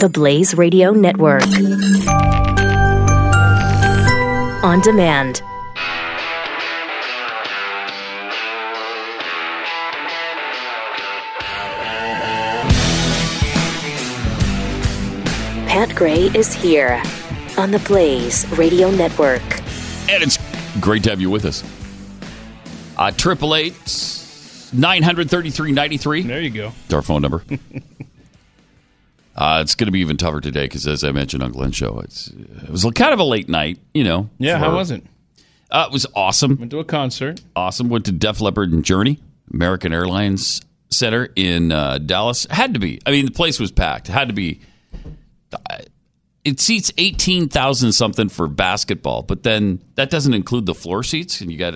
the Blaze Radio Network. On demand. Pat Gray is here on the Blaze Radio Network. And it's great to have you with us. Uh, Triple eight nine hundred thirty three ninety three. There you go. It's Our phone number. uh, it's going to be even tougher today because, as I mentioned on Glenn's show, it's it was kind of a late night. You know. Yeah, for- how was it? Uh, it was awesome. Went to a concert. Awesome. Went to Def Leppard and Journey, American Airlines Center in uh, Dallas. Had to be. I mean, the place was packed. Had to be. It seats eighteen thousand something for basketball, but then that doesn't include the floor seats, and you got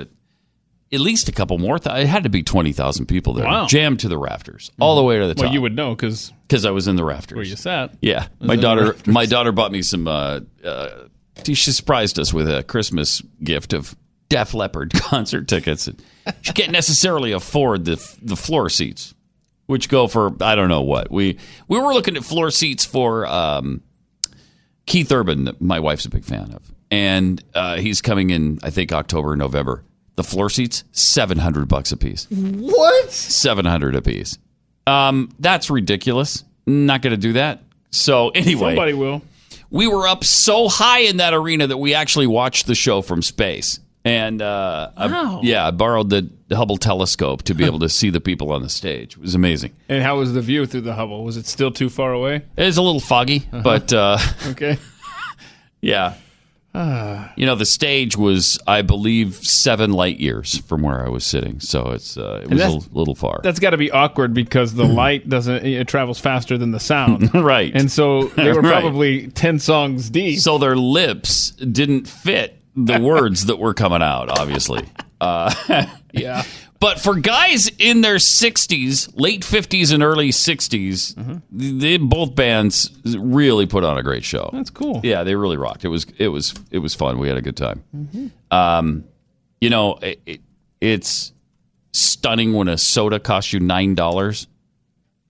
at least a couple more. Th- it had to be twenty thousand people there, Wow. jammed to the rafters, all the way to the top. Well, you would know because because I was in the rafters. where you sat. Yeah, my in the daughter. rafters. My daughter bought me some. Uh, uh, she surprised us with a Christmas gift of Def Leppard concert tickets. She can't necessarily afford the the floor seats, which go for I don't know what. We we were looking at floor seats for um, Keith Urban, that my wife's a big fan of, and uh, he's coming in. I think October, November. The floor seats, seven hundred bucks a piece. What? Seven hundred a piece. Um, that's ridiculous. Not going to do that. So anyway, Somebody will. we were up so high in that arena that we actually watched the show from space. And uh, I- Wow. yeah, I borrowed the Hubble telescope to be able to see the people on the stage. It was amazing. And how was the view through the Hubble? Was it still too far away? It was a little foggy, but uh, Okay. yeah. you know, the stage was, I believe, seven light years from where I was sitting. So it's uh, it was a little, little far. That's got to be awkward because the light doesn't. It travels faster than the sound. right. And so they were Right. probably ten songs deep. so their lips didn't fit the words that were coming out, obviously. Uh, yeah. But for guys in their 60s, late 50s and early 60s, Mm-hmm. they, both bands really put on a great show. That's cool. Yeah, they really rocked. It was it was it was fun. We had a good time. Mm-hmm. Um, you know, it, it, it's stunning when a soda costs you nine dollars.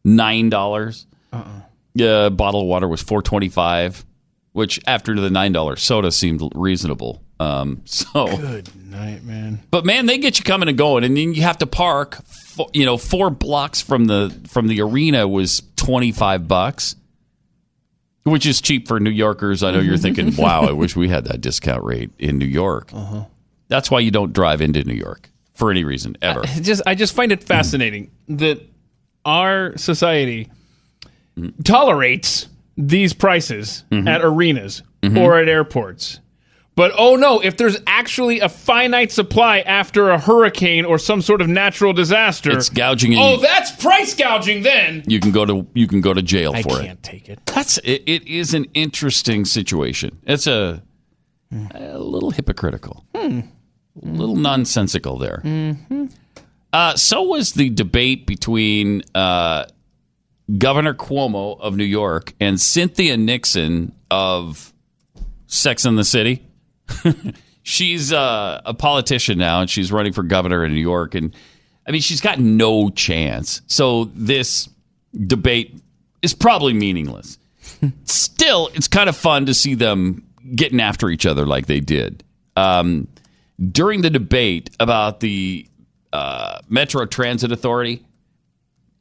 Nine dollars. Uh-uh. Yeah, a bottle of water was four twenty five, which after the nine dollar soda seemed reasonable. Um, so Good night, man. but man, they get you coming and going, and then you have to park. You know, four blocks from the from the arena was twenty five bucks, which is cheap for New Yorkers. I know you're thinking, "Wow, I wish we had that discount rate in New York." That's why you don't drive into New York for any reason ever. It just I just find it fascinating that our society tolerates these prices Mm-hmm. at arenas or at airports. But oh no, if there's actually a finite supply after a hurricane or some sort of natural disaster, It's gouging, oh, that's price gouging then. you can go to you can go to jail I for it. I can't take it. That's it, it is an interesting situation. It's a a little hypocritical, a little nonsensical there. Uh, so was the debate between uh, Governor Cuomo of New York and Cynthia Nixon of Sex in the City. she's uh, a politician now, and she's running for governor in New York. And I mean, she's got no chance. So this debate is probably meaningless. Still, it's kind of fun to see them getting after each other like they did. Um, during the debate about the uh, Metro Transit Authority,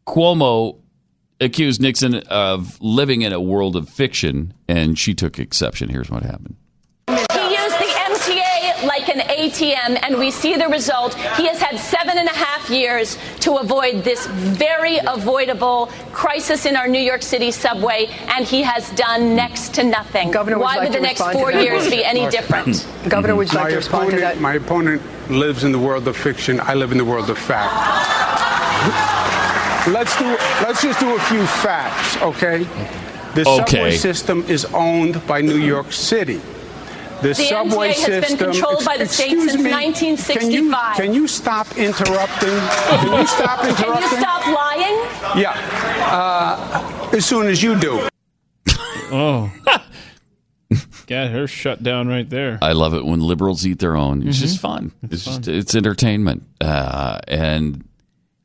Cuomo accused Nixon of living in a world of fiction, and she took exception. Here's what happened. An ATM, and we see the result. He has had seven and a half years to avoid this very avoidable crisis in our New York City subway, and he has done next to nothing. Governor, would Why you like would the next four years be any different? Governor, would you like my to respond to opponent, that? my opponent lives in the world of fiction. I live in the world of fact. Let's do. Let's just do a few facts, okay? The Okay. subway system is owned by New York City. The, The subway MTA has been system. controlled by the state Excuse since me, 1965. Can you, can you stop interrupting? Can you stop interrupting? Can you stop lying? Yeah. Uh, as soon as you do. Oh. Got her shut down right there. I love it when liberals eat their own. It's just fun. It's, just it's entertainment. Uh, and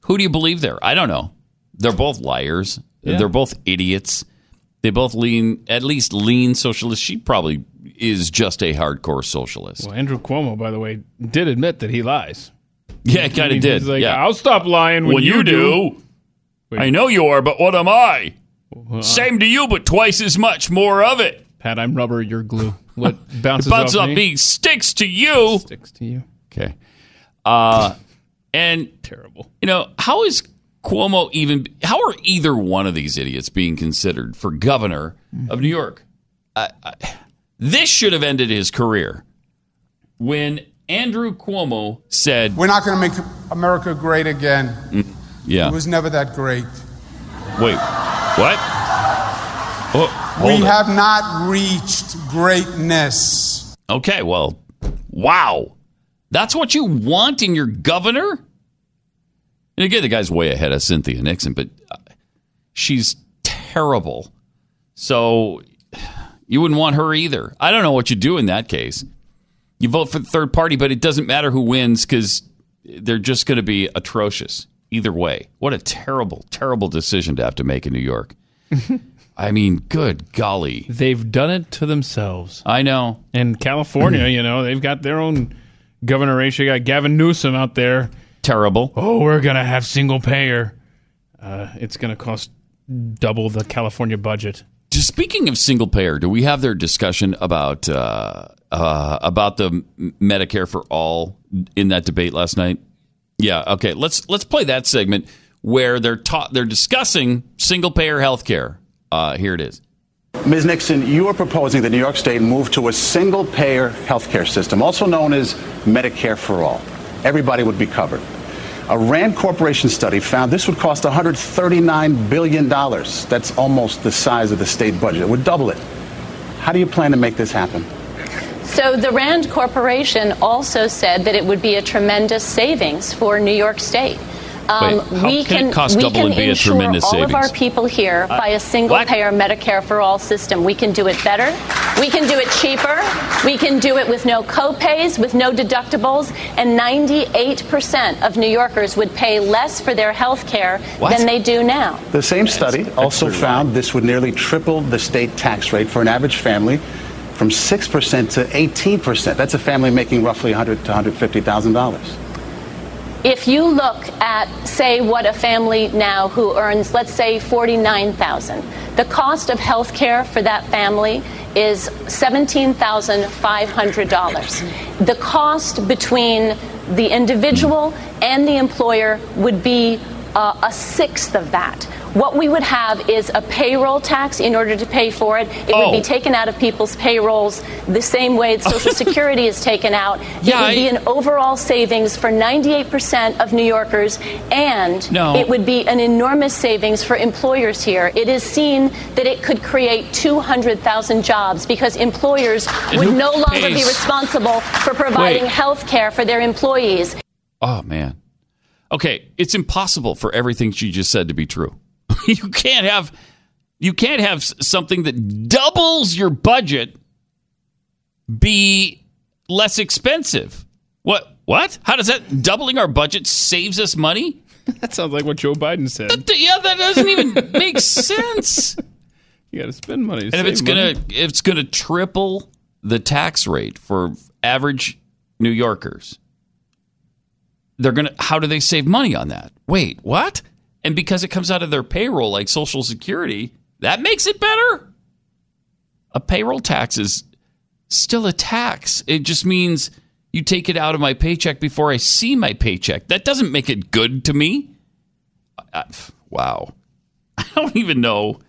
who do you believe there? I don't know. They're both liars. Yeah. They're both idiots. They both lean, at least lean socialist. She probably is just a hardcore socialist. Well, Andrew Cuomo, by the way, did admit that he lies. yeah, it kind of did. He's like, yeah. I'll stop lying when, when you do. I know you are, but what am I? Same to you, but twice as much more of it. Pat, I'm rubber, you're glue. What bounces, Bounces off off me, me, sticks to you. sticks to you. Okay. Uh, and Terrible. you know how is Cuomo even? How are either one of these idiots being considered for governor of New York? I, I, this should have ended his career when Andrew Cuomo said, We're not going to make America great again. "Yeah, It was never that great. wait, what? Oh, We have not reached greatness. Okay, well, wow. That's what you want in your governor? And again, the guy's way ahead of Cynthia Nixon, but uh, she's terrible. So you wouldn't want her either. I don't know what you do in that case. You vote for the third party, but it doesn't matter who wins because they're just going to be atrocious either way. What a terrible, terrible decision to have to make in New York. I mean, good golly. They've done it to themselves. I know. In California, you know, they've got their own governor race. You got Gavin Newsom out there. Terrible. Oh, we're going to have single payer. Uh, it's going to cost double the California budget. Speaking of single payer, do we have their discussion about uh, uh, about the Medicare for all in that debate last night? Yeah. Okay. Let's let's play that segment where they're taught they're discussing single payer health care. Uh, here it is. Ms. Nixon, you are proposing that New York State move to a single payer healthcare system, also known as Medicare for All. Everybody would be covered. A RAND Corporation study found this would cost $139 billion. That's almost the size of the state budget. It would double it. How do you plan to make this happen? So the Rand Corporation also said that it would be a tremendous savings for New York State. Um, Wait, we can can, it cost we double can and be a insure tremendous all of our people here by a single what? payer Medicare for all system. We can do it better. We can do it cheaper. We can do it with no copays, with no deductibles, and 98% of New Yorkers would pay less for their health care than they do now. The same study also found this would nearly triple the state tax rate for an average family from 6% to 18%. That's a family making roughly 100 to $150,000. If you look at, say, what a family now who earns, let's say, forty-nine thousand, the cost of health care for that family is seventeen thousand five hundred dollars. The cost between the individual and the employer would be uh, a sixth of that. What we would have is a payroll tax in order to pay for it. It Oh. would be taken out of people's payrolls the same way that Social Security is taken out. Yeah, it would be I- an overall savings for 98% of New Yorkers, and No. it would be an enormous savings for employers here. It is seen that it could create 200,000 jobs because employers And would no longer be responsible for providing health care for their employees. Oh man. Okay, it's impossible for everything she just said to be true. you can't have you can't have something that doubles your budget be less expensive. What? What? How does that doubling our budget saves us money? That sounds like what Joe Biden said. Th- Yeah, that doesn't even make sense. You got to spend money. And if it's gonna if it's gonna triple the tax rate for average New Yorkers, they're gonna how do they save money on that? Wait, what? And because it comes out of their payroll like Social Security, that makes it better? A payroll tax is still a tax. It just means you take it out of my paycheck before I see my paycheck. That doesn't make it good to me. I- wow. I don't even know.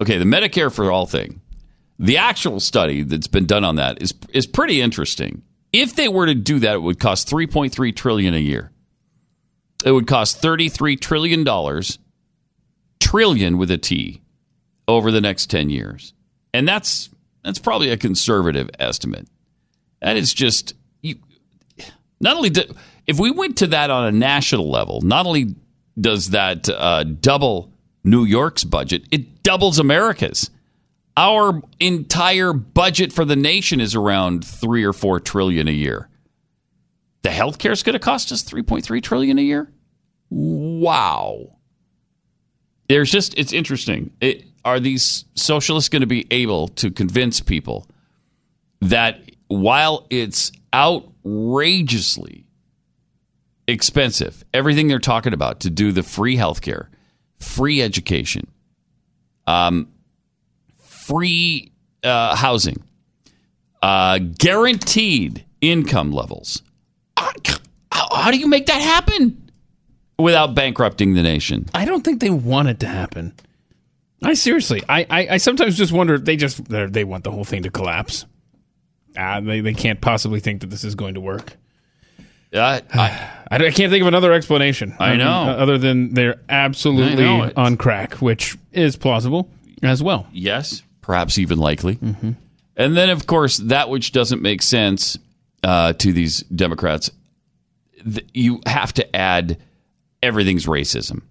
Okay, the Medicare for all thing. The actual study that's been done on that is is pretty interesting. If they were to do that, it would cost 3.3 trillion a year. It would cost 33 trillion dollars, trillion with a T, over the next 10 years. And that's that's probably a conservative estimate. That is just you not only do, if we went to that on a national level, not only does that uh, double New York's budget, it doubles America's. Our entire budget for the nation is around three or four trillion a year. The healthcare is going to cost us three point three trillion a year. Wow. There's just it's interesting. It, are these socialists going to be able to convince people that while it's outrageously expensive, everything they're talking about to do the free healthcare, free education, um, free uh, housing, uh, guaranteed income levels. How, how do you make that happen without bankrupting the nation? I don't think they want it to happen. I seriously, I, I, I sometimes just wonder if they just they want the whole thing to collapse. Uh, they they can't possibly think that this is going to work. Uh, I, I, I can't think of another explanation. I know. uh, other than they're absolutely know. On crack, which is plausible as well. yes, perhaps even likely. And then, of course, that which doesn't make sense uh, to these Democrats, th- you have to add everything's racism.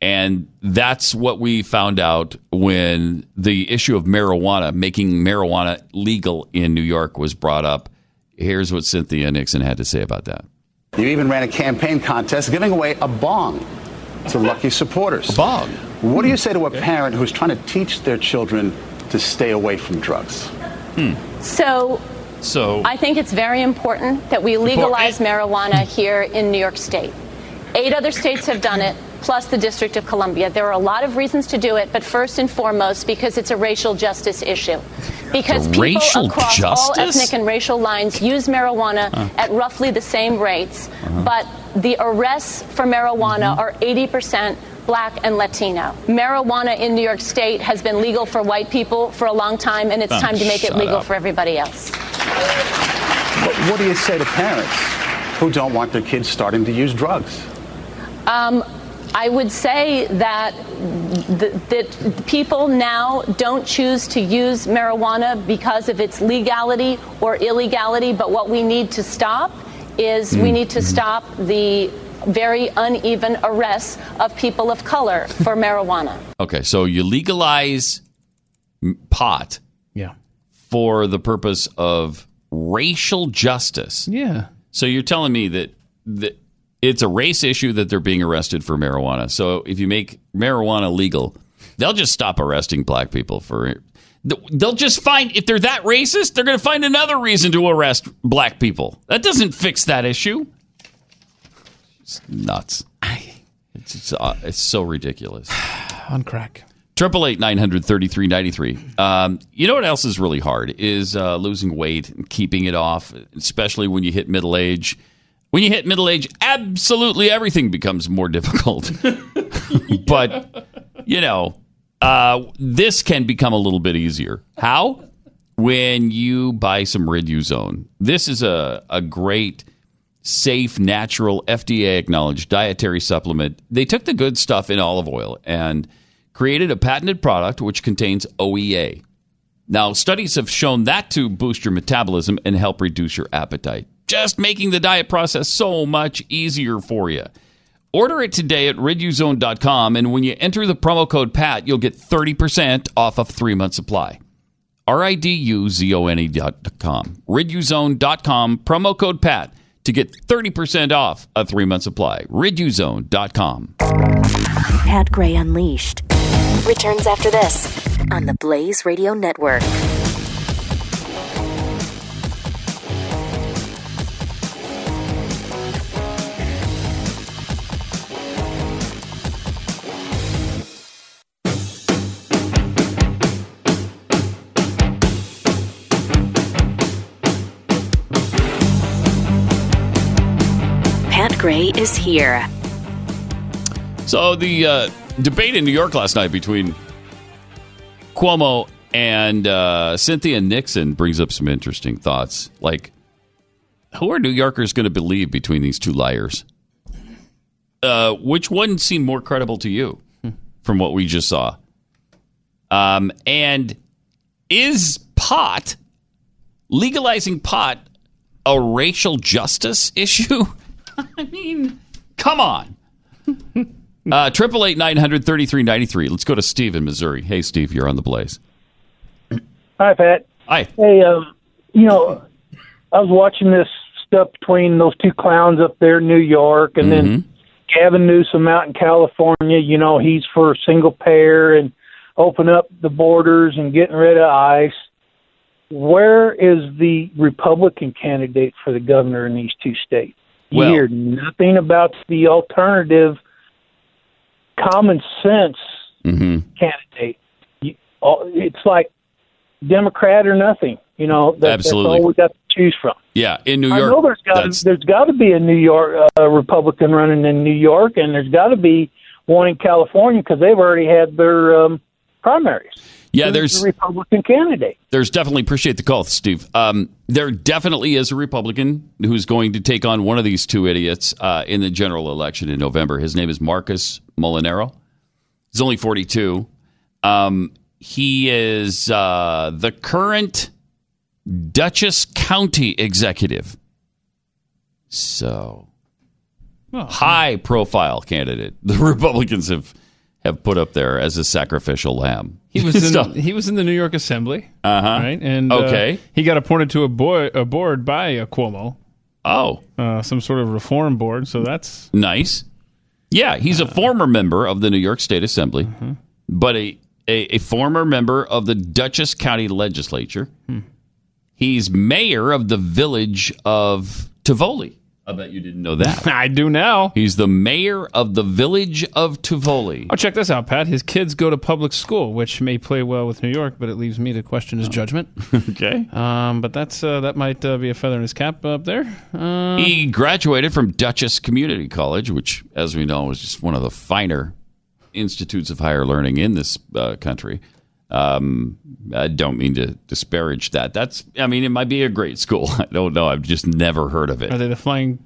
And that's what we found out when the issue of marijuana, making marijuana legal in New York, was brought up. Here's what Cynthia Nixon had to say about that. You even ran a campaign contest giving away a bong to lucky supporters. A bong? What do you hmm. say to a parent who's trying to teach their children to stay away from drugs? Hmm. So So, I think it's very important that we legalize marijuana here in New York State. Eight other states have done it, plus the District of Columbia. There are a lot of reasons to do it, but first and foremost, because it's a racial justice issue. Because people racial across all ethnic and racial lines use marijuana at roughly the same rates, uh-huh. but the arrests for marijuana mm-hmm. are 80% black and Latino. Marijuana in New York State has been legal for white people for a long time, and it's Oh, time to make it legal up. for everybody else. But what do you say to parents who don't want their kids starting to use drugs? Um, I would say that th- that people now don't choose to use marijuana because of its legality or illegality. But what we need to stop is we need to stop the very uneven arrests of people of color for marijuana. okay, so you legalize pot Yeah. for the purpose of racial justice. Yeah. So you're telling me that, that it's a race issue that they're being arrested for marijuana. So if you make marijuana legal, they'll just stop arresting black people for they'll just find if they're that racist, they're going to find another reason to arrest black people. That doesn't fix that issue. It's nuts. It's it's, uh, it's so ridiculous. On crack. Triple eight nine hundred thirty three ninety three. Um, you know what else is really hard is uh, losing weight and keeping it off, especially when you hit middle age. When you hit middle age, absolutely everything becomes more difficult. but you know, uh, this can become a little bit easier. How? When you buy some Riduzone. This is a a great safe, natural, FDA acknowledged dietary supplement. They took the good stuff in olive oil and created a patented product which contains OEA. Now, studies have shown that to boost your metabolism and help reduce your appetite, just making the diet process so much easier for you. Order it today at riduzone.com, and when you enter the promo code PAT, you'll get 30% off of three month supply. R-I-D-U-Z-O-N-E dot com. Riduzone.com, promo code PAT to get 30% off a three-month supply. Riduzone.com. Pat Gray Unleashed returns after this on the Blaze Radio Network. Gray is here. So the uh, debate in New York last night between Cuomo and uh, Cynthia Nixon brings up some interesting thoughts. Like, who are New Yorkers going to believe between these two liars? Uh, which one seemed more credible to you from what we just saw? Um, and is pot legalizing pot a racial justice issue? I mean, come on. Uh, Triple eight nine hundred thirty three ninety three. Let's go to Steve in Missouri. Hey, Steve, you're on the blaze. Hi, Pat. Hi. Hey, um, you know, I was watching this stuff between those two clowns up there in New York, and then Gavin Newsom out in California. You know, he's for single payer, and open up the borders and getting rid of ICE. Where is the Republican candidate for the governor in these two states? You Well- hear nothing about the alternative, common sense hmm candidate. You, all- it's like Democrat or nothing. You know, that, Absolutely. that's all we got to choose from. Yeah, in New I York. know there's got to, there's got to be a New York uh, Republican running in New York, and there's got to be one in California because they've already had their um, primaries. Yeah, there's a Republican candidate. there's definitely appreciate the call, Steve. Um, there definitely is a Republican who's going to take on one of these two idiots uh, in the general election in November. His name is Marcus Molinaro. He's only 42. Um, he is uh, the current Dutchess County executive. So, high profile candidate. The Republicans have have put up there as a sacrificial lamb. He was in, he was in the New York Assembly, uh-huh. right? And uh, Okay. he got appointed to a, boy, a board by uh, Cuomo, Oh, uh, some sort of reform board. So that's Nice. Yeah, he's a former member of the New York State Assembly, but a, a, a former member of the Dutchess County Legislature. He's mayor of the village of Tivoli. I bet you didn't know that. I do now. He's the mayor of the village of Tivoli. Oh, check this out, Pat. His kids go to public school, which may play well with New York, but it leaves me to question his judgment. Okay. Um, but that's uh, that might uh, be a feather in his cap up there. Uh, He graduated from Dutchess Community College, which, as we know, is just one of the finer institutes of higher learning in this uh, country. Um, I don't mean to disparage that. That's, I mean, it might be a great school. I don't know. I've just never heard of it. are they the Flying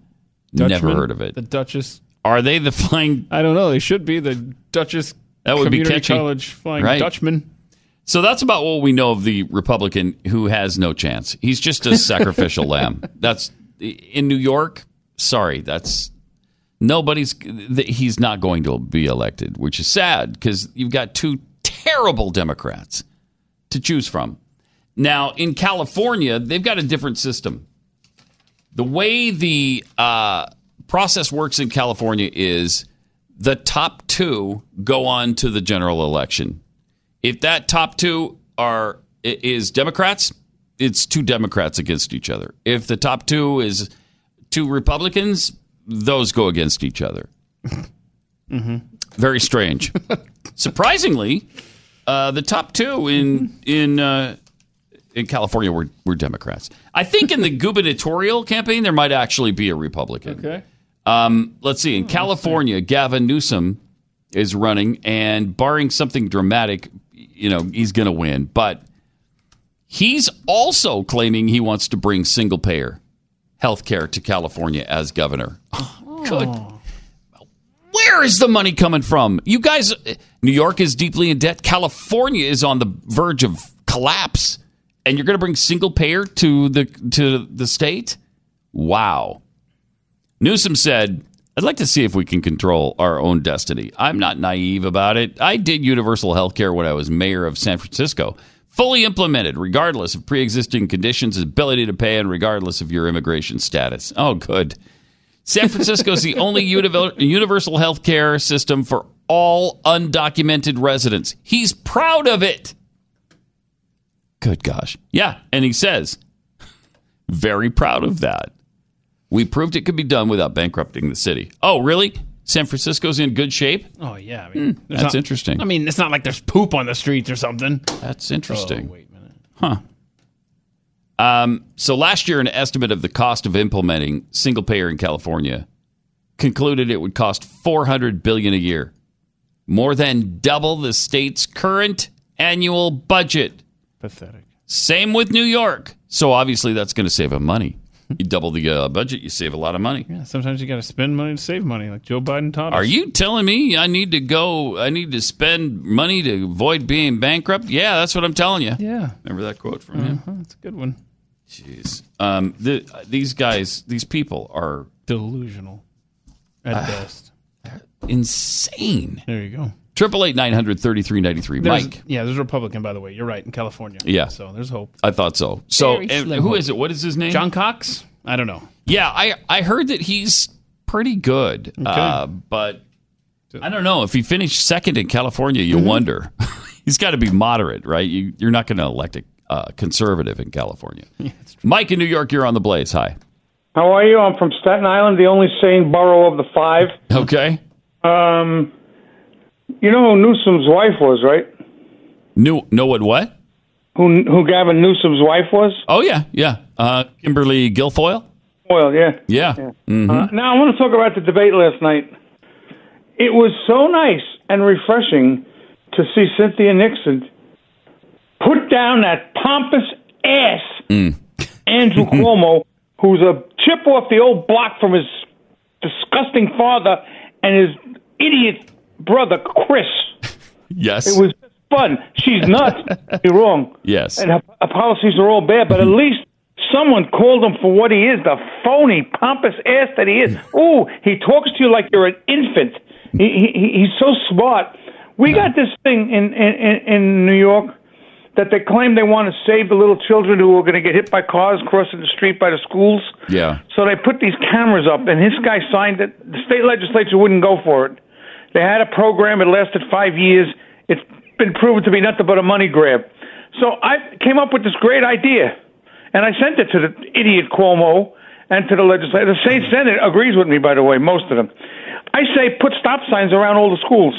Never heard of it. The Dutchess. Are they the flying? I don't know. They should be the Dutchess That would be Community catchy. College Flying Right. Dutchman. So that's about what we know of the Republican who has no chance. He's just a sacrificial lamb. That's in New York. Sorry, that's nobody's. He's not going to be elected, which is sad because you've got two terrible Democrats to choose from. Now in California, they've got a different system. The way the uh, process works in California is the top two go on to the general election if that top two are is Democrats, it's two Democrats against each other. If the top two is two Republicans, those go against each other. Very strange. Surprisingly, uh, the top two in in uh, in California were, were Democrats. I think in the gubernatorial campaign there might actually be a Republican. Okay. Um, let's see. In California, Gavin Newsom is running, and barring something dramatic, you know, he's going to win. But he's also claiming he wants to bring single payer health care to California as governor. Good. Where is the money coming from? You guys, New York is deeply in debt. California is on the verge of collapse, and you're going to bring single payer to the to the state? Wow. Newsom said, I'd like to see if we can control our own destiny. I'm not naive about it. I did universal health care when I was mayor of San Francisco. Fully implemented, regardless of pre existing conditions, ability to pay, and regardless of your immigration status. Oh, good. San Francisco is the only universal health care system for all undocumented residents. He's proud of it. Good gosh. Yeah. And he says, very proud of that. We proved it could be done without bankrupting the city. Oh, really? San Francisco's in good shape? Oh yeah. I mean, Hmm, That's interesting. I mean, it's not like there's poop on the streets or something. That's interesting. Oh, wait a minute. Huh. Um, so last year, an estimate of the cost of implementing single payer in California concluded it would cost 400 billion a year, more than double the state's current annual budget. Pathetic. Same with New York. So obviously, that's going to save them money. You double the uh, budget, you save a lot of money. Yeah. Sometimes you got to spend money to save money, like Joe Biden taught us. Are you telling me I need to go? I need to spend money to avoid being bankrupt? Yeah, that's what I'm telling you. Yeah. Remember that quote from him? Oh, that's a good one. Jeez. Um, the, these guys, these people are Delusional, at Ah. best. insane. There you go. Triple eight nine hundred thirty three ninety three. Mike, Yeah, there's a Republican, by the way. You're right in California. Yeah. So there's hope. I thought so. So Very who hope. is it? What is his name? John Cox? I don't know. Yeah, I I heard that he's pretty good, uh, but I don't know if he finished second in California. You Mm-hmm. wonder. he's got to be moderate, right? You, you're not going to elect a uh, conservative in California. Mike in New York, you're on the Blaze. Hi. How are you? I'm from Staten Island, the only sane borough of the five. Okay. Um, you know who Newsom's wife was, right? New know what what? Who who Gavin Newsom's wife was? Oh yeah, yeah. Uh, Kimberly Guilfoyle. Well, yeah. Yeah. Mhm. Uh, now I want to talk about the debate last night. It was so nice and refreshing to see Cynthia Nixon put down that pompous ass mm. Andrew Cuomo, who's a chip off the old block from his disgusting father and his idiot brother Chris. Yes. It was fun. She's nuts. You're wrong. Yes. And her, her policies are all bad, but at mm-hmm. least someone called him for what he is, the phony, pompous ass that he is. Mm. Ooh, he talks to you like you're an infant. He, he, he's so smart. We mm. got this thing in, in, in New York that they claim they want to save the little children who are going to get hit by cars crossing the street by the schools. Yeah. So they put these cameras up, and this guy signed it. The state legislature wouldn't go for it. They had a program. It lasted five years. It's been proven to be nothing but a money grab. So I came up with this great idea, and I sent it to the idiot Cuomo and to the legislature. The state Senate agrees with me, by the way, most of them. I say put stop signs around all the schools.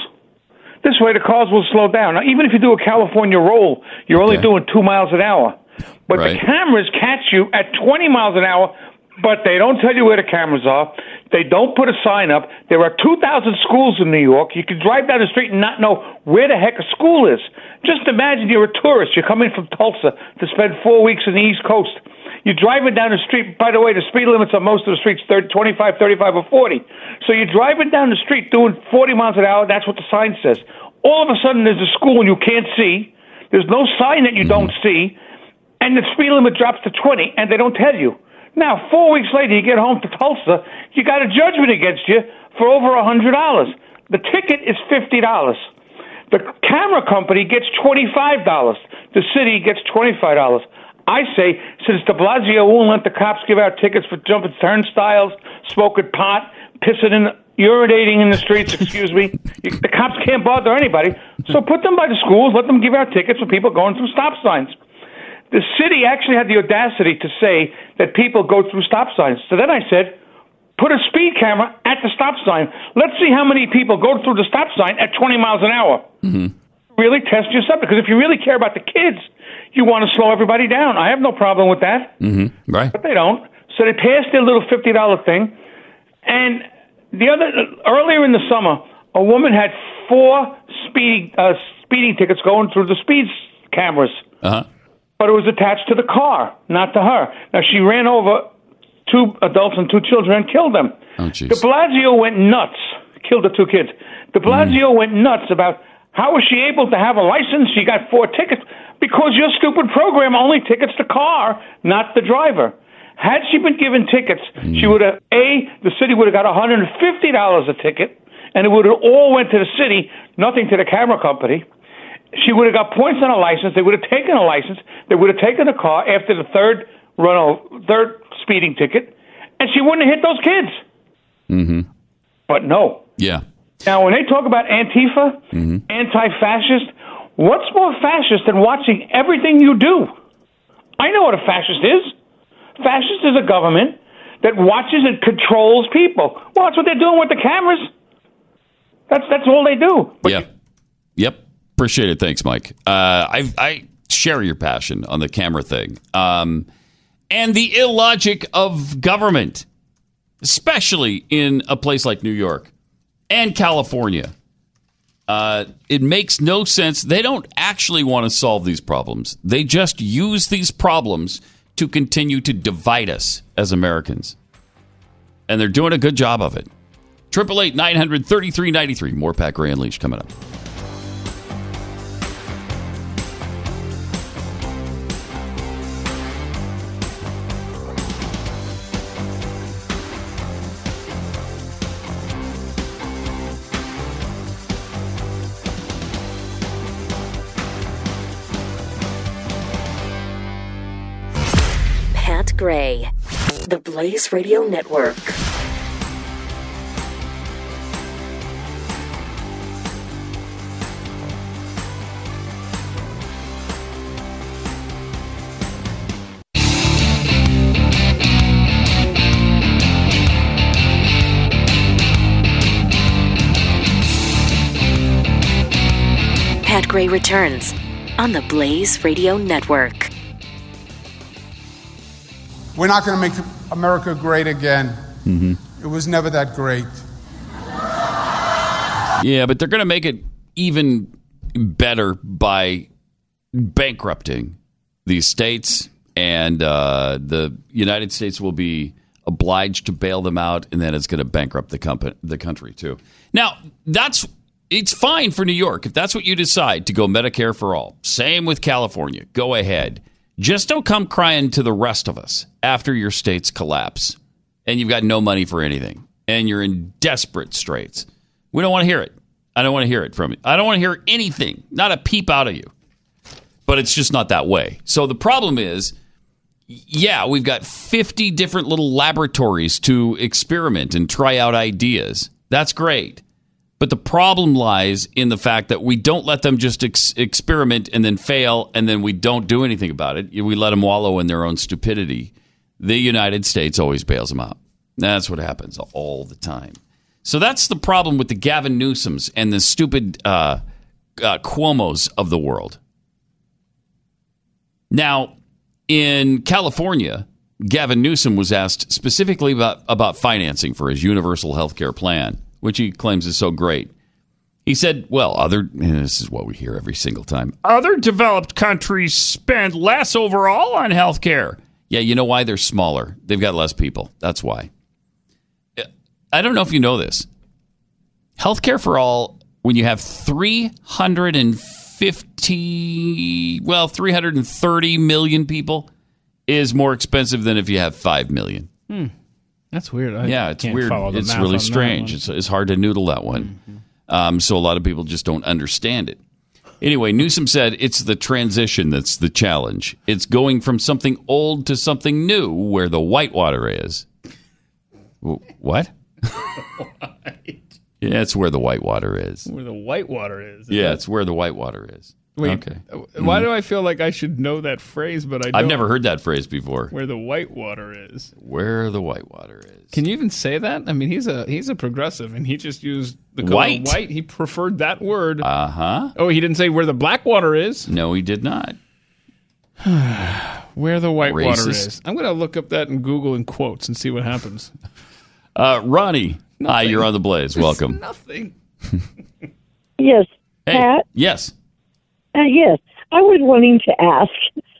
This way, the cars will slow down. Now, even if you do a California roll, you're only doing two miles an hour. But the cameras catch you at 20 miles an hour, but they don't tell you where the cameras are. They don't put a sign up. There are 2,000 schools in New York. You can drive down the street and not know where the heck a school is. Just imagine you're a tourist. You're coming from Tulsa to spend four weeks in the East Coast. You're driving down the street. By the way, the speed limits on most of the streets 30, 25, 35, or 40. So you're driving down the street doing 40 miles an hour. That's what the sign says. All of a sudden, there's a school and you can't see. There's no sign that you mm-hmm. don't see, and the speed limit drops to 20, and they don't tell you. Now, four weeks later, you get home to Tulsa. You got a judgment against you for over a hundred dollars. The ticket is fifty dollars. The camera company gets twenty-five dollars. The city gets twenty-five dollars. I say, since De Blasio won't let the cops give out tickets for jumping turnstiles, smoking pot, pissing in, urinating in the streets, excuse me, the cops can't bother anybody. So put them by the schools, let them give out tickets for people going through stop signs. The city actually had the audacity to say that people go through stop signs. So then I said, put a speed camera at the stop sign. Let's see how many people go through the stop sign at 20 miles an hour. mhm Really test yourself because if you really care about the kids, you want to slow everybody down. I have no problem with that, Mm-hmm. Right. but they don't. So they passed their little $50 thing. And the other earlier in the summer, a woman had four speeding uh, speeding tickets going through the speed cameras Uh huh. but it was attached to the car, not to her. Now she ran over two adults and two children and killed them. Oh, jeez. De Blasio went nuts, killed the two kids. De Blasio went nuts about how was she able to have a license? She got four tickets because your stupid program only tickets the car, not the driver. Had she been given tickets, she would have a the city would have got one hundred and fifty dollars a ticket, and it would have all went to the city, nothing to the camera company she would have got points on a license. They would have taken a license. They would have taken a car after the third run over, third speeding ticket, and she wouldn't have hit those kids. Mm-hmm. But no. Yeah. Now, when they talk about Antifa, Mm-hmm. anti-fascist, what's more fascist than watching everything you do? I know what a fascist is. Fascist is a government that watches and controls people. Well, that's what they're doing with the cameras. That's that's all they do. yeah. Yep. Appreciate it. Thanks, Mike. Uh, I I share your passion on the camera thing, um, and the illogic of government, especially in a place like New York and California. Uh, it makes no sense. They don't actually want to solve these problems. They just use these problems to continue to divide us as Americans, and they're doing a good job of it. Triple eight nine hundred thirty three ninety three. More Pat Gray Unleashed coming up. The Blaze Radio Network. Pat Gray returns on the Blaze Radio Network. We're not going to make America great again. It was never that great. Yeah, but they're going to make it even better by bankrupting these states, and uh, the United States will be obliged to bail them out, and then it's going to bankrupt the company, the country too. Now, that's it's fine for New York if that's what you decide to go Medicare for all. Same with California. Go ahead. Just don't come crying to the rest of us after your states collapse and you've got no money for anything and you're in desperate straits. We don't want to hear it. I don't want to hear it from you. I don't want to hear anything, not a peep out of you. But it's just not that way. So the problem is, yeah, we've got 50 different little laboratories to experiment and try out ideas. That's great. But the problem lies in the fact that we don't let them just ex- experiment and then fail, and then we don't do anything about it. We let them wallow in their own stupidity. The United States always bails them out. That's what happens all the time. So that's the problem with the Gavin Newsoms and the stupid uh, uh, Cuomo's of the world. Now, in California, Gavin Newsom was asked specifically about, about financing for his universal health care plan, which he claims is so great. He said, well, other, this is what we hear every single time other developed countries spend less overall on health care. Yeah, you know why? They're smaller. They've got less people. That's why. Uh, I don't know if you know this. Healthcare for all, when you have 350, well, 330 million people, is more expensive than if you have 5 million. Hmm. That's weird. I yeah, it's weird. It's really strange. It's, it's hard to noodle that one. Um, so a lot of people just don't understand it. Anyway, Newsom said it's the transition that's the challenge. It's going from something old to something new where the whitewater is. What? yeah, it's where the whitewater is. Where the whitewater is. Yeah, it's where the whitewater is. Wait, okay. Why do I feel like I should know that phrase, but I don't? I've never heard that phrase before. where the white water is. Where the white water is. Can you even say that? I mean, he's a he's a progressive, and he just used the color White. white. He preferred that word. Uh huh. oh, he didn't say where the black water is. No, he did not. Where the white water is. I'm gonna look up that in Google in quotes and see what happens. Uh, Ronnie, hi, you're on the blaze. Welcome. Nothing. Yes, Hey, Pat. yes. Uh, yes, I was wanting to ask,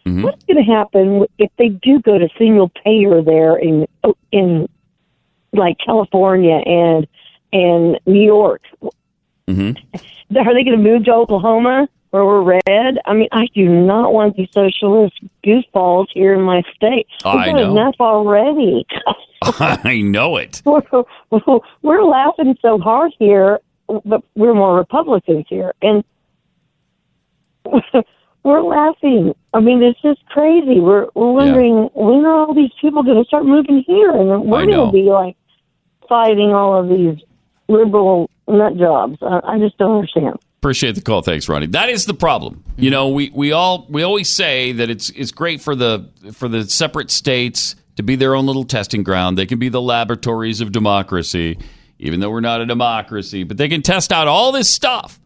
Mm-hmm. what's going to happen if they do go to single payer there in in like California and and New York? hmm Are they going to move to Oklahoma where we're red? I mean, I do not want these socialist goofballs here in my state. We've I got know. enough already. I know it. we're, we're laughing so hard here, but we're more Republicans here, and we're laughing. I mean, it's just crazy. We're we're wondering when are all these people going to start moving here, and we're going to be like fighting all of these liberal nut jobs. I, I just don't understand. Appreciate the call. Thanks, Ronnie. That is the problem. You know, we, we all we always say that it's it's great for the for the separate states to be their own little testing ground. They can be the laboratories of democracy, even though we're not a democracy. But they can test out all this stuff.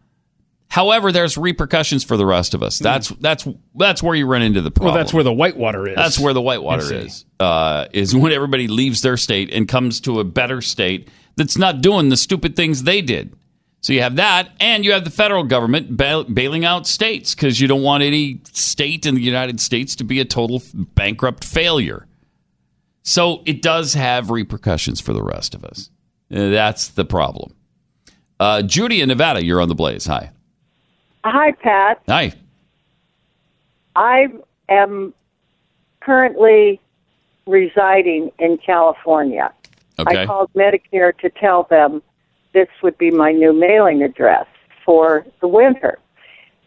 However, there's repercussions for the rest of us. That's that's that's where you run into the problem. Well, that's where the whitewater is. That's where the whitewater is. Uh, is when everybody leaves their state and comes to a better state that's not doing the stupid things they did. So you have that, and you have the federal government bail- bailing out states because you don't want any state in the United States to be a total bankrupt failure. So it does have repercussions for the rest of us. Uh, That's the problem. Uh, Judy in Nevada, you're on the blaze. Hi. Hi, Pat. Hi. I am currently residing in California. Okay. I called Medicare to tell them this would be my new mailing address for the winter.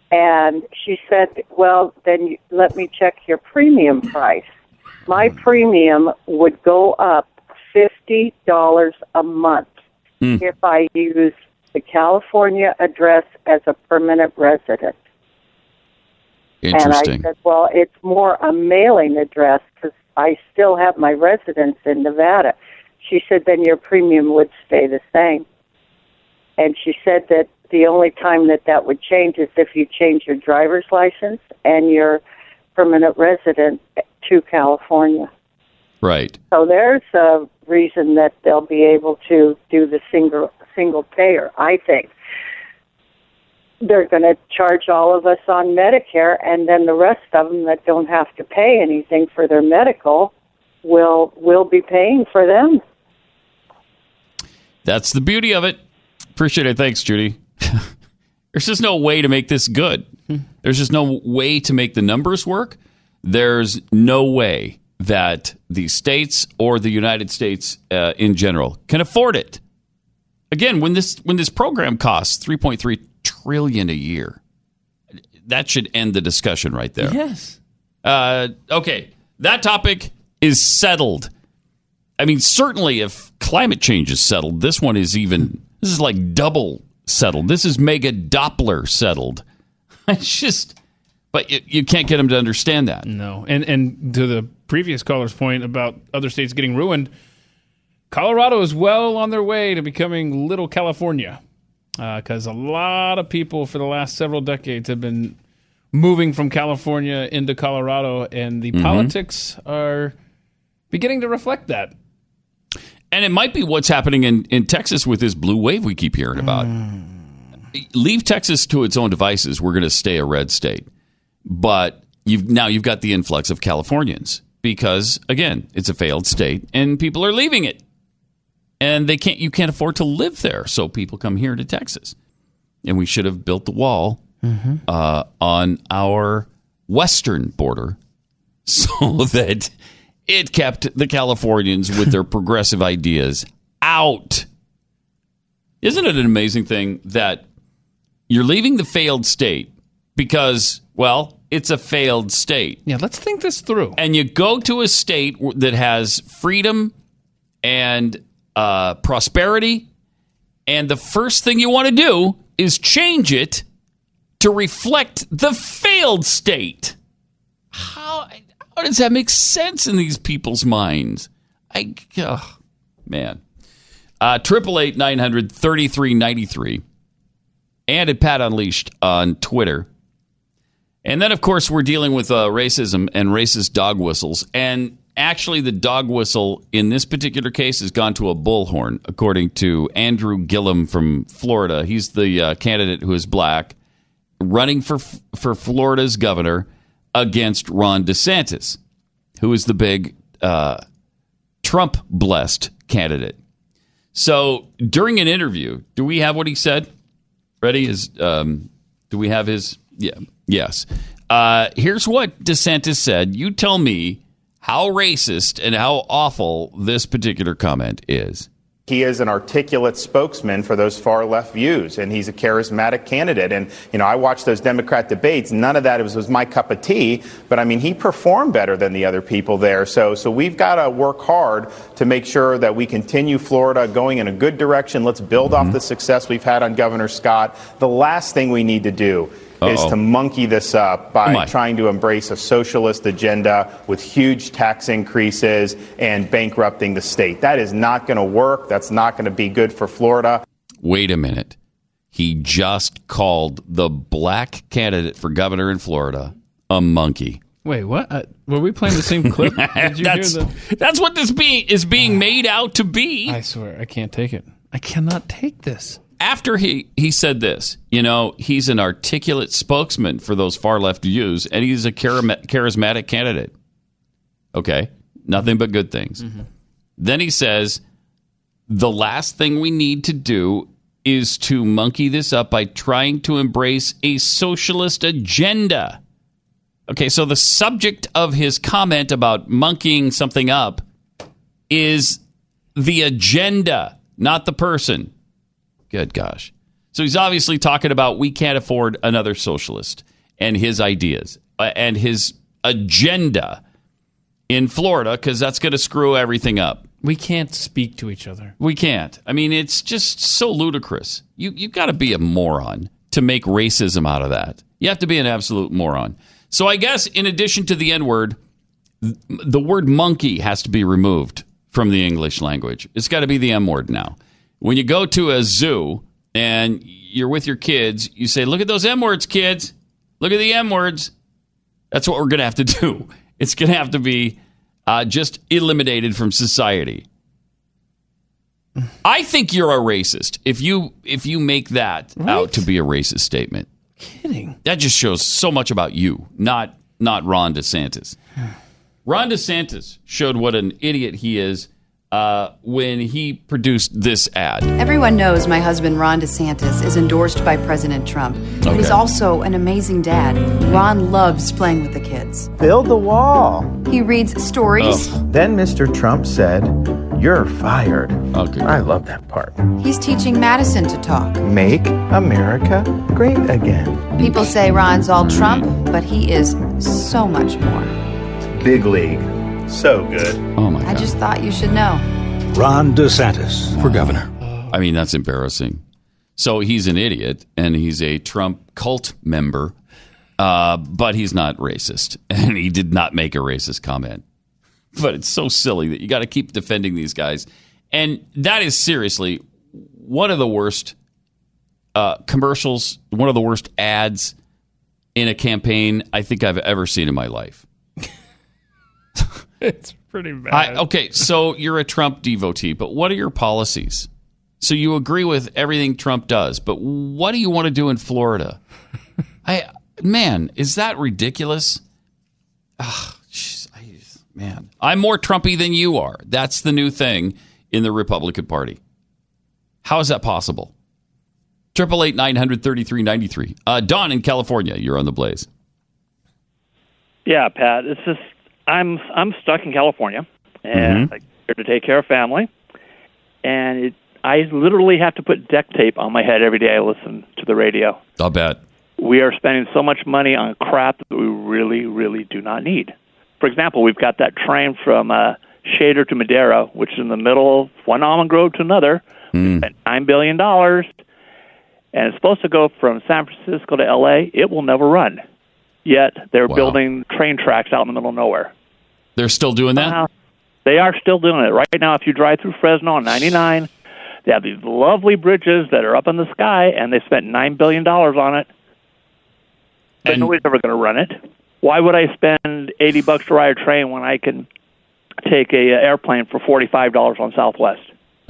And she said, well, then you, let me check your premium price. My premium would go up $50 a month Hmm. if I use the California address as a permanent resident. Interesting. And I said, well, it's more a mailing address because I still have my residence in Nevada. She said, then your premium would stay the same. And she said that the only time that that would change is if you change your driver's license and your permanent resident to California. Right. So there's a reason that they'll be able to do the single single payer. I think they're going to charge all of us on Medicare, and then the rest of them that don't have to pay anything for their medical will will be paying for them. That's the beauty of it. Appreciate it. Thanks, Judy. There's just no way to make this good. There's just no way to make the numbers work. There's no way that the states or the United States uh, in general can afford it. Again, when this when this program costs 3.3 trillion a year, that should end the discussion right there. Yes. Uh, okay, that topic is settled. I mean, certainly if climate change is settled, this one is even. This is like double settled. This is mega Doppler settled. It's just, but you, you can't get them to understand that. No, and and to the previous caller's point about other states getting ruined, Colorado is well on their way to becoming little California, because a lot of people for the last several decades have been moving from California into Colorado, and the Mhm. politics are beginning to reflect that. And it might be what's happening in, in Texas with this blue wave we keep hearing about. Leave Texas to its own devices. We're going to stay a red state. But you've now you've got the influx of Californians because again, it's a failed state and people are leaving it. And they can't you can't afford to live there, so people come here to Texas. And we should have built the wall uh, on our western border so that it kept the Californians with their progressive ideas out. Isn't it an amazing thing that you're leaving the failed state because, well, it's a failed state. Yeah, let's think this through. And you go to a state that has freedom and uh, prosperity, and the first thing you want to do is change it to reflect the failed state. How, how does that make sense in these people's minds? I, oh, man. Uh, Triple eight nine hundred thirty three ninety three, and at Pat Unleashed on Twitter. And then, of course, we're dealing with uh, racism and racist dog whistles. And actually, the dog whistle in this particular case has gone to a bullhorn, according to Andrew Gillum from Florida. He's the uh, candidate who is black, running for for Florida's governor against Ron DeSantis, who is the big uh, Trump blessed candidate. So during an interview, do we have what he said? Ready? Is um, do we have his? Yeah. Yes. Uh, here's what DeSantis said. You tell me how racist and how awful this particular comment is. He is an articulate spokesman for those far left views, and he's a charismatic candidate. And, you know, I watched those Democrat debates. None of that was, was my cup of tea, but I mean, he performed better than the other people there. So, so we've got to work hard to make sure that we continue Florida going in a good direction. Let's build off mm-hmm. the success we've had on Governor Scott. The last thing we need to do is Uh-oh. to monkey this up by on. trying to embrace a socialist agenda with huge tax increases and bankrupting the state. That is not going to work. That's not going to be good for Florida. Wait a minute. He just called the black candidate for governor in Florida a monkey. Wait, what? Uh, were we playing the same clip? Did you that's, hear the? that's what this being is being made out to be. I swear, I can't take it. I cannot take this. After he, he said this, you know, he's an articulate spokesman for those far left views, and he's a charismatic candidate. Okay, nothing but good things. Mm-hmm. Then he says, the last thing we need to do is to monkey this up by trying to embrace a socialist agenda. Okay, so the subject of his comment about monkeying something up is the agenda, not the person. Good gosh. So he's obviously talking about we can't afford another socialist and his ideas uh, and his agenda in Florida because that's going to screw everything up. We can't speak to each other. We can't. I mean, it's just so ludicrous. You you've got to be a moron to make racism out of that. You have to be an absolute moron. So I guess in addition to the N word, the word monkey has to be removed from the English language. It's got to be the M word now. When you go to a zoo and you're with your kids, you say, "Look at those M words, kids. Look at the M words." That's what we're going to have to do. It's going to have to be uh, just eliminated from society. I think you're a racist if you if you make that out to be a racist statement. Kidding. That just shows so much about you, not not Ron DeSantis. Ron DeSantis showed what an idiot he is uh, when he produced this ad. Everyone knows my husband, Ron DeSantis, is endorsed by President Trump. But he's also an amazing dad. Ron loves playing with the kids. Build the wall. He reads stories. Then Mr. Trump said, You're fired. Okay. I love that part. He's teaching Madison to talk. Make America great again. People say Ron's all Trump, but he is so much more. Big league. So good. Oh my I god. just thought you should know. Ron DeSantis for governor. I mean, that's embarrassing. So he's an idiot and he's a Trump cult member, uh, but he's not racist. And he did not make a racist comment. But it's so silly that you got to keep defending these guys. And that is seriously one of the worst uh, commercials, one of the worst ads in a campaign I think I've ever seen in my life. It's pretty bad. I, okay, so you're a Trump devotee, but what are your policies? So you agree with everything Trump does, but what do you want to do in Florida? I man, is that ridiculous? Ah, jeez, I- man, I'm more Trumpy than you are. That's the new thing in the Republican Party. How is that possible? Triple eight nine hundred thirty three ninety three. Uh, Don in California, you're on the blaze. Yeah, Pat. It's just I'm I'm stuck in California, and Mhm. I'm here to take care of family, and it, I literally have to put duct tape on my head every day I listen to the radio. I'll bet. We are spending so much money on crap that we really, really do not need. For example, we've got that train from uh, Shafter to Madera, which is in the middle of one almond grove to another, spent nine billion dollars, and it's supposed to go from San Francisco to L.A. It will never run. Yet they're Wow. building train tracks out in the middle of nowhere. They're still doing that. Somehow, They are still doing it right now. If you drive through Fresno on 99, they have these lovely bridges that are up in the sky, and they spent nine billion dollars on it. But nobody's ever going to run it. Why would I spend 80 bucks to ride a train when I can take a uh, airplane for 45 dollars on Southwest?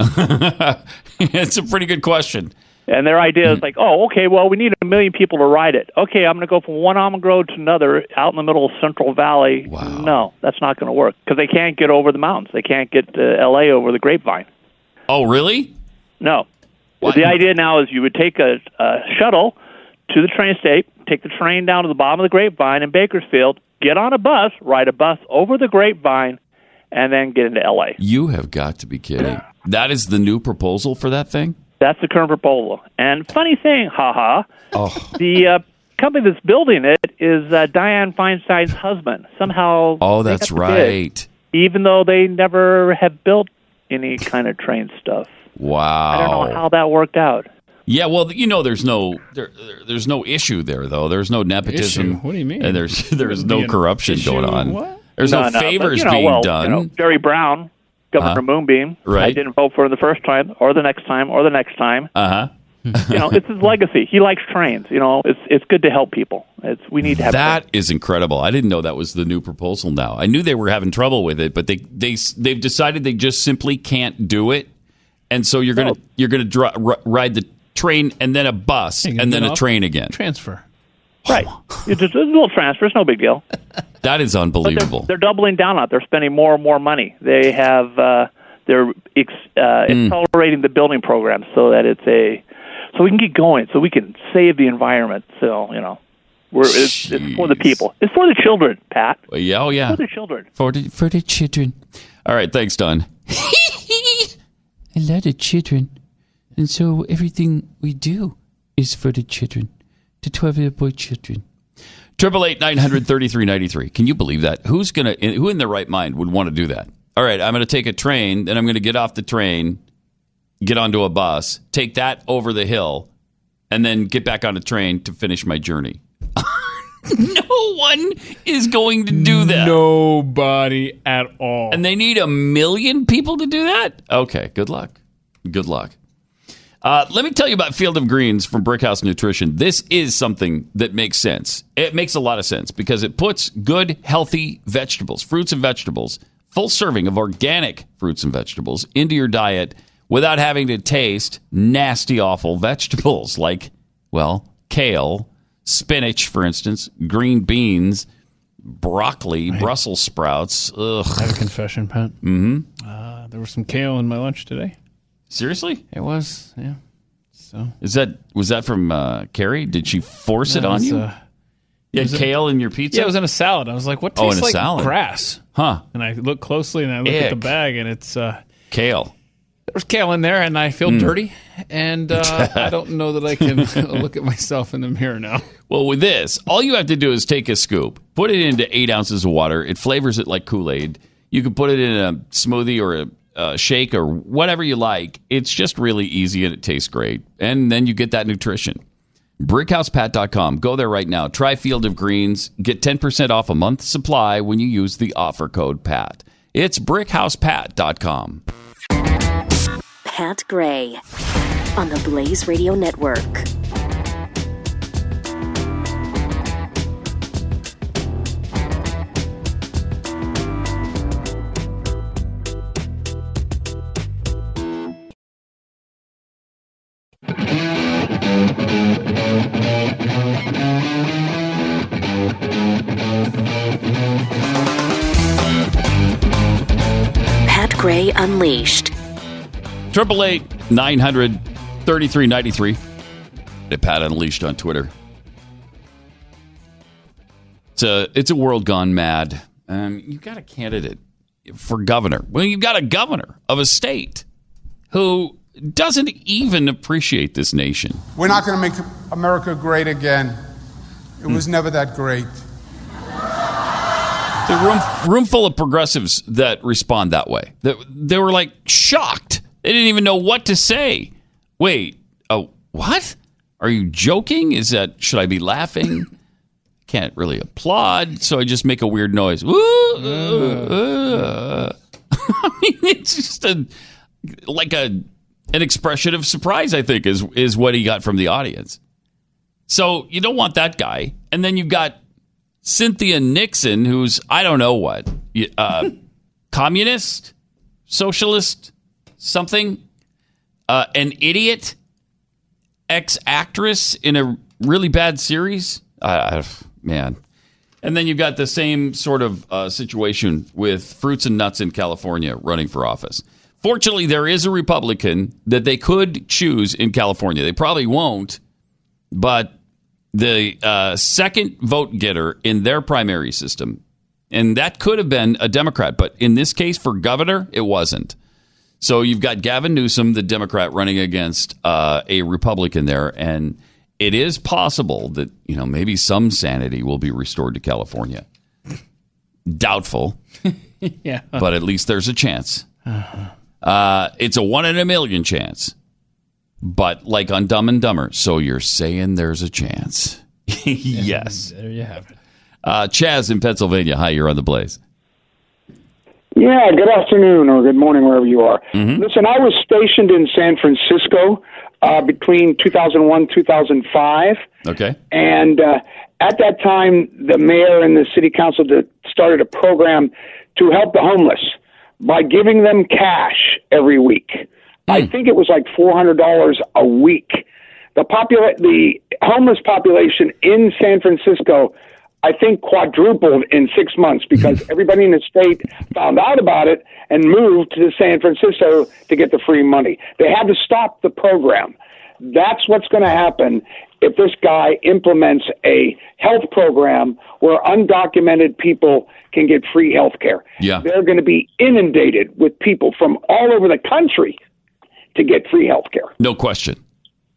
it's a pretty good question. And their idea is mm-hmm. like, oh, okay, well, we need a million people to ride it. Okay, I'm going to go from one almond grove to another out in the middle of Central Valley. Wow. No, that's not going to work because they can't get over the mountains. They can't get uh, to L.A. over the Grapevine. Oh, really? No. The idea now is you would take a, a shuttle to the train station, take the train down to the bottom of the Grapevine in Bakersfield, get on a bus, ride a bus over the Grapevine, and then get into L.A. You have got to be kidding. That is the new proposal for that thing? That's the current proposal. And funny thing, haha, Oh, the uh, company that's building it is uh, Dianne Feinstein's husband. Somehow, oh that's that's got the bid, right. even though they never have built any kind of train stuff. Wow. I don't know how that worked out. Yeah, well, you know, there's no there, there- there's no issue there though. There's no nepotism. Issue? What do you mean? And there's there's no corruption issue, going on. what? There's no, No, no, but, favors you know, being well, done. You know, Jerry Brown, Governor Uh-huh. Moonbeam. I didn't vote for him the first time, or the next time, or the next time. Uh huh. you know, it's his legacy. He likes trains. You know, it's it's good to help people. It's we need to have That is incredible. I didn't know that was the new proposal. Now I knew they were having trouble with it, but they they they've decided they just simply can't do it, and so you're gonna you're gonna dri- r- ride the train and then a bus You and then get a train again. Transfer. Right. It's just a little transfer. It's no big deal. That is But they're, unbelievable. they're doubling down on it. They're spending more and more money. They have uh, they're ex, uh, Mm. accelerating the building program so that it's a so we can get going, so we can save the environment. So you know, we're it's, it's for the people. It's for the children, Pat. Yeah, oh yeah. For the children. For the for the children. All right, thanks, Don. a lot of children, and so everything we do is for the children, the twelve-year boy children. Triple eight nine hundred thirty three ninety three. Can you believe that? Who's gonna? Who in their right mind would want to do that? All right, I'm going to take a train, then I'm going to get off the train, get onto a bus, take that over the hill, and then get back on a train to finish my journey. no one is going to do that. Nobody at all. And they need a million people to do that? Okay, good luck. Good luck. Uh, let me tell you about Field of Greens from Brickhouse Nutrition. This is something that makes sense. It makes a lot of sense because it puts good, healthy vegetables, fruits and vegetables, full serving of organic fruits and vegetables into your diet without having to taste nasty, awful vegetables like, well, kale, spinach, for instance, green beans, broccoli, Brussels sprouts. Ugh. I have a confession, Pat. hmm Uh, there was some kale in my lunch today. Seriously? It was, yeah. So Is that was that from uh, Carrie? Did she force it No, on was, you? uh, you had kale in your pizza? Yeah, it was in a salad. I was like, what tastes Oh, in a like salad. grass? Huh. And I look closely and I look at the bag and it's uh, Kale. there's kale in there and I feel Mm. dirty and uh, I don't know that I can look at myself in the mirror now. Well, with this, all you have to do is take a scoop, put it into eight ounces of water. It flavors it like Kool Aid. You can put it in a smoothie or a, uh shake or whatever you like. It's just really easy and it tastes great. And then you get that nutrition. BrickHousePat.com. Go there right now. Try Field of Greens. Get 10% off a month's supply when you use the offer code PAT. It's BrickHousePat.com. Pat Gray on the Blaze Radio Network. Unleashed. Triple eight nine hundred thirty three ninety three. Pat Unleashed on Twitter. It's a it's a world gone mad. Um, you've got a candidate for governor. Well, you've got a governor of a state who doesn't even appreciate this nation. We're not going to make America great again. It was never that great. The room room full of progressives that respond that way. That they were like shocked. They didn't even know what to say. Wait, oh, what? Are you joking? Is that should I be laughing? Can't really applaud, so I just make a weird noise. Woo, uh. I mean, it's just a like a an expression of surprise. I think is is what he got from the audience. So you don't want that guy, and then you've got Cynthia Nixon, who's I don't know what, uh, communist, socialist, something, uh, an idiot, ex actress in a really bad series. Uh, man. And then you've got the same sort of uh, situation with fruits and nuts in California running for office. Fortunately, there is a Republican that they could choose in California. They probably won't, but the uh, second vote getter in their primary system, and that could have been a Democrat, but in this case for governor, it wasn't. So you've got Gavin Newsom, the Democrat, running against uh, a Republican there, and it is possible that you know maybe some sanity will be restored to California. Doubtful, yeah. but at least there's a chance. Uh, it's a one in a million chance. But like on Dumb and Dumber, so you're saying there's a chance? yes. There you have it. Uh, Chaz in Pennsylvania. Hi, you're on the Blaze. Yeah, good afternoon or good morning, wherever you are. Listen, I was stationed in San Francisco uh, between 2001 2005. Okay. And uh, at that time, the mayor and the city council did, started a program to help the homeless by giving them cash every week. I hmm. think it was like $400 a week. The popula- the homeless population in San Francisco, I think, quadrupled in six months because everybody in the state found out about it and moved to San Francisco to get the free money. They had to stop the program. That's what's going to happen if this guy implements a health program where undocumented people can get free health care. Yeah. They're going to be inundated with people from all over the country to get free health care. No question.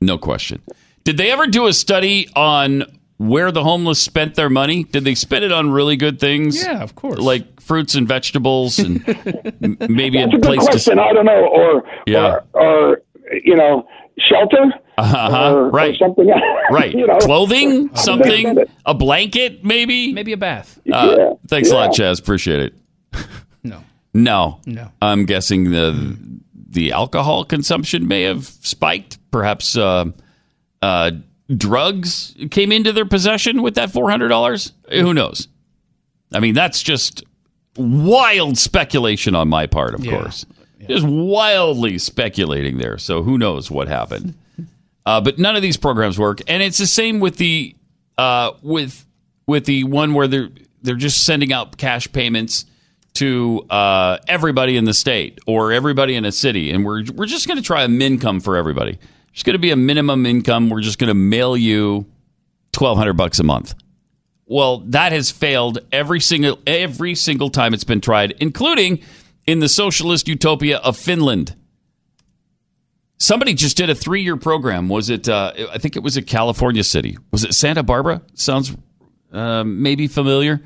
No question. Did they ever do a study on where the homeless spent their money? Did they spend it on really good things? Yeah, of course. Like fruits and vegetables and maybe That's a a good place to question. I don't know, or Yeah. or, or you know, shelter, Uh-huh, or, right. or something. else. Right. you know, Clothing, How do they something, a blanket, maybe. Maybe a bath. Uh, Yeah. Thanks a lot, Chaz. Appreciate it. No. No. No. I'm guessing the the alcohol consumption may have spiked. Perhaps uh, uh, drugs came into their possession with that four hundred dollars. Who knows? I mean, that's just wild speculation on my part, of Yeah. course. Just wildly speculating there. So who knows what happened? Uh, but none of these programs work, and it's the same with the uh, with with the one where they're they're just sending out cash payments to uh, everybody in the state or everybody in a city, and we're we're just going to try a mincome for everybody. It's going to be a minimum income. We're just going to mail you twelve hundred bucks a month. Well, that has failed every single every single time it's been tried, including in the socialist utopia of Finland. Somebody just did a three year program. Was it? Uh, I think it was a California city. Was it Santa Barbara? Sounds um, maybe familiar.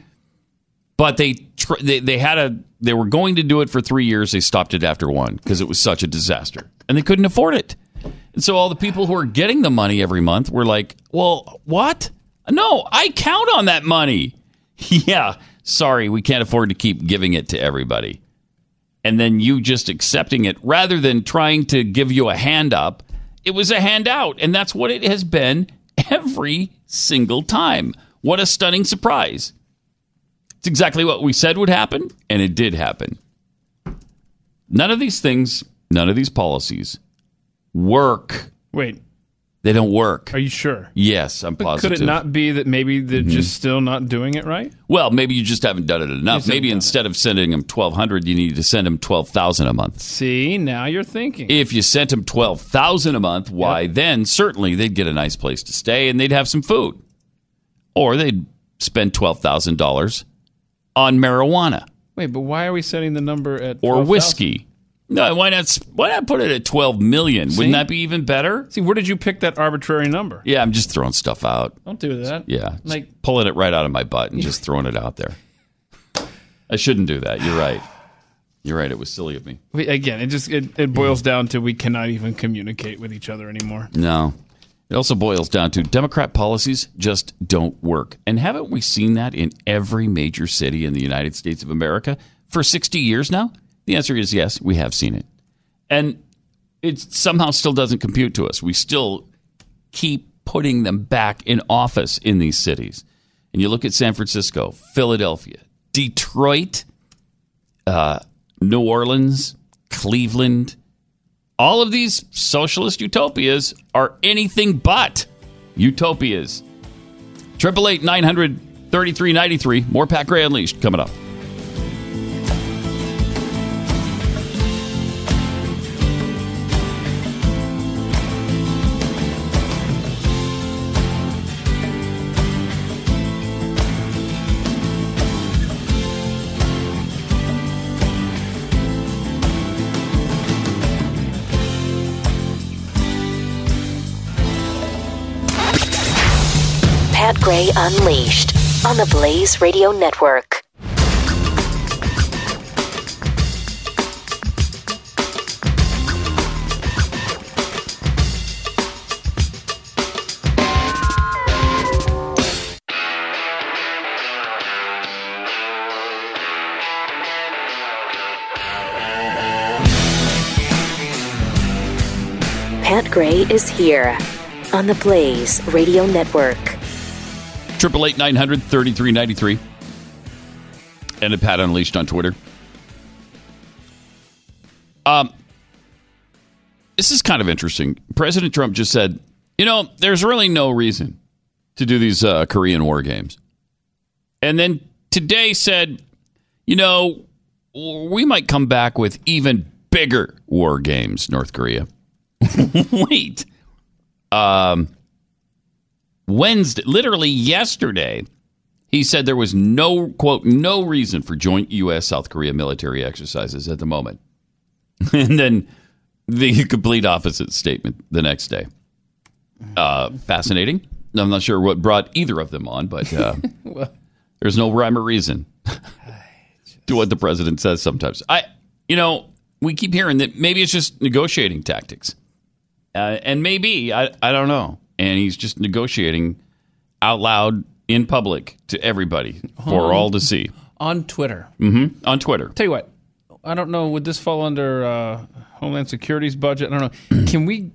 But they, tr- they they had a they were going to do it for three years. They stopped it after one because it was such a disaster, and they couldn't afford it. And so all the people who are getting the money every month were like, "Well, what? No, I count on that money." yeah, sorry, we can't afford to keep giving it to everybody and then you just accepting it rather than trying to give you a hand up. It was a handout, and that's what it has been every single time. What a stunning surprise. It's exactly what we said would happen, and it did happen. None of these things, none of these policies work. Wait, They don't work. are you sure? Yes, I'm But positive. could it not be that maybe they're Mhm. just still not doing it right? Well, maybe you just haven't done it enough. Maybe instead of sending them 1200 you need to send them 12,000 a month. See, now you're thinking. If you sent them 12,000 a month, why then certainly they'd get a nice place to stay and they'd have some food. Or they'd spend $12,000 on marijuana Wait, but why are we setting the number at or 12,000? whiskey. No, why not why not put it at 12 million? See? Wouldn't that be even better? See, where did you pick that arbitrary number? Yeah, I'm just throwing stuff out. Don't do that. Yeah. Like- pulling it right out of my butt and just throwing it out there. I shouldn't do that. You're right. You're right. It was silly of me. We, again, it just it, it boils down to we cannot even communicate with each other anymore. No. It also boils down to Democrat policies just don't work. And haven't we seen that in every major city in the United States of America for 60 years now? The answer is yes, we have seen it. And it somehow still doesn't compute to us. We still keep putting them back in office in these cities. And you look at San Francisco, Philadelphia, Detroit, uh, New Orleans, Cleveland, all of these socialist utopias are anything but utopias. Triple eight nine hundred thirty three ninety three. More Pat Gray Unleashed coming up. Gray Unleashed on the Blaze Radio Network. Pat Gray is here on the Blaze Radio Network. Triple eight nine hundred thirty three ninety three. And a Pat Unleashed on Twitter. Um, this is kind of interesting. President Trump just said, you know, there's really no reason to do these uh, Korean War games. And then today said, you know, we might come back with even bigger war games, North Korea. Wait. Um, Wednesday, literally yesterday, he said there was no, quote, no reason for joint U.S. South Korea military exercises at the moment. and then the complete opposite statement the next day. Uh, fascinating. I'm not sure what brought either of them on, but uh, there's no rhyme or reason to what the president says sometimes. I, you know, we keep hearing that maybe it's just negotiating tactics. Uh, and maybe, I, I don't know. And he's just negotiating out loud in public to everybody for all to see On Twitter. hmm on Twitter. Tell you what, I don't know. Would this fall under uh, Homeland Security's budget? I don't know. Can we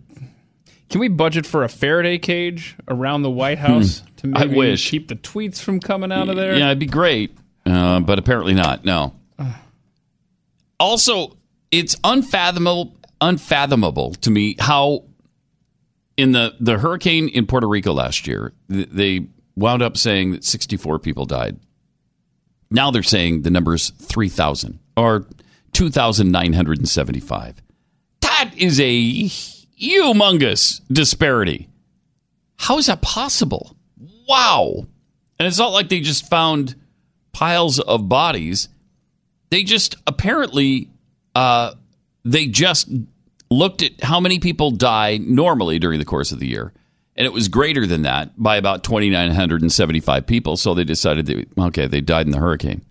can we budget for a Faraday cage around the White House to Hmm. I maybe wish. keep the tweets from coming out of there? Yeah, it'd be great, uh, but apparently not. No. Also, it's unfathomable, unfathomable to me how in the the hurricane in Puerto Rico last year, they wound up saying that 64 people died. Now they're saying the number is 3,000 or 2,975. That is a humongous disparity. How is that possible? Wow. And it's not like they just found piles of bodies. They just apparently uh, they just looked at how many people die normally during the course of the year, and it was greater than that by about 2,975 people. So they decided that okay, they died in the hurricane.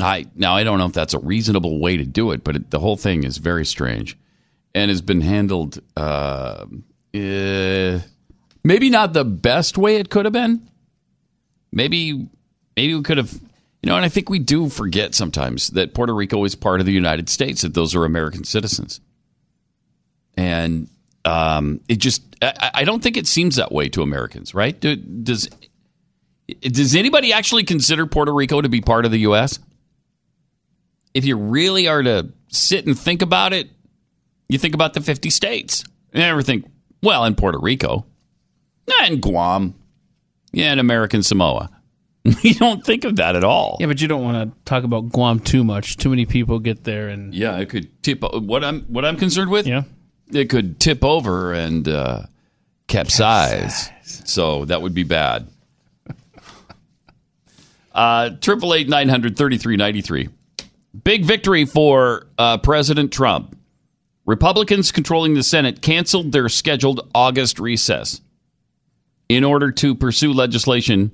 I now I don't know if that's a reasonable way to do it, but it, the whole thing is very strange and has been handled uh, eh, maybe not the best way it could have been. Maybe maybe we could have you know, and I think we do forget sometimes that Puerto Rico is part of the United States, that those are American citizens. And um, it just, I, I don't think it seems that way to Americans, right? Do, does, does anybody actually consider Puerto Rico to be part of the U.S.? If you really are to sit and think about it, you think about the 50 states. You never think, well, in Puerto Rico, and Guam, yeah, and American Samoa. you don't think of that at all. Yeah, but you don't want to talk about Guam too much. Too many people get there, and Yeah, it could tip. What I'm what I'm concerned with. Yeah, it could tip over and uh, capsize. So that would be bad. Uh, Triple eight nine hundred thirty three ninety three. Big victory for uh, President Trump. Republicans controlling the Senate canceled their scheduled August recess in order to pursue legislation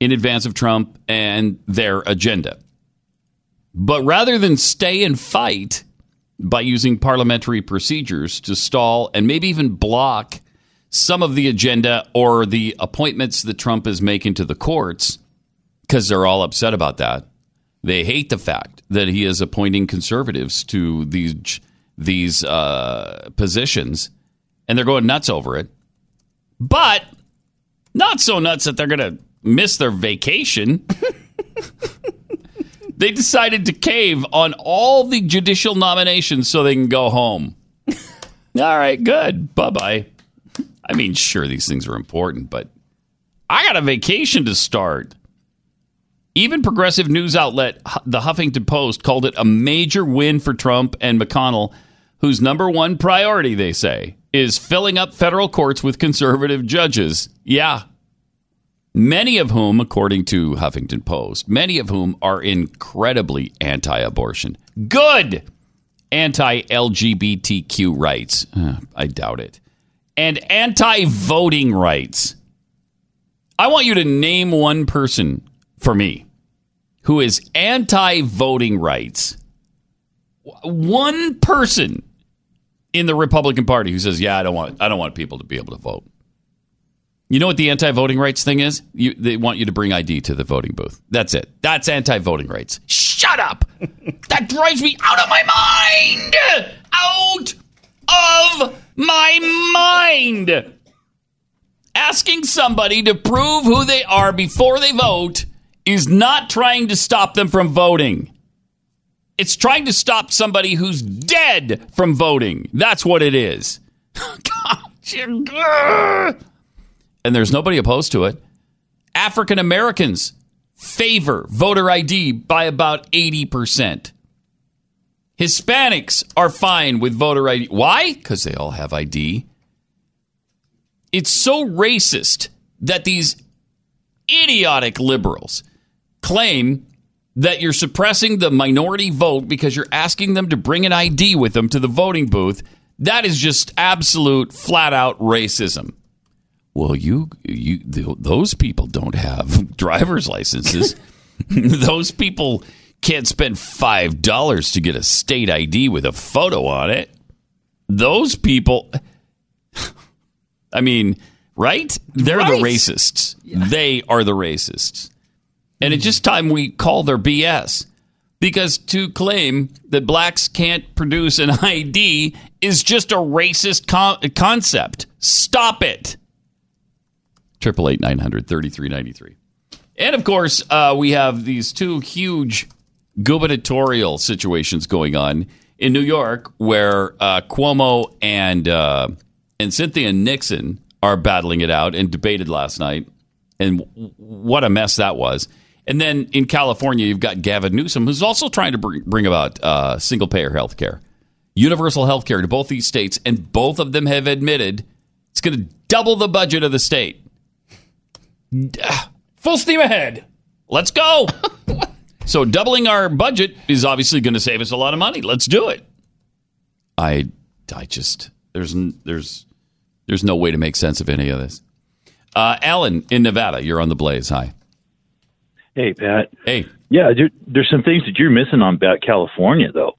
in advance of Trump and their agenda. But rather than stay and fight by using parliamentary procedures to stall and maybe even block some of the agenda or the appointments that Trump is making to the courts, because they're all upset about that. They hate the fact that he is appointing conservatives to these these uh, positions, and they're going nuts over it. But not so nuts that they're going to miss their vacation. they decided to cave on all the judicial nominations so they can go home. all right, good. Bye bye. I mean, sure, these things are important, but I got a vacation to start. Even progressive news outlet the Huffington Post called it a major win for Trump and McConnell, whose number one priority, they say, is filling up federal courts with conservative judges. Yeah. Many of whom, according to Huffington Post, many of whom are incredibly anti abortion. Good! Anti LGBTQ rights. Uh, I doubt it. And anti voting rights. I want you to name one person for me who is anti voting rights. One person in the Republican Party who says, "Yeah, I don't want I don't want people to be able to vote." You know what the anti-voting rights thing is? You, they want you to bring ID to the voting booth. That's it. That's anti-voting rights. Shut up. that drives me out of my mind. Out of my mind. Asking somebody to prove who they are before they vote is not trying to stop them from voting. It's trying to stop somebody who's dead from voting. That's what it is. and there's nobody opposed to it. African Americans favor voter ID by about 80%. Hispanics are fine with voter ID. Why? Because they all have ID. It's so racist that these idiotic liberals claim that you're suppressing the minority vote because you're asking them to bring an ID with them to the voting booth. That is just absolute flat out racism. Well, you you th- those people don't have driver's licenses. those people can't spend five dollars to get a state ID with a photo on it. Those people, I mean, right? They're Right. the racists. They are the racists, and it's just time we call their BS Because to claim that blacks can't produce an ID is just a racist con- concept. Stop it. Triple eight nine hundred thirty three ninety three. And of course, uh, we have these two huge gubernatorial situations going on in New York, where uh, Cuomo and uh, and Cynthia Nixon are battling it out and debated last night. And w- what a mess that was. And then in California, you've got Gavin Newsom, who's also trying to bring, bring about uh, single payer health care, universal health care to both these states. And both of them have admitted it's going to double the budget of the state. Full steam ahead. Let's go. so doubling our budget is obviously going to save us a lot of money. Let's do it. I I just there's there's there's no way to make sense of any of this. Uh, Alan in Nevada, you're on the Blaze. Hi. Hey, Pat. Hey. Yeah, there, there's some things that you're missing on about California, though.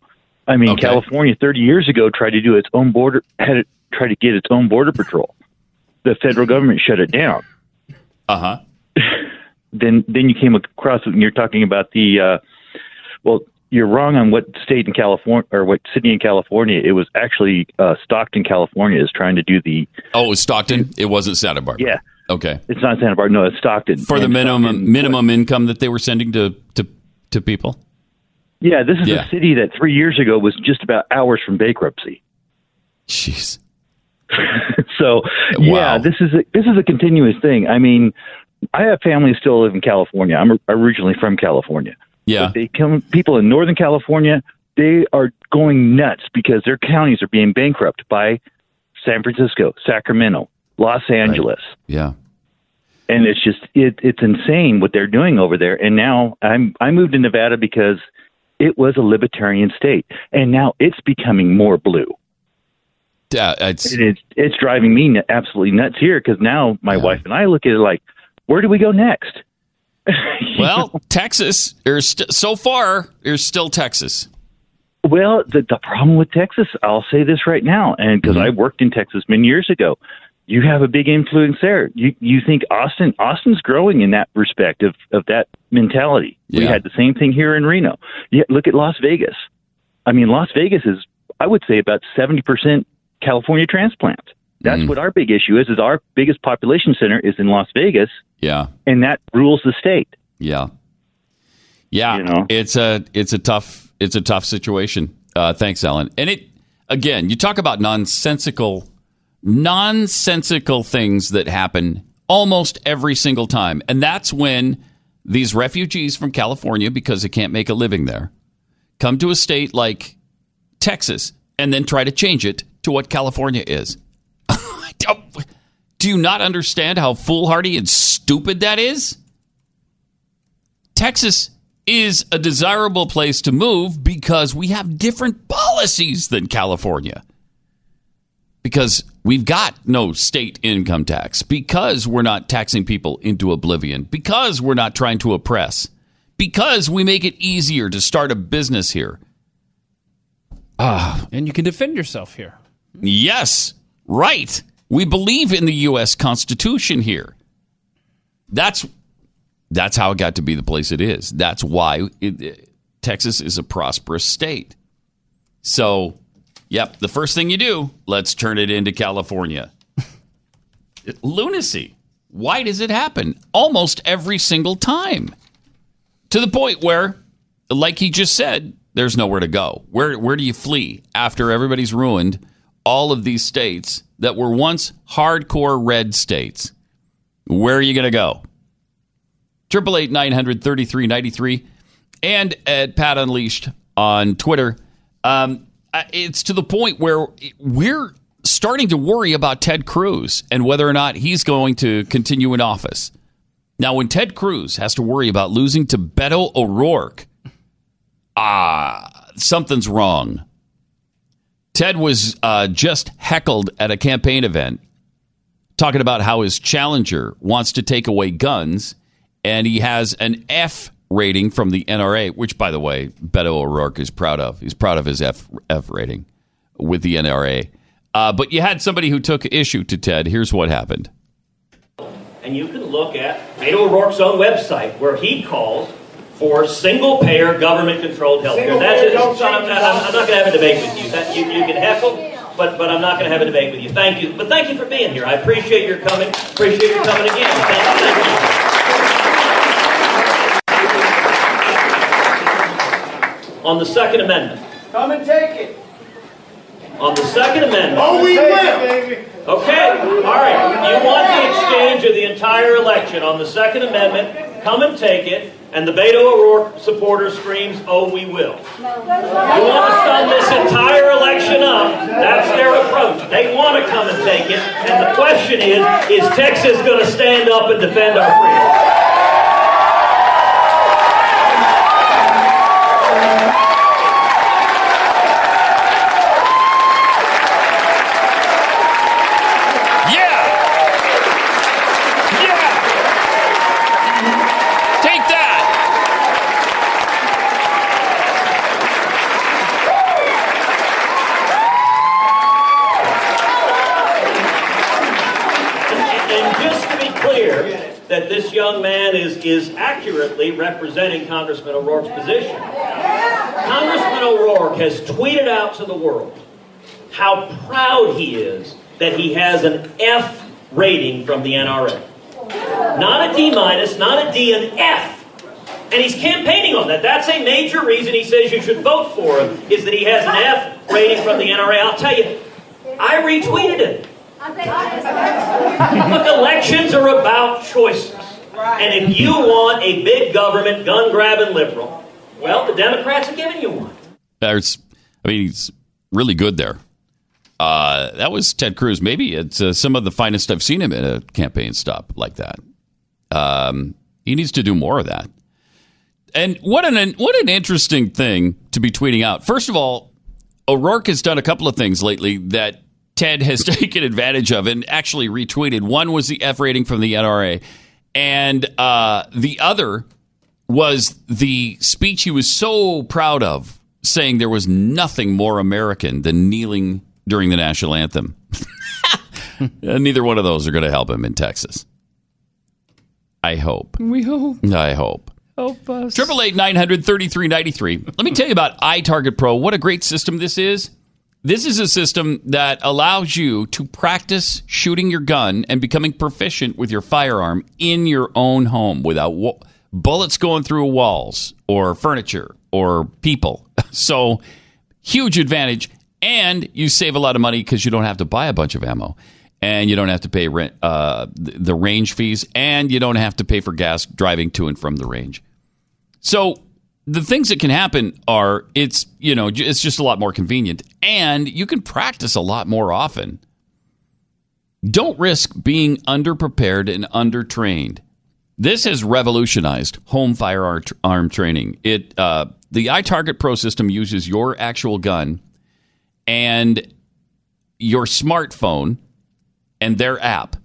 I mean, Okay. California 30 years ago tried to do its own border, had it, tried to get its own border patrol. The federal government shut it down. Uh huh. Then, then you came across it, and you're talking about the. Uh, well, you're wrong on what state in California or what city in California. It was actually uh, Stockton, California, is trying to do the. Oh, it was Stockton. It wasn't Santa Barbara. Yeah. Okay. It's not Santa Barbara. No, it's Stockton. For the And minimum Stockton- minimum income that they were sending to to to people. Yeah, this is Yeah. a city that three years ago was just about hours from bankruptcy. Jeez. so yeah, this is a, this is a continuous thing. I mean, I have family still live in California. I'm originally from California. Yeah. They come people in Northern California. They are going nuts because their counties are being bankrupt by San Francisco, Sacramento, Los Angeles. Yeah. and it's just it, it's insane what they're doing over there. And now I'm I moved to Nevada because it was a libertarian state, and now it's becoming more blue. Yeah, it's And it's it's driving me absolutely nuts here because now my wife and I look at it like, where do we go next? Well, Texas. There's st- so far. There's still Texas. Well, the the problem with Texas, I'll say this right now, and because Mm-hmm. I worked in Texas many years ago, you have a big influence there. You you think Austin Austin's growing in that respect of of that mentality. We had the same thing here in Reno. Yeah, look at Las Vegas. I mean, Las Vegas is I would say about seventy percent California transplant. That's Mm. what our big issue is. Is our biggest population center is in Las Vegas, Yeah. and that rules the state. Yeah. Yeah. It's a it's a tough it's a tough situation. Uh, thanks, Ellen. And it again, you talk about nonsensical nonsensical things that happen almost every single time. And that's when these refugees from California, because they can't make a living there, come to a state like Texas and then try to change it to what California is. Do you not understand how foolhardy and stupid that is? Texas is a desirable place to move because we have different policies than California. Because we've got no state income tax, because we're not taxing people into oblivion, because we're not trying to oppress, because we make it easier to start a business here. Ah, and you can defend yourself here. Yes, right. We believe in the U.S. Constitution here. That's that's how it got to be the place it is. That's why it, it- Texas is a prosperous state. So, yep, the first thing you do, let's turn it into California. Lunacy. Why does it happen? Almost every single time. To the point where, like he just said, there's nowhere to go. Where where do you flee after everybody's ruined all of these states that were once hardcore red states? Where are you going to go? Triple eight nine hundred thirty three ninety three, and at Pat Unleashed on Twitter. Um, it's to the point where we're starting to worry about Ted Cruz and whether or not he's going to continue in office. Now, when Ted Cruz has to worry about losing to Beto O'Rourke, ah, something's wrong. Ted was uh, just heckled at a campaign event talking about how his challenger wants to take away guns, and he has an F rating from the NRA, which, by the way, Beto O'Rourke is proud of. He's proud of his F, F rating with the NRA. Uh, but you had somebody who took issue to Ted. Here's what happened. And you can look at Beto O'Rourke's own website where he calls for single payer government controlled health care. That's it. I'm, I'm not going to have a debate with you. That, you. You can heckle, but, but I'm not going to have a debate with you. Thank you. But thank you for being here. I appreciate your coming. Appreciate your coming again. Thank you. Thank you. On the Second Amendment. Come and take it. On the Second Amendment. Oh, we will. Okay, all right. You want the exchange of the entire election on the Second Amendment? Come and take it. And the Beto O'Rourke supporter screams, "Oh, we will." You want to sum this entire election up? That's their approach. They want to come and take it. And the question is: Is Texas going to stand up and defend our freedom? Is, accurately representing Congressman O'Rourke's position. Congressman O'Rourke has tweeted out to the world how proud he is that he has an F rating from the NRA. Not a D minus, not a D, an F. And he's campaigning on that. That's a major reason he says you should vote for him, is that he has an F rating from the NRA. I'll tell you, I retweeted it. Look, elections are about choices. And if you want a big government, gun grabbing liberal, well, the Democrats have given you one. There's, I mean, he's really good there. Uh, that was Ted Cruz. Maybe it's uh, some of the finest I've seen him in a campaign stop like that. Um, he needs to do more of that. And what an what an interesting thing to be tweeting out. First of all, O'Rourke has done a couple of things lately that Ted has taken advantage of and actually retweeted. One was the F rating from the NRA, and uh, the other was the speech he was so proud of, saying there was nothing more American than kneeling during the national anthem. Neither one of those are going to help him in Texas. I hope. We hope. I hope. Help us. Triple eight nine hundred thirty three ninety three. Let me tell you about iTarget Pro. What a great system this is. This is a system that allows you to practice shooting your gun and becoming proficient with your firearm in your own home without wa- bullets going through walls or furniture or people. So, huge advantage. And you save a lot of money because you don't have to buy a bunch of ammo and you don't have to pay rent, uh, the the range fees, and you don't have to pay for gas driving to and from the range. So the things that can happen are it's you know it's just a lot more convenient, and you can practice a lot more often. Don't risk being underprepared and undertrained. This has revolutionized home firearm training. It uh, the iTarget Pro system uses your actual gun and your smartphone and their app.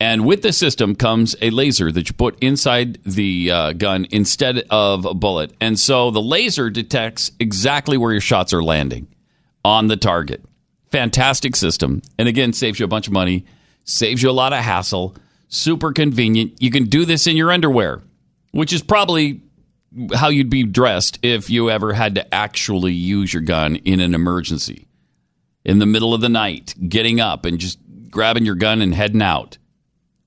And with the system comes a laser that you put inside the uh, gun instead of a bullet. And so the laser detects exactly where your shots are landing on the target. Fantastic system. And again, saves you a bunch of money, saves you a lot of hassle, super convenient. You can do this in your underwear, which is probably how you'd be dressed if you ever had to actually use your gun in an emergency. In the middle of the night, getting up and just grabbing your gun and heading out.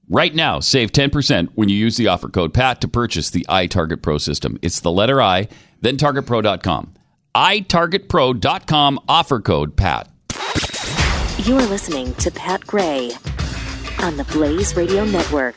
Right now, save 10% when you use the offer code PAT to purchase the iTarget Pro system. It's the letter I, then targetpro.com. itargetpro.com offer code PAT. You're listening to Pat Gray on the Blaze Radio Network.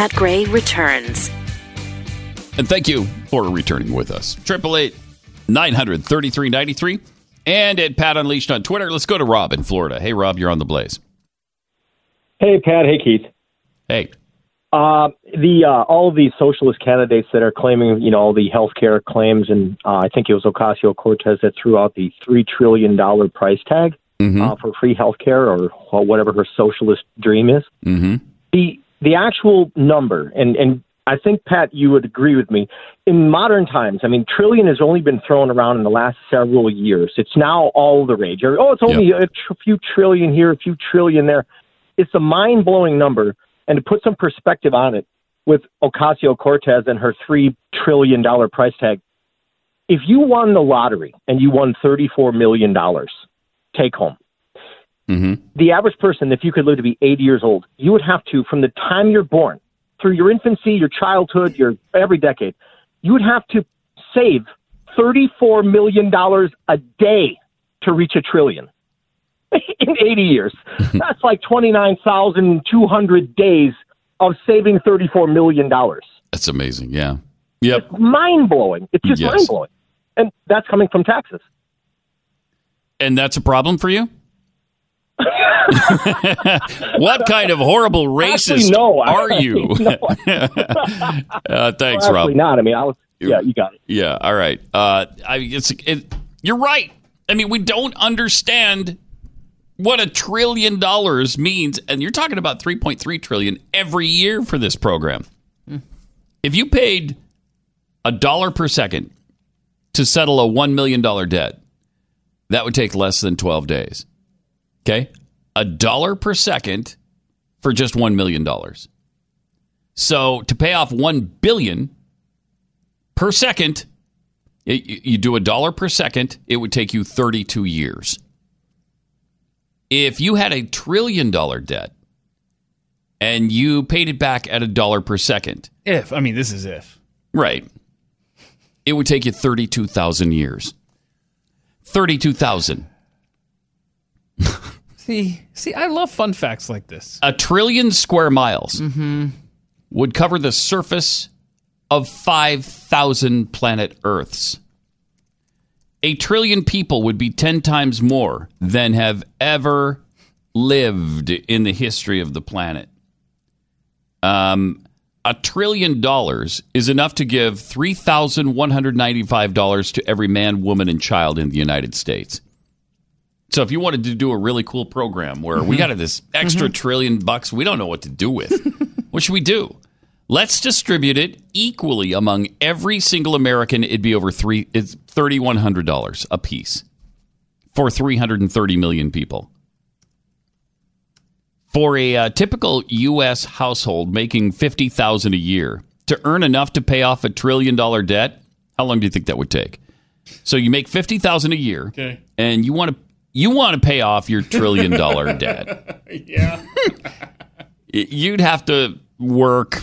Pat Gray returns. And thank you for returning with us. 888 900 3393 and at Pat Unleashed on Twitter. Let's go to Rob in Florida. Hey, Rob, you're on the blaze. Hey, Pat. Hey, Keith. Hey. Uh, the uh, all of these socialist candidates that are claiming, you know, all the health care claims, and uh, I think it was Ocasio Cortez that threw out the three trillion dollar price tag. Mm-hmm. uh, for free health care or, or whatever her socialist dream is. Mm-hmm. The the actual number, and and I think Pat, you would agree with me. In modern times, I mean, trillion has only been thrown around in the last several years. It's now all the rage. Oh, it's only a tr- few trillion here, a few trillion there. It's a mind blowing number, and to put some perspective on it, with Ocasio Cortez and her three trillion dollar price tag, if you won the lottery and you won thirty four million dollars, take home Mm-hmm. the average person, if you could live to be 80 years old, you would have to, from the time you're born, through your infancy, your childhood, your every decade, you would have to save $34 million a day to reach a trillion in 80 years. That's like 29,200 days of saving $34 million. That's amazing. Yeah. Yep. Mind blowing. It's just Yes. mind blowing. And that's coming from taxes. And that's a problem for you? what kind of horrible racist Actually, no. are you? No. uh, thanks, Well, Rob. actually not. I mean, I was, yeah, you got it. Yeah. All right. Uh, I, it's it, you're right. I mean, we don't understand what a trillion dollars means, and you're talking about 3.3 trillion every year for this program. If you paid a dollar per second to settle a one million dollar debt, that would take less than 12 days. Okay, a dollar per second for just one million dollars. So to pay off one billion per second, y- you do a dollar per second, it would take you 32 years. If you had a trillion dollar debt and you paid it back at a dollar per second, If I mean, this is if. right, it would take you 32,000 years. 32,000. See, see, I love fun facts like this. A trillion square miles Mm-hmm. would cover the surface of 5,000 planet Earths. A trillion people would be 10 times more than have ever lived in the history of the planet. Um, a trillion dollars is enough to give $3,195 to every man, woman, and child in the United States. So if you wanted to do a really cool program where we Mhm. got this extra trillion bucks, we don't know what to do with. what should we do? Let's distribute it equally among every single American. It'd be over three. It's thirty one hundred dollars a piece for three hundred and thirty million people. For a uh, typical U.S. household making fifty thousand a year to earn enough to pay off a trillion dollar debt, how long do you think that would take? So you make fifty thousand a year, Okay. and you want to you want to pay off your trillion dollar debt. yeah. You'd have to work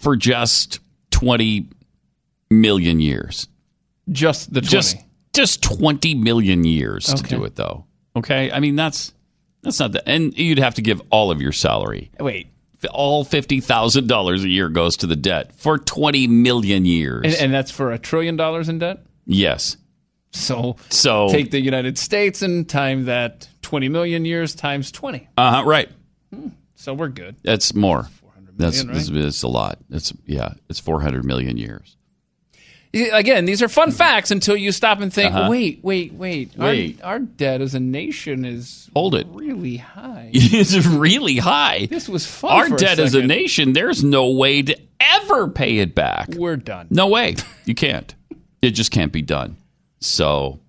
for just twenty million years. Just the 20. Just just twenty million years to do it, though. Okay, I mean that's that's not that, and you'd have to give all of your salary. Wait. All fifty thousand dollars a year goes to the debt for twenty million years. And, and that's for a trillion dollars in debt? yes. So, So take the United States and time that 20 million years times 20. uh huh right. So we're good. That's more. That's million, that's, that's a lot. It's yeah. It's four hundred million years. Again, these are fun facts until you stop and think, Uh-huh. wait, wait, wait. Wait. Our, debt as a nation is Hold it. really high. it's really high. This was fun. Our for a debt as a nation, there's no way to ever pay it back. We're done. No way. You can't. It just can't be done. So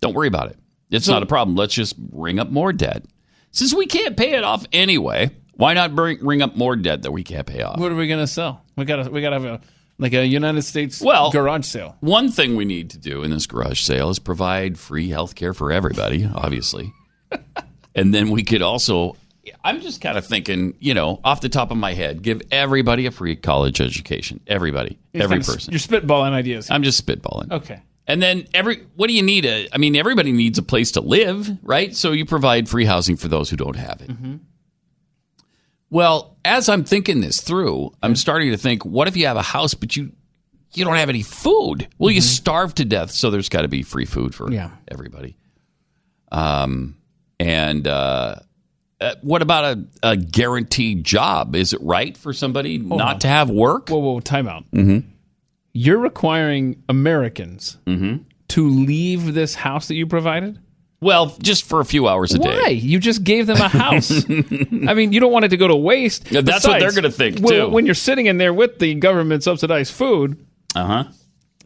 don't worry about it. It's So- not a problem. Let's just ring up more debt. Since we can't pay it off anyway, why not bring, ring up more debt that we can't pay off? What are we going to sell? We got to we got to have a like a United States Well- garage sale. One thing we need to do in this garage sale is provide free health care for everybody, obviously. and then we could also, I'm just kind of thinking, you know, off the top of my head, give everybody a free college education. Everybody, every person. You're spitballing ideas. I'm just spitballing. Okay. And then every, what do you need? A, I mean, everybody needs a place to live, right? So you provide free housing for those who don't have it. Mm-hmm. Well, as I'm thinking this through, I'm starting to think, what if you have a house but you you don't have any food? Well, you starve to death, so there's got to be free food for Mm-hmm. Yeah. everybody. Um, and uh, uh, what about a, a guaranteed job? Is it right for somebody Hold not on. to have work? Whoa, whoa, time out. Mm-hmm. You're requiring Americans Mm-hmm. to leave this house that you provided? Well, just for a few hours a day. Why? You just gave them a house. I mean, you don't want it to go to waste. Yeah, that's what they're gonna think, when, too. When you're sitting in there with the government subsidized food, Uh huh.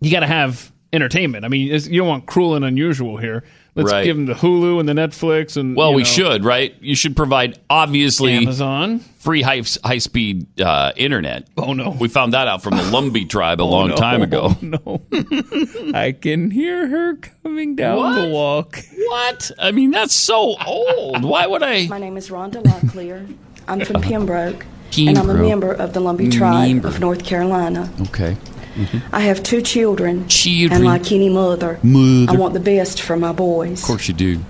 you got to have entertainment. I mean, you don't want cruel and unusual here. Let's Right. give them the Hulu and the Netflix and Well, you we should, right? You should provide obviously Amazon. free high high speed uh, internet. Oh no, we found that out from the Lumbee tribe a Oh, long no. time ago. No, I can hear her coming down the walk. What? I mean, that's so old. Why would I? My name is Rhonda Locklear. I'm from Pembroke, and I'm a member of the Lumbee Tribe Member. of North Carolina. Okay. I have two children, Children. and like any mother, Mother. I want the best for my boys. Of course you do.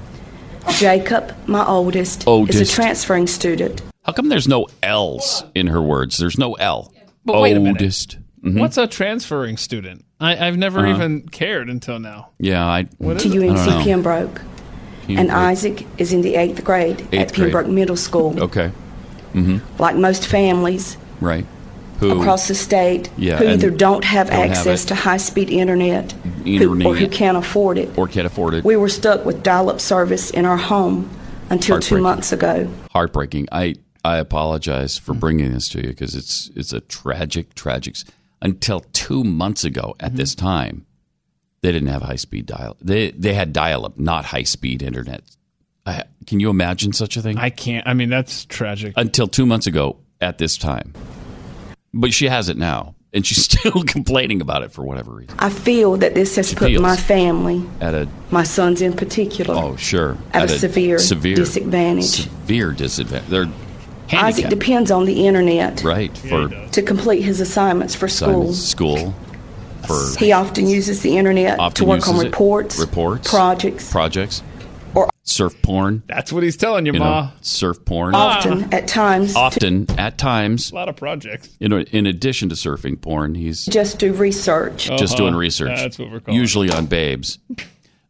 Jacob, my oldest, is a transferring student. How come there's no L's in her words? There's no L. But wait a minute. Oldest. Mhm. What's a transferring student? I, I've never Uh-huh. even cared until now. Yeah, I. What to is? UNC I don't know. Pembroke, and Isaac is in the eighth grade Eighth at Pembroke grade. Middle School. Okay. Mm-hmm. Like most families Right. Who? across the state Yeah, who either don't have don't access it. to high-speed internet, who, or who can't afford it. or can't afford it. We were stuck with dial-up service in our home until two months ago. Heartbreaking. I I apologize for mm-hmm. bringing this to you because it's it's a tragic, tragic. Until two months ago, at mm-hmm. this time, they didn't have high speed dial. They they had dial up, not high speed internet. I, can you imagine such a thing? I can't. I mean, that's tragic. Until two months ago, at this time, but she has it now, and she's still complaining about it for whatever reason. I feel that this has She put feels. my family, At a my sons in particular, oh sure, At a severe disadvantage. Severe disadvantage. They're Isaac handicapped, depends on the internet right? For to complete his assignments for school. assignments, school, for He often uses the internet often to work on uses it. reports, reports, projects, projects, or surf porn. That's what he's telling you, You Ma. know, surf porn. often at times to Often, at times, A lot of projects. you know, in addition to surfing porn, he's just do research. just Uh-huh. doing research. That's what we're calling Usually on babes.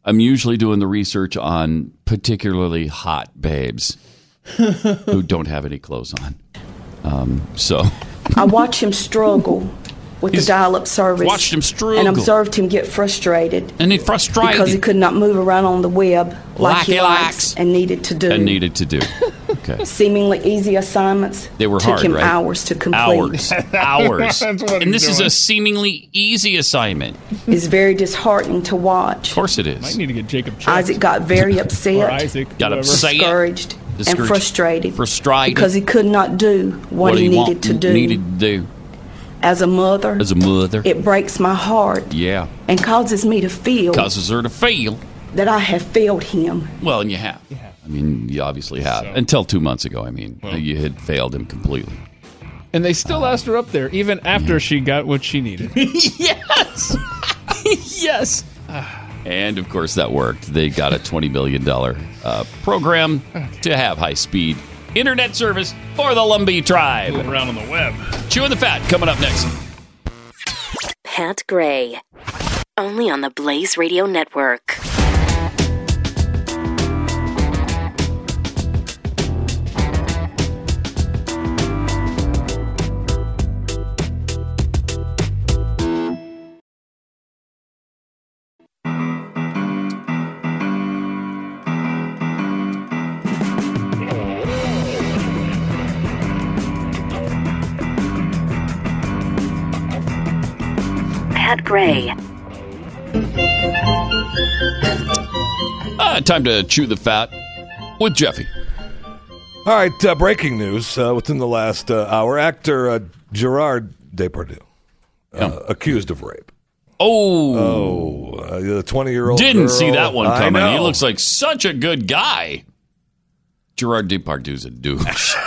I'm usually doing the research on particularly hot babes who don't have any clothes on. Um, so I watch him struggle with the dial-up service. watched him struggle. and observed him get frustrated and he frustrated because he could not move around on the web like he Like he likes likes. and needed to do. and needed to do. Okay. Seemingly easy assignments They were took hard, him right? hours to complete. Hours, hours, and he's this is a seemingly easy assignment. It's very disheartening to watch. Of course, it is. Might need to get Jacob checked. Isaac got very upset, or Isaac. Got whoever. upset. discouraged, and Discouraged. frustrated Frustrated. because he could not do what, he, want- needed to do. Needed to do As a mother, as a mother. it breaks my heart yeah, and causes me to feel causes her to feel. that I have failed him. Well, and you have. Yeah. I mean, you obviously have. Until two months ago, I mean, you had failed him completely. And they still asked her up there, even after she got what she needed. yes. yes. And of course, that worked. They got a $20 million uh, program to have high speed internet service for the Lumbee tribe. Moving around on the web. Chewing the fat coming up next. Pat Gray. Only on the Blaze Radio Network. Pat Gray. Uh, time to chew the fat with Jeffy. All right, uh, breaking news uh, within the last uh, hour. Actor uh, Gerard Depardieu uh, accused of rape. Oh, Oh, uh, the 20 year old didn't see that one coming. He looks like such a good guy. Gerard Depardieu's a douche.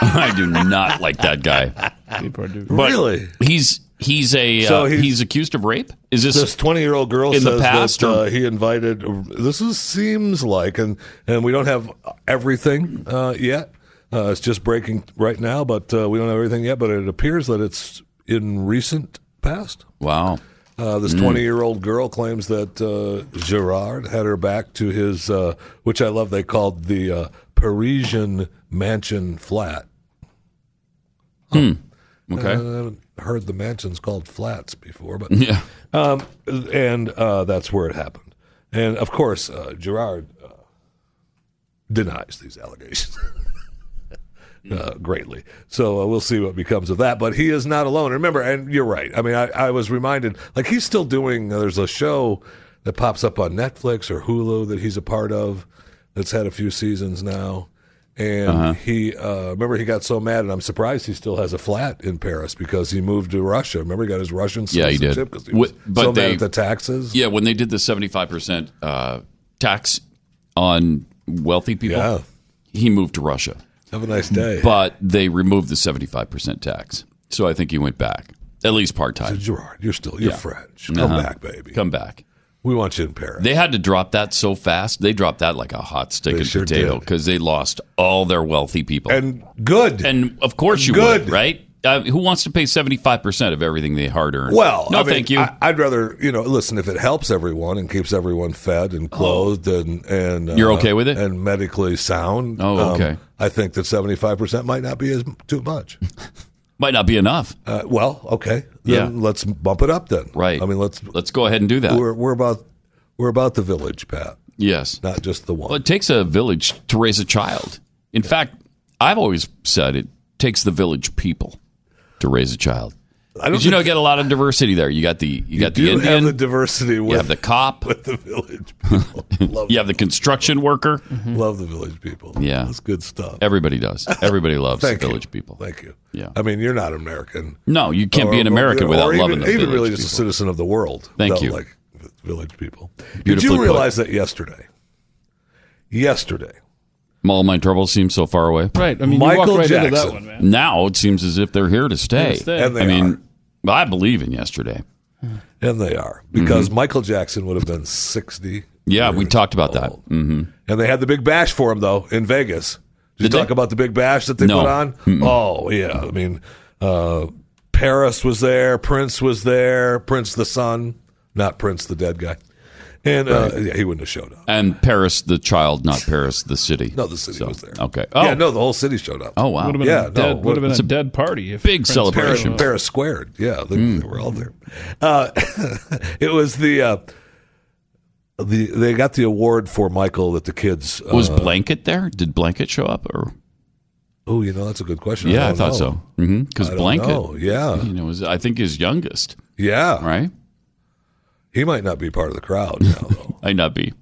I do not like that guy. But Really? He's he's a So uh, he's- he's, accused of rape. Is this This 20 year old girl in the says past, that uh, he invited. This is, seems like, and, and we don't have everything uh, yet. Uh, it's just breaking right now, but uh, we don't have everything yet. But it appears that it's in recent past. wow? Uh, this Mm. 20 year old girl claims that uh, Gerard had her back to his, uh, which I love, they called the uh, Parisian mansion flat. Hmm. Okay. Heard the mansions called flats before, but Yeah. um, and uh, that's where it happened. And of course, uh, Gerard uh, denies these allegations. Uh, greatly. So uh, we'll see what becomes of that. But he is not alone. Remember, and you're right. I mean, I, I was reminded, like, he's still doing, uh, there's a show that pops up on Netflix or Hulu that he's a part of that's had a few seasons now. And Uh-huh. he, uh, remember, he got so mad, and I'm surprised he still has a flat in Paris because he moved to Russia. Remember, he got his Russian Yeah, he did. citizenship because he was Wh- but so they- mad at the taxes. Yeah, when they did the 75% uh, tax on wealthy people, he moved to Russia. Have a nice day. But they removed the 75% tax. So I think he went back, at least part time. Gerard, you're still, you're Yeah. French. Come Uh-huh. back, baby. Come back. We want you in Paris. They had to drop that so fast. They dropped that like a hot stick They and sure potato because they lost all their wealthy people. And good. And of course you Good. would, right? Uh, who wants to pay 75% of everything they hard earned? Well, no, I mean, thank you. I, I'd rather, you know, listen if it helps everyone and keeps everyone fed and clothed and and uh, Oh. You're okay with it? and medically sound. Oh, um, okay. I think that seventy five percent might not be as too much. Might not be enough. Uh, well, okay, Yeah. let's bump it up then. Right. I mean, let's Let's go ahead and do that. we're we're about we're about the village, Pat, yes. not just the one. Well, it takes a village to raise a child. In fact, I've always said it takes the village people to raise a child. Because you know, get a lot of diversity there. You got the you, got do the have the diversity you have the cop, with the village people. You have the construction worker. Mm-hmm. love the village people. Yeah. that's good stuff. Everybody does. Everybody loves the Thank you. village people. Thank you. Yeah. I mean, you're not American. No, you can't be an American or without even, loving the even village really just a people. citizen of the world. Thank you. Like village people. Did you put. realize that yesterday? Yesterday, All my troubles seem so far away. Right. I mean, you Michael walked right into Jackson. that one, man. Now it seems as if they're here to stay. Here to stay. And they I mean, are. I believe in yesterday. and they are because Michael Jackson would have been sixty. Mm-hmm. Yeah, we talked about that. old. hmm And they had the big bash for him though in Vegas. Did, Did you they? talk about the big bash that they No. put on? Mm-mm. Oh yeah, I mean, uh, Paris was there, Prince was there, Prince the son, not Prince the dead guy, and uh, yeah, he wouldn't have showed up. And Paris, the child, not Paris, the city. No, the city So, was there. Okay. Oh, Yeah, no, the whole city showed up. oh wow. Would have been Yeah, a dead, what- would have been it's a, a dead party. If big Prince celebration. Paris, Paris squared. Yeah, they, they were all there. Uh, it was the uh, the they got the award for Michael that the kids uh, Was Blanket there? Did Blanket show up? Or Oh, you know that's a good question. yeah, I, don't thought know. so. Because I don't Blanket, know. Yeah, you know, was I think his youngest. yeah. Right? He might not be part of the crowd now, though. Might not be.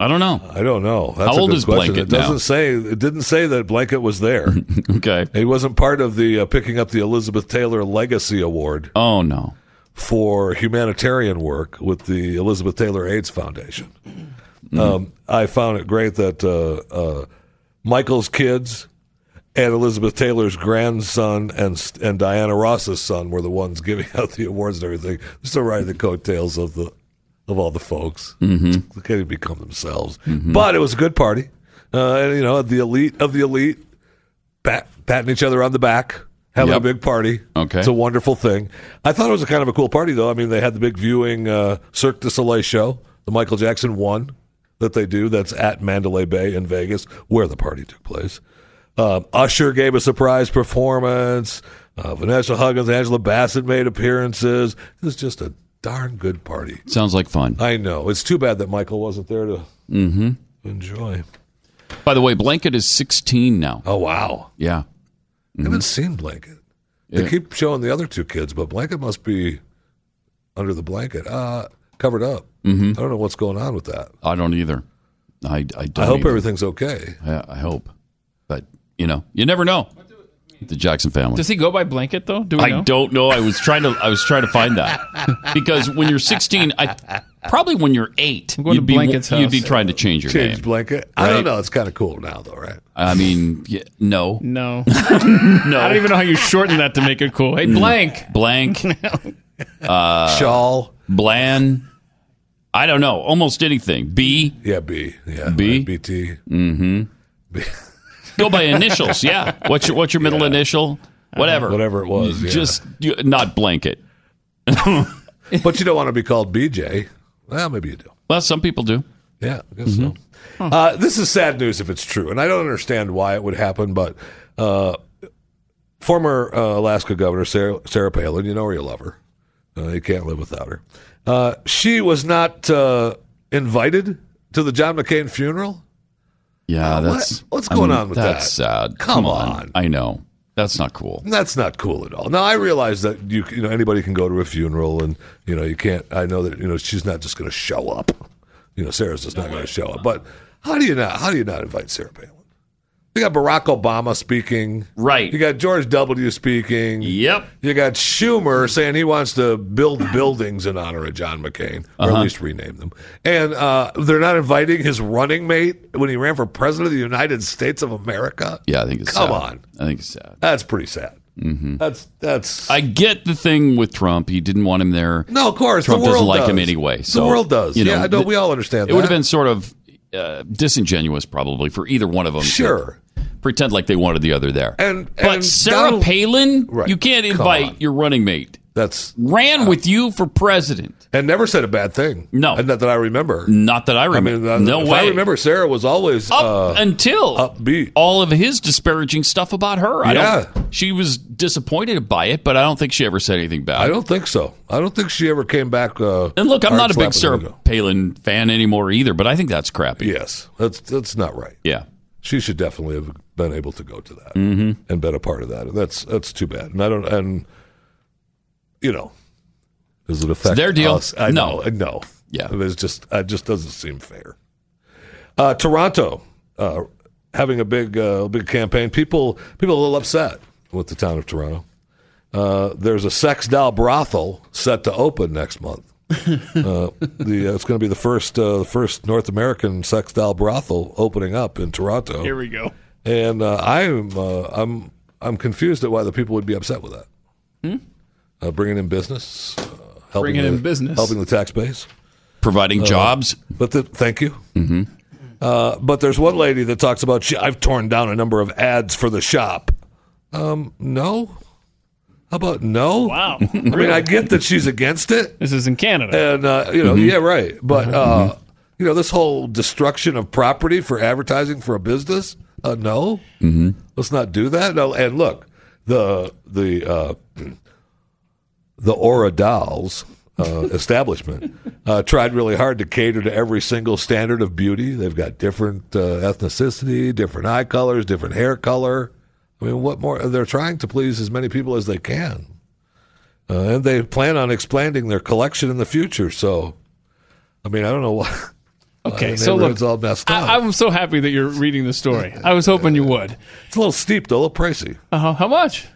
I don't know. I don't know. That's How a old is question. Blanket It doesn't now? say. It didn't say that Blanket was there. okay. he wasn't part of the uh, picking up the Elizabeth Taylor Legacy Award Oh no. for humanitarian work with the Elizabeth Taylor AIDS Foundation. Um, I found it great that uh, uh, Michael's kids and Elizabeth Taylor's grandson and and Diana Ross's son were the ones giving out the awards and everything. They're still riding the coattails of the of all the folks. Mm-hmm. They can't even become themselves. But it was a good party, uh, and you know the elite of the elite pat, patting each other on the back. Having Yep. a big party. Okay. It's a wonderful thing. I thought it was a kind of a cool party, though. I mean, they had the big viewing uh, Cirque du Soleil show, the Michael Jackson one that they do. That's at Mandalay Bay in Vegas, where the party took place. Um, Usher gave a surprise performance. Uh, Vanessa Hudgens, Angela Bassett made appearances. It was just a darn good party. Sounds like fun. I know. It's too bad that Michael wasn't there to Mm-hmm. enjoy. By the way, Blanket is 16 now. Oh, wow. Yeah. I haven't seen Blanket. They Yeah. keep showing the other two kids, but Blanket must be under the blanket, uh, covered up. Mhm. I don't know what's going on with that. I don't either. I, I don't. I hope either. everything's okay. I, I hope. But, you know, you never know. The Jackson family. Does he go by blanket though? Do we I know? don't know. I was trying to. I was trying to find that because when you're 16, I probably when you're eight, I'm going you'd to be Blanket's you'd be trying to change your Change name. blanket. I don't Right? know. It's kind of cool now, though, right? I mean, yeah, no, No. no. I don't even know how you shorten that to make it cool. Hey, Mm. blank. blank, uh, Shawl. Bland. I don't know. Almost anything. B. Yeah, B. Yeah, B? BT. Mm-hmm. Go by initials. Yeah. What's your What's your middle initial? Whatever. Whatever it was, yeah. Just you- not blanket. but you don't want to be called BJ. Well, maybe you do. Well, some people do. Yeah, I guess so. Uh, this is sad news if it's true, and I don't understand why it would happen. But uh, former uh, Alaska Governor Sarah, Sarah Palin, you know her, you love her. Uh, you can't live without her. Uh, she was not uh, invited to the John McCain funeral? Yeah, Uh, what- that's what's I going mean, on with that's that? sad. Come on. I know that's not cool. That's not cool at all. Now I realize that you you know anybody can go to a funeral and you know you can't. I know that you know she's not just going to show up. You know Sarah's just not going to show up. But how do you not? How do you not invite Sarah Palin? You got Barack Obama speaking. Right. You got George W. speaking. Yep. You got Schumer saying he wants to build buildings in honor of John McCain, or Uh-huh. at least rename them. And uh, they're not inviting his running mate when he ran for president of the United States of America. Yeah, I think it's sad. Come sad. on. I think it's sad. That's pretty sad. hmm That's that's. I get the thing with Trump. He didn't want him there. No, of course. Trump the world doesn't like does. him anyway. So The world does. You know, yeah, I know. th- we all understand It would have been sort of uh, disingenuous, probably, for either one of them. Sure. pretend like they wanted the other there. And but and Sarah Donald- Palin, Right. you can't invite your running mate. That's ran with you for president. and never said a bad thing. No, not that I remember. Not that I I remember. mean, uh, no if way. I remember, Sarah was always Up uh, until upbeat. all of his disparaging stuff about her. I Yeah. don't, she was disappointed by it, but I don't think she ever said anything bad. I don't think so. I don't think she ever came back. Uh, and look, I'm not a big Sarah. Palin fan anymore either, but I think that's crappy. Yes, that's that's not right. Yeah. She should definitely have been able to go to that Mhm. and been a part of that. And that's that's too bad. And I don't. And you know, does it affect their deal. us? I No. know. No. Yeah. It's just it just doesn't seem fair. Uh, Toronto uh, having a big uh, big campaign. People people are a little upset with the town of Toronto. Uh, there's a sex doll brothel set to open next month. uh, the uh, it's going to be the first uh, the first North American sex doll brothel opening up in Toronto. Here we go. And uh, I'm uh, I'm I'm confused at why the people would be upset with that. Hmm? Uh, bringing in business, uh, helping Bringing the, in business. helping the tax base, Providing Uh, jobs. But the, thank you. Mm-hmm. Uh, but there's one lady that talks about she, I've torn down a number of ads for the shop. Um, no. How about no? Wow. I mean, I get that she's against it. This is in Canada. And, uh, you know, Mhm. yeah, right. But, uh, Mhm. you know, this whole destruction of property for advertising for a business, uh, no. Mm-hmm. Let's not do that. No, and look, the, the, uh, the Aura Dolls uh, establishment uh, tried really hard to cater to every single standard of beauty. They've got different uh, ethnicity, different eye colors, different hair color. I mean, what more? They're trying to please as many people as they can. Uh, and they plan on expanding their collection in the future. So, I mean, I don't know why. Okay, the so look, all messed up. I, I'm so happy that you're reading the story. I was hoping you would. it's a little steep, though, a little pricey. Uh, huh. how much?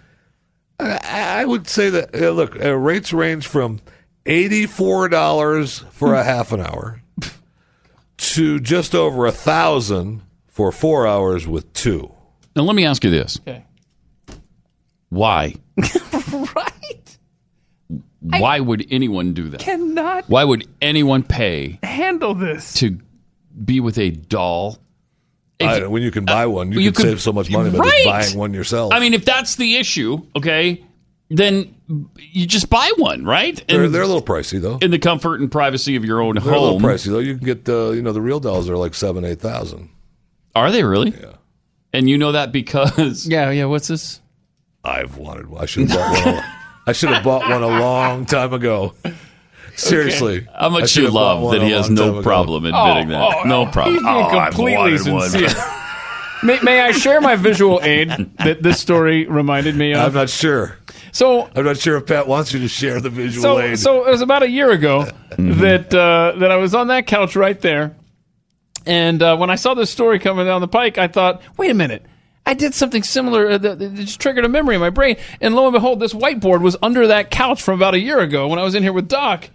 I, I would say that uh, look, uh, rates range from eighty-four dollars for a half an hour to just over a thousand for four hours with two. Now, let me ask you this. Okay. Why? right. Why would anyone do that? Cannot Why would anyone pay handle this. to be with a doll? I, when you can buy one, you, you can could- save so much money by Right. just buying one yourself. I mean, if that's the issue, okay, then you just buy one, right? they're, they're a little pricey though. in the comfort and privacy of your own home. They're a little pricey though. You can get uh, you know the real dolls are like seven, eight thousand. Are they really? Yeah. And you know that because yeah, yeah. What's this? I've wanted. one. I should have bought one. a- I should have bought one a long time ago. Seriously, How much you love that he has long time no ago. problem admitting Oh, that. oh, no oh, problem. He's being Oh, I've completely wanted one. sincere. may, may I share my visual aid that this story reminded me of? I'm not sure. So I'm not sure if Pat wants you to share the visual so, aid. so it was about a year ago that uh, that I was on that couch right there, and uh, when I saw this story coming down the pike, I thought, wait a minute. I did something similar uh, that that just triggered a memory in my brain, and lo and behold, this whiteboard was under that couch from about a year ago when I was in here with Doc,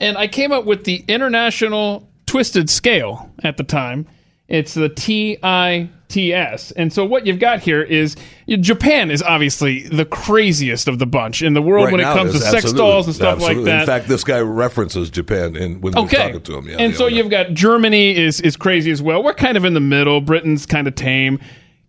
and I came up with the International Twisted Scale at the time. It's the TITS, and so what you've got here is Japan is obviously the craziest of the bunch in the world Right when it comes to sex dolls and stuff like that. In fact, this guy references Japan in when we're talking to him. Yeah, and so owner. you've got Germany is is crazy as well. We're kind of in the middle. Britain's kind of tame.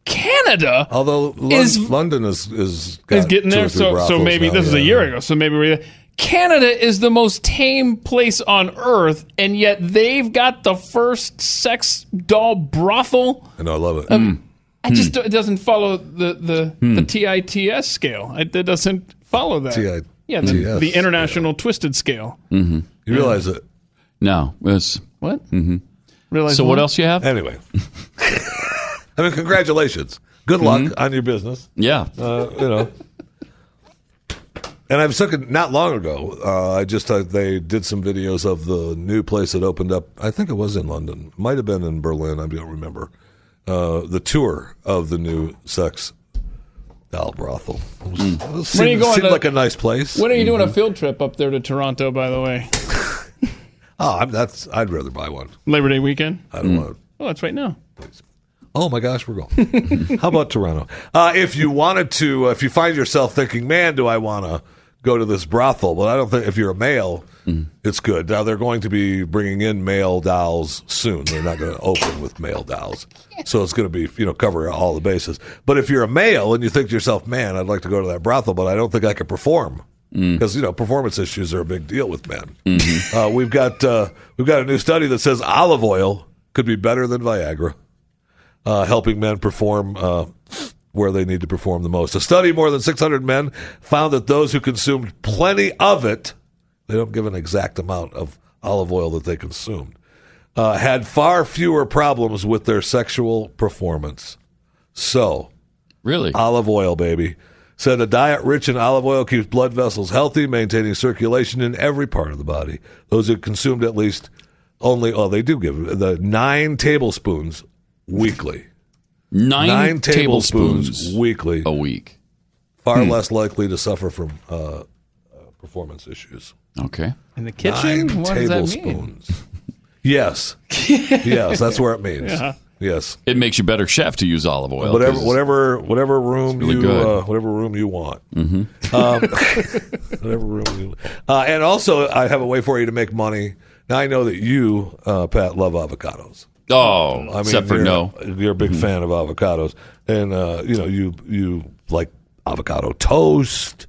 Canada although Lon- is London is is is getting there. So so maybe now, this is a year ago. So maybe we're Canada is the most tame place on earth, and yet they've got the first sex doll brothel. I know, I love it. Um, I just it doesn't follow the the, Hmm. the TITS scale. It, it doesn't follow that. TI yeah, the, the international twisted scale. Mm-hmm. You realize it? No, it's What? Mm-hmm. Realize so what more? else you have? Anyway, I mean, congratulations. Good luck on your business. Yeah. Uh, you know. And I was looking not long ago. Uh, I just uh, they did some videos of the new place that opened up. I think it was in London. Might have been in Berlin. I don't remember. Uh, the tour of the new sex doll brothel. It was, it When are you going seemed to- like a nice place. When are you doing a field trip up there to Toronto? By the way, Oh, I'm, that's. I'd rather buy one. Labor Day weekend. I don't want. Oh, that's right now. Oh my gosh, we're going. How about Toronto? Uh, if you wanted to, uh, if you find yourself thinking, "Man, do I want to go to this brothel?" But I don't think if you're a male, it's good. Now they're going to be bringing in male dolls soon. They're not going to open with male dolls, so it's going to be you know cover all the bases. But if you're a male and you think to yourself, "Man, I'd like to go to that brothel, but I don't think I could perform." Because you know performance issues are a big deal with men. Uh, we've got uh, we've got a new study that says olive oil could be better than Viagra uh, helping men perform uh, where they need to perform the most. A study more than 600 men found that those who consumed plenty of it, they don't give an exact amount of olive oil that they consumed, uh, had far fewer problems with their sexual performance. So, really, olive oil, baby. Said a diet rich in olive oil keeps blood vessels healthy, maintaining circulation in every part of the body. Those who consumed at least only, oh, they do give the nine tablespoons weekly. Nine tablespoons, weekly a week. Far Hmm. less likely to suffer from uh, uh, performance issues. Okay. In the kitchen? Nine What does that mean? tablespoons. yes. yes, that's where it means. Yeah. Yes. It makes you better chef to use olive oil. whatever, 'cause- whatever, whatever room really you, uh, whatever room you want. Mhm. Um, whatever room you. Uh, and also, I have a way for you to make money. Now I know that you, uh, Pat, love avocados. Oh, except for you're, no. Mm-hmm. You're a big fan of avocados, and uh, you know you you like avocado toast.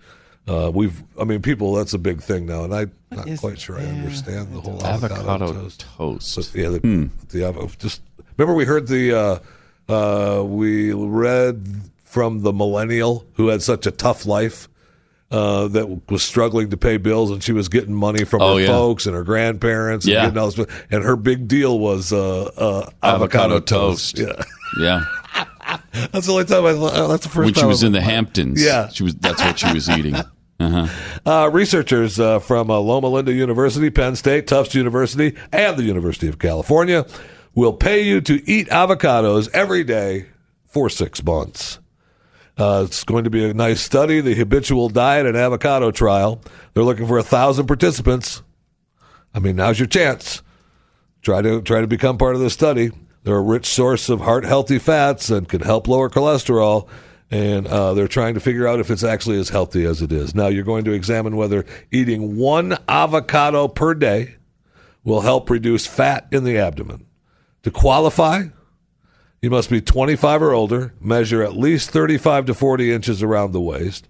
Uh, we've, I mean, people. That's a big thing now, and I'm not quite sure I understand the whole avocado, Avocado toast. toast. But, yeah, the, Hmm. the avo- just remember we heard the uh, uh, we read from the millennial who had such a tough life. Uh, that was struggling to pay bills, and she was getting money from Oh, her yeah. folks and her grandparents. And, Yeah. getting all and her big deal was uh, uh, avocado, Avocado toast. toast. Yeah, Yeah. that's the only time I. oh, That's the first when time she was in the Hamptons. Yeah. She was. That's what she was eating. Uh-huh. Uh, researchers uh, from uh, Loma Linda University, Penn State, Tufts University, and the University of California will pay you to eat avocados every day for six months. Uh, it's going to be a nice study, the habitual diet and avocado trial. They're looking for a thousand participants. I mean, now's your chance. Try to try to become part of this study. They're a rich source of heart healthy fats and can help lower cholesterol. And uh, they're trying to figure out if it's actually as healthy as it is. Now, you're going to examine whether eating one avocado per day will help reduce fat in the abdomen. To qualify, you must be 25 or older, measure at least 35 to 40 inches around the waist.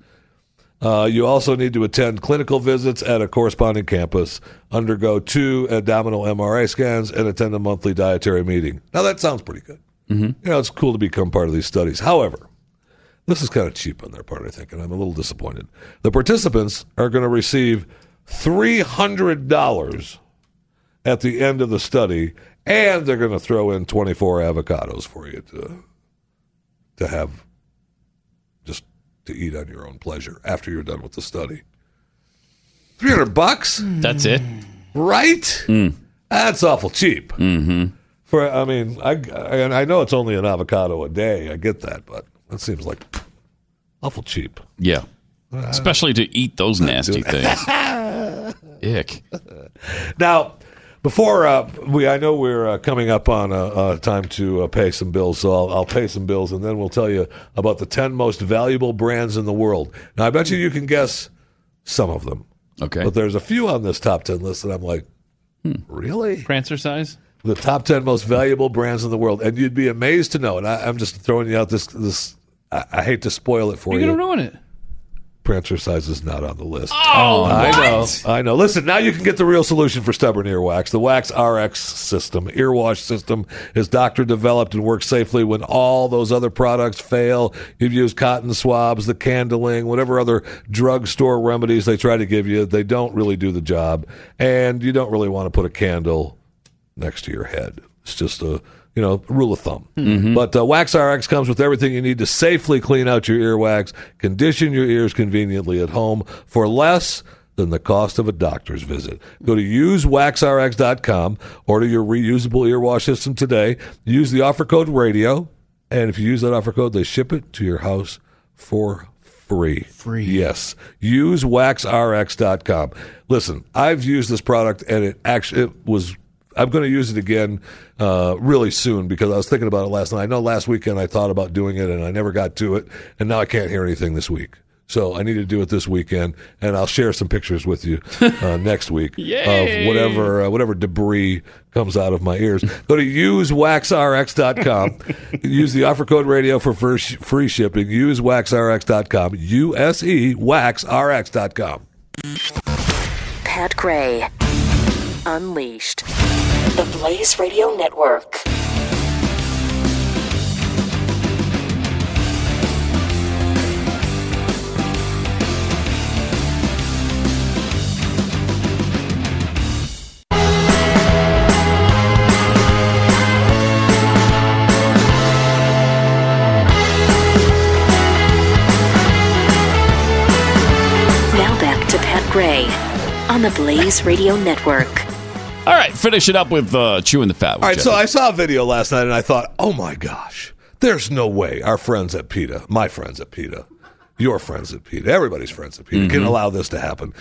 Uh, you also need to attend clinical visits at a corresponding campus, undergo two abdominal MRI scans, and attend a monthly dietary meeting. Now, that sounds pretty good. Mm-hmm. You know, it's cool to become part of these studies. However, this is kind of cheap on their part, I think, and I'm a little disappointed. The participants are going to receive $300 at the end of the study, and they're going to throw in 24 avocados for you to, to have just to eat on your own pleasure after you're done with the study. 300 bucks? That's it. Right? That's awful cheap. Mm-hmm. For I mean, I and I know it's only an avocado a day. I get that, but that seems like awful cheap. Yeah. Especially to eat those nasty things. Ick. Now, before uh, we, I know we're uh, coming up on uh, uh, time to uh, pay some bills, so I'll, I'll pay some bills, and then we'll tell you about the ten most valuable brands in the world. Now, I bet you you can guess some of them. Okay. but there's a few on this top ten list that I'm like, really? Prancercise? The top ten most valuable brands in the world, and you'd be amazed to know. And I, I'm just throwing you out this this. I, I hate to spoil it for You're you. going to ruin it. Prancercise is not on the list. Oh, oh I know. I know. Listen, now you can get the real solution for stubborn earwax. The Wax RX system, earwash system, is doctor developed and works safely when all those other products fail. You've used cotton swabs, the candling, whatever other drugstore remedies they try to give you. They don't really do the job. And you don't really want to put a candle next to your head. It's just a you know rule of thumb. But uh, Wax RX comes with everything you need to safely clean out your earwax, condition your ears conveniently at home for less than the cost of a doctor's visit. Go to usewaxrx.com, order your reusable earwash system today. Use the offer code radio, and if you use that offer code, they ship it to your house for free. Free. Yes. Use waxrx.com. Listen, I've used this product and it actually it was I'm going to use it again uh, really soon because I was thinking about it last night. I know last weekend I thought about doing it and I never got to it, and now I can't hear anything this week. So I need to do it this weekend, and I'll share some pictures with you uh, next week of whatever uh, whatever debris comes out of my ears. Go to usewaxrx.com. Use the offer code radio for first free shipping. Use waxrx.com. U S E waxrx.com. Pat Gray. Unleashed. The Blaze Radio Network. Now back to Pat Gray on the Blaze Radio Network. All right, finish it up with uh, chewing the fat. With All right, so I saw a video last night and I thought, oh my gosh, there's no way our friends at PETA, my friends at PETA, your friends at PETA, everybody's friends at PETA, can Mhm. allow this to happen.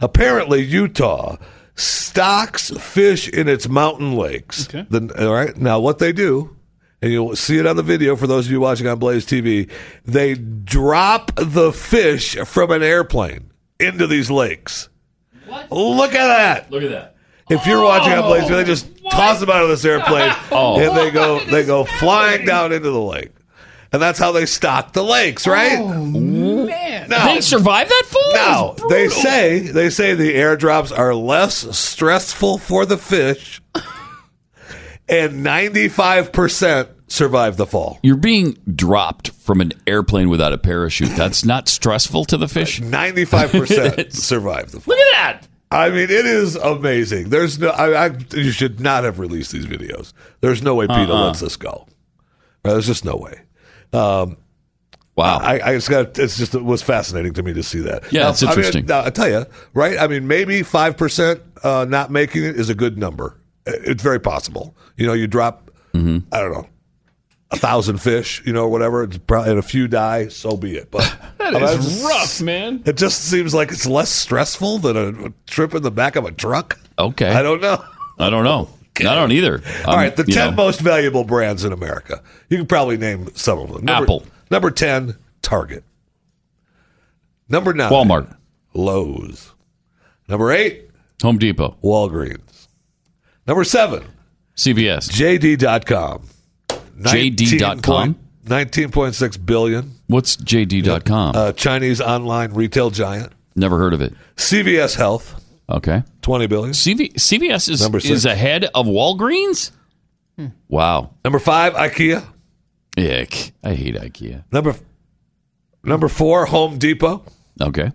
Apparently, Utah stocks fish in its mountain lakes. The- all right, now what they do, and you'll see it on the video for those of you watching on Blaze TV, they drop the fish from an airplane into these lakes. What? Look at that. Look at that. If you're watching on Blaze, they just toss them out of this airplane, Oh. and they go they go flying down into the lake, and that's how they stock the lakes, right? Man. No. They survive that fall? No, they say they say the airdrops are less stressful for the fish, and 95 percent survive the fall. You're being dropped from an airplane without a parachute. That's not stressful to the fish. 95 percent survive the fall. Look at that. I mean, it is amazing. There's no, I, I, you should not have released these videos. There's no way PETA Uh-uh. lets this go. There's just no way. Um, wow, I, I just got. It's just it was fascinating to me to see that. Yeah, it's I mean, interesting. I tell you, right? I mean, maybe five percent uh, not making it is a good number. It's very possible. You know, you drop. Mm-hmm. I don't know. A thousand fish, you know, or whatever. It's probably and a few die. So be it. But That I mean, is just- rough, man. It just seems like it's less stressful than a, a trip in the back of a truck. Okay. I don't know. I don't know. I don't either. All Um, right, the 10 know. most valuable brands in America. You can probably name some of them. Number, Apple. Number 10, Target. Number 9, Walmart. Lowe's. Number 8, Home Depot. Walgreens. Number 7, CVS. JD.com. JD.com? 19.6 billion. What's JD.com? Uh, Chinese online retail giant. Never heard of it. CVS Health, Okay. 20 billion. CV, CVS is, Number six. is ahead of Walgreens? Wow. Number 5, IKEA. Ick. I hate IKEA. Number Number 4, Home Depot. Okay.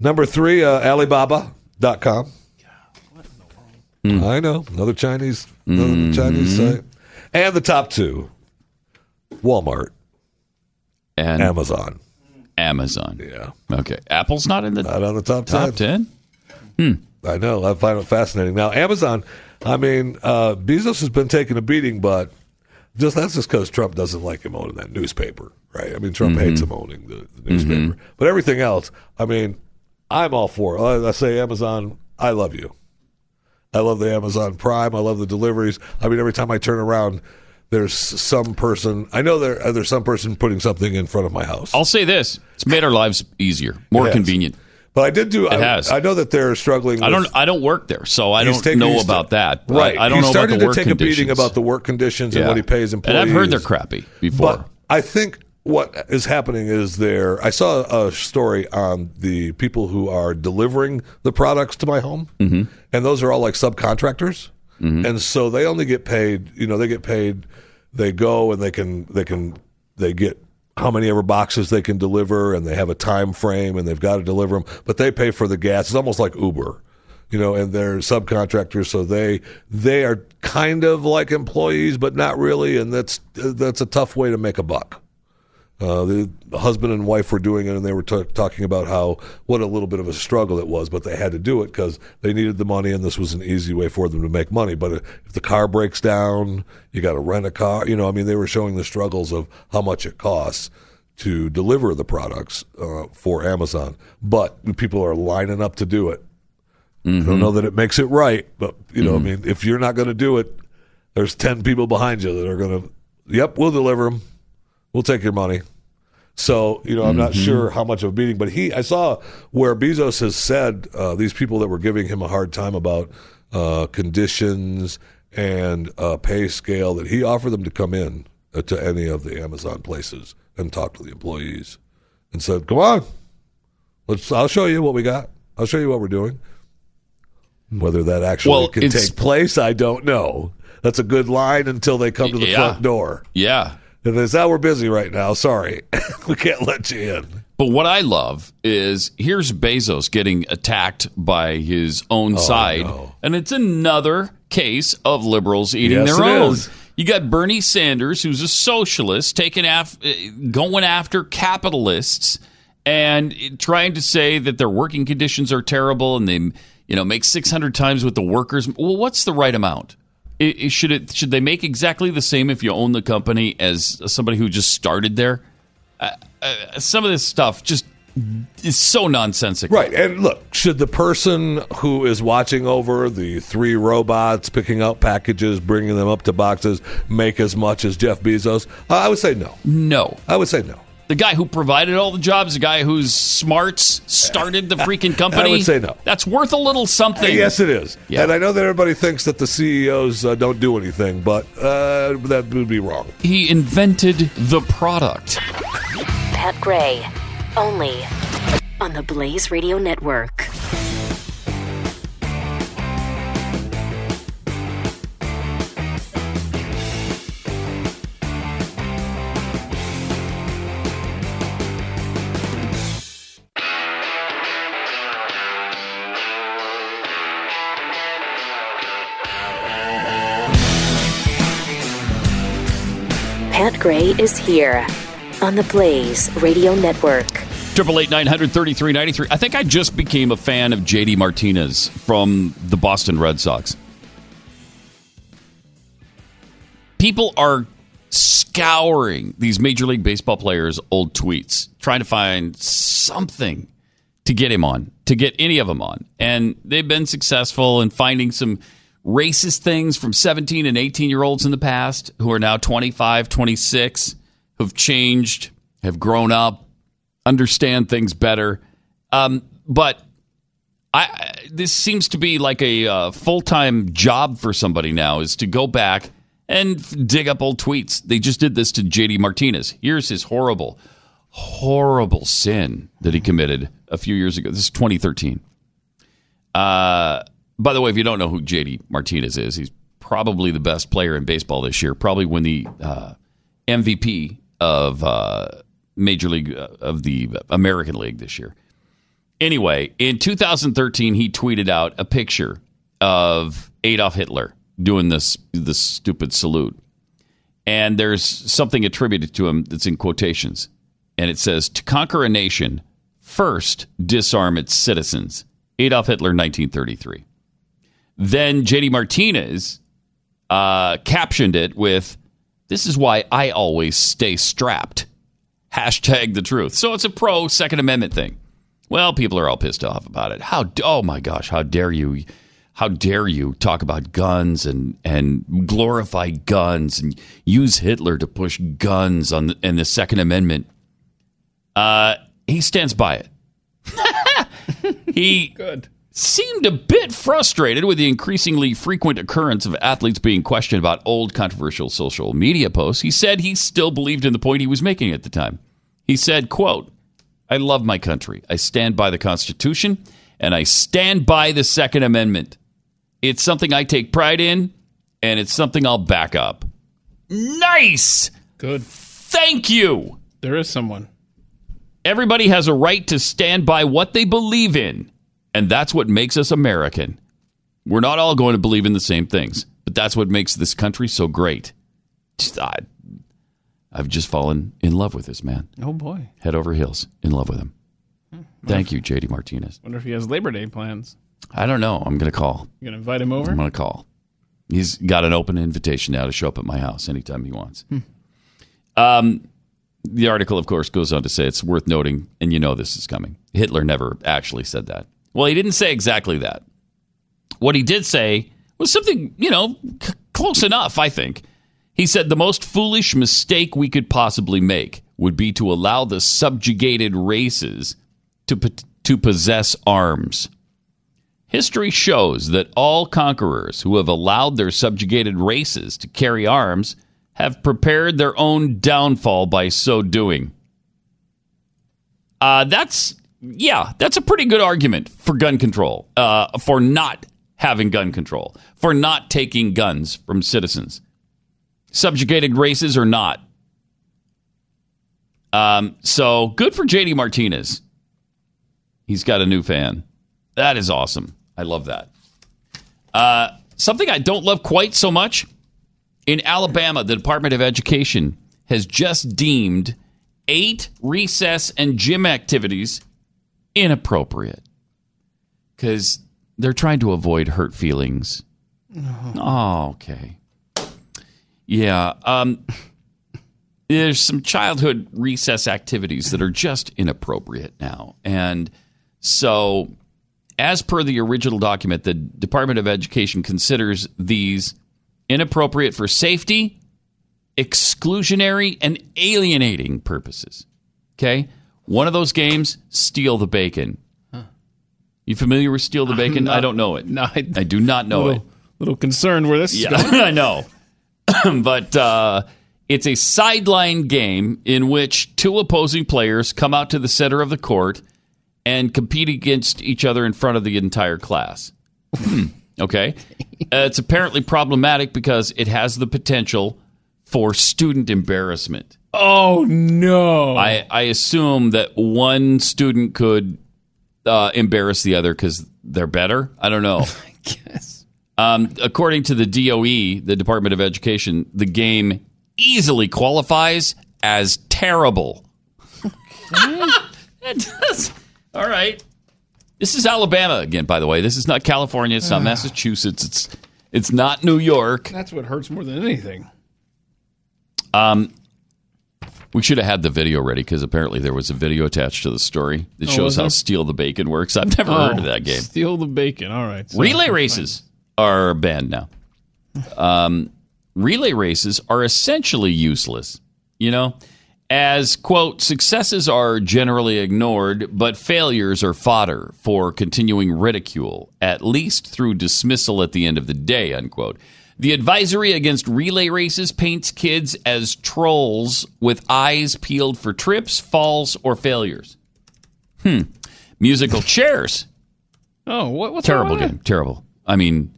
Number 3, uh, Alibaba.com. I know. Another Chinese another Chinese site. And the top two, Walmart And Amazon. Amazon. Yeah. Okay. Apple's not in the Not on the top 10. top 10? Hmm. I know. I find it fascinating. Now, Amazon, I mean, uh, Bezos has been taking a beating, but just that's just because Trump doesn't like him owning that newspaper, right? I mean, Trump Mm-hmm. hates him owning the, the newspaper. But everything else, I mean, I'm all for it. I I say, Amazon, I love you. I love the Amazon Prime. I love the deliveries. I mean, every time I turn around, there's some person. I know there uh, there's some person putting something in front of my house. I'll say this. It's made our lives easier, more It has. convenient. But I did do. It I, has. I know that they're struggling. I with- don't I don't work there, so I He's don't taking- know he's- about that. but Right. I don't He know started about the work to take conditions. a beating about the work conditions and Yeah. what he pays employees. And I've heard they're crappy before. But I think what is happening is there. I saw a story on the people who are delivering the products to my home, Mm-hmm. and those are all like subcontractors, and so they only get paid. You know, they get paid. They go and they can they can they get how many ever boxes they can deliver, and they have a time frame, and they've got to deliver them. But they pay for the gas. It's almost like Uber. You know, and they're subcontractors, so they they are kind of like employees, but not really, and that's that's a tough way to make a buck. Uh, the husband and wife were doing it, and they were t- talking about how what a little bit of a struggle it was, but they had to do it because they needed the money, and this was an easy way for them to make money. But if the car breaks down, you got to rent a car. You know, I mean, they were showing the struggles of how much it costs to deliver the products uh, for Amazon, but people are lining up to do it. I don't know that it makes it right, but you know, I mean, if you're not going to do it, there's ten people behind you that are going to. Yep, we'll deliver them. We'll take your money. So you know, I'm not sure how much of a beating, but he, I saw where Bezos has said uh, these people that were giving him a hard time about uh, conditions and uh, pay scale that he offered them to come in uh, to any of the Amazon places and talk to the employees and said, "Come on, let's. I'll show you what we got. I'll show you what we're doing." Whether that actually Well, can take place, I don't know. That's a good line until they come to the Yeah. front door. Yeah. They say, "Oh, we're busy right now. Sorry, we can't let you in." But what I love is here's Bezos getting attacked by his own Oh, side, and it's another case of liberals eating Yes, their own. is. You got Bernie Sanders, who's a socialist, taking af- uh, going after capitalists and trying to say that their working conditions are terrible, and they you know make six hundred times what the workers. Well, what's the right amount? I- I- should it should they make exactly the same if you own the company as somebody who just started there? Uh, uh, some of this stuff just is so nonsensical. Right. And look, should the person who is watching over the three robots picking out packages, bringing them up to boxes, make as much as Jeff Bezos? Uh, I would say no. No. I would say no. The guy who provided all the jobs, the guy whose smarts started the freaking company. I would say no. That's worth a little something. Yes, it is. Yeah. And I know that everybody thinks that the CEOs uh, don't do anything, but uh, that would be wrong. He invented the product. Pat Gray, only on the Blaze Radio Network. Gray is here on the Blaze Radio Network. Triple eight nine hundred thirty three ninety three. I think I just became a fan of JD Martinez from the Boston Red Sox. People are scouring these Major League Baseball players' old tweets, trying to find something to get him on, to get any of them on. And they've been successful in finding some racist things from 17 and 18 year olds in the past who are now 25, 26, who've changed, have grown up, understand things better. Um, but I, this seems to be like a uh, full time job for somebody now is to go back and dig up old tweets. They just did this to JD Martinez. Here's his horrible, horrible sin that he committed a few years ago. This is 2013. Uh, by the way, if you don't know who JD Martinez is, he's probably the best player in baseball this year. Probably win the uh, MVP of uh, Major League uh, of the American League this year. Anyway, in 2013, he tweeted out a picture of Adolf Hitler doing this this stupid salute, and there's something attributed to him that's in quotations, and it says, "To conquer a nation, first disarm its citizens." Adolf Hitler, 1933. Then JD Martinez uh, captioned it with, This is why I always stay strapped. Hashtag the truth. So it's a pro Second Amendment thing. Well, people are all pissed off about it. How, oh my gosh, how dare you? How dare you talk about guns and, and glorify guns and use Hitler to push guns on the, and the Second Amendment? Uh, he stands by it. he Good. Seemed a bit frustrated with the increasingly frequent occurrence of athletes being questioned about old controversial social media posts. He said he still believed in the point he was making at the time. He said, quote, I love my country. I stand by the Constitution and I stand by the Second Amendment. It's something I take pride in and it's something I'll back up. Nice. Good. Thank you. There is someone. Everybody has a right to stand by what they believe in, and that's what makes us American. We're not all going to believe in the same things, but that's what makes this country so great. Just, I, I've just fallen in love with this man. Oh boy. Head over heels in love with him. Thank you, JD Martinez. Wonder if he has Labor Day plans. I don't know. I'm going to call. You gonna invite him over? I'm going to call. He's got an open invitation now to show up at my house anytime he wants. Um, the article, of course, goes on to say it's worth noting, and you know this is coming. Hitler never actually said that. Well, he didn't say exactly that. What he did say was something, you know, c- close enough, I think. He said the most foolish mistake we could possibly make would be to allow the subjugated races to, to possess arms. History shows that all conquerors who have allowed their subjugated races to carry arms have prepared their own downfall by so doing. Uh, that's, yeah, that's a pretty good argument for gun control, uh, for not having gun control, for not taking guns from citizens, subjugated races or not. Um, so good for JD Martinez. He's got a new fan. That is awesome. I love that. Uh, something I don't love quite so much in Alabama, the Department of Education has just deemed eight recess and gym activities inappropriate because they're trying to avoid hurt feelings. Oh, okay. Yeah. Um, there's some childhood recess activities that are just inappropriate now. And so, as per the original document, the Department of Education considers these inappropriate for safety, exclusionary, and alienating purposes. Okay? One of those games, Steal the Bacon. You familiar with Steal the Bacon? not- I don't know it. No, I, I do not know little, it. Little concerned where this Yeah. I know. but uh, it's a sideline game in which two opposing players come out to the center of the court and compete against each other in front of the entire class. okay? Uh, it's apparently problematic because it has the potential for student embarrassment. Oh no! I, I assume that one student could uh, embarrass the other because they're better. I don't know. I guess. Um, according to the DOE, the Department of Education, the game easily qualifies as terrible. it does. All right. This is Alabama again, by the way. This is not California. It's not Massachusetts. It's it's not New York. That's what hurts more than anything. Um, we should have had the video ready because apparently there was a video attached to the story that Oh, shows how? Steal the Bacon works. I've never Oh, heard of that game. Steal the bacon. All right. So- Relay races are banned now. Um, relay races are essentially useless, you know, as, quote, successes are generally ignored, but failures are fodder for continuing ridicule, at least through dismissal at the end of the day, unquote. The advisory against relay races paints kids as trolls with eyes peeled for trips, falls, or failures. Hmm. Musical chairs Oh, what, what's terrible game. Terrible. I mean,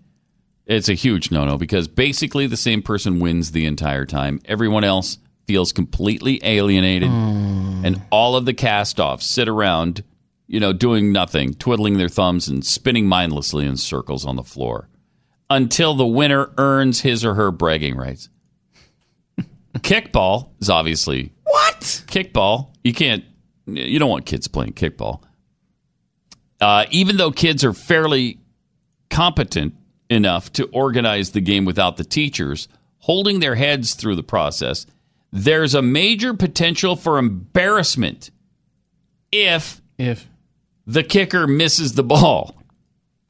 it's a huge no no because basically the same person wins the entire time. Everyone else feels completely alienated, and all of the cast offs sit around, you know, doing nothing, twiddling their thumbs and spinning mindlessly in circles on the floor until the winner earns his or her bragging rights. Kickball is obviously what kickball. You can't. You don't want kids playing kickball. Uh, even though kids are fairly competent enough to organize the game without the teachers holding their heads through the process, there's a major potential for embarrassment if if the kicker misses the ball.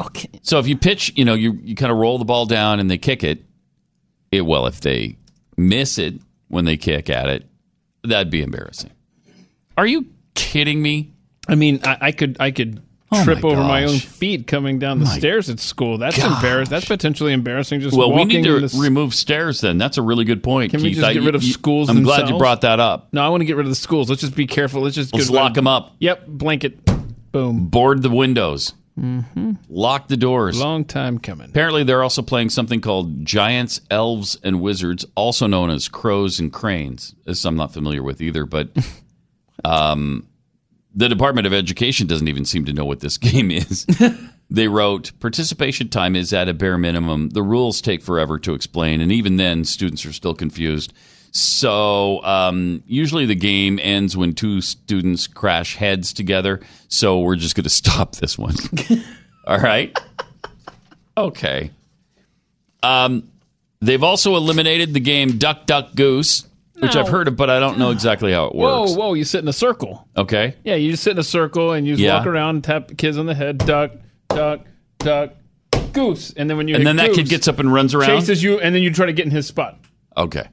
Okay. So if you pitch, you know, you, you kind of roll the ball down and they kick it, it well, if they miss it when they kick at it, that'd be embarrassing. Are you kidding me? I mean, I, I could I could Oh trip my over my own feet coming down the stairs at school. That's gosh. embarrassing. That's potentially embarrassing. Just well, we walking need to in this- remove stairs. Then that's a really good point. Can we just I- get rid of you- schools? I'm glad you brought that up. No, I want to get rid of the schools. Let's just be careful. Let's just Let's get lock of- them up. Yep, blanket. Boom. Board the windows. Mm-hmm. Lock the doors. Long time coming. Apparently, they're also playing something called Giants, Elves, and Wizards, also known as Crows and Cranes. This I'm not familiar with either, but um, the Department of Education doesn't even seem to know what this game is. they wrote participation time is at a bare minimum. The rules take forever to explain, and even then, students are still confused. So um, usually the game ends when two students crash heads together. So we're just going to stop this one. All right. Okay. Um, they've also eliminated the game Duck Duck Goose, which No. I've heard of, but I don't know exactly how it works. Whoa, whoa! You sit in a circle. Okay. Yeah, you just sit in a circle and you just Yeah. walk around, and tap kids on the head, duck, duck, duck, goose, and then when you And then that kid gets up and runs around? chases you, and then you try to get in his spot. Okay.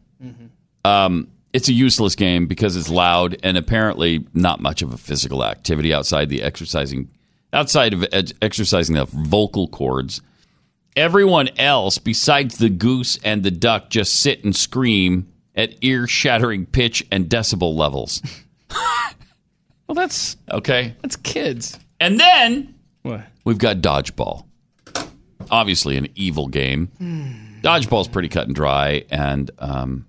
Um, it's a useless game because it's loud and apparently not much of a physical activity outside the exercising, outside of ed- exercising the vocal cords. Everyone else besides the goose and the duck just sit and scream at ear-shattering pitch and decibel levels. Well, that's Okay. that's kids. And then What? we've got dodgeball. Obviously, an evil game. Dodgeball's pretty cut and dry and um,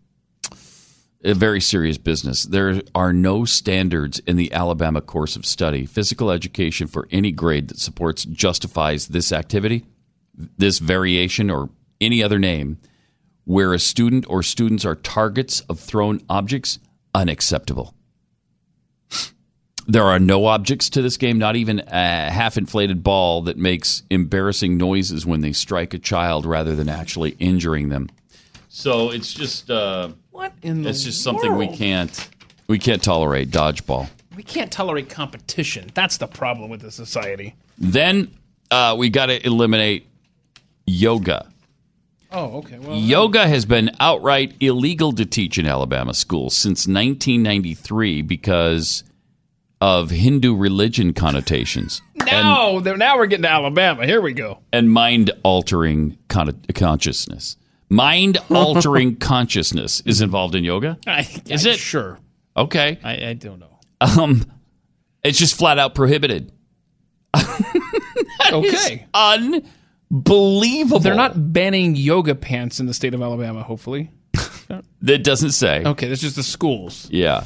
a very serious business. There are no standards in the Alabama course of study. Physical education for any grade that supports justifies this activity, this variation, or any other name where a student or students are targets of thrown objects, unacceptable. There are no objects to this game, not even a half inflated ball that makes embarrassing noises when they strike a child rather than actually injuring them. So it's just uh, What in the it's just something we world? can't we can't tolerate dodgeball. We can't tolerate competition. That's the problem with the society. Then uh, we got to eliminate yoga. Oh, okay. Well, Yoga has been outright illegal to teach in Alabama schools since 1993 because of Hindu religion connotations now, now we're getting to Alabama. Here we go. and mind altering con- consciousness. Mind altering consciousness is involved in yoga. I, Is I- it? sure? Okay. I, I don't know. Um, it's just flat out prohibited. okay. Unbelievable. They're not banning yoga pants in the state of Alabama. Hopefully. That doesn't say. Okay, that's just the schools. Yeah.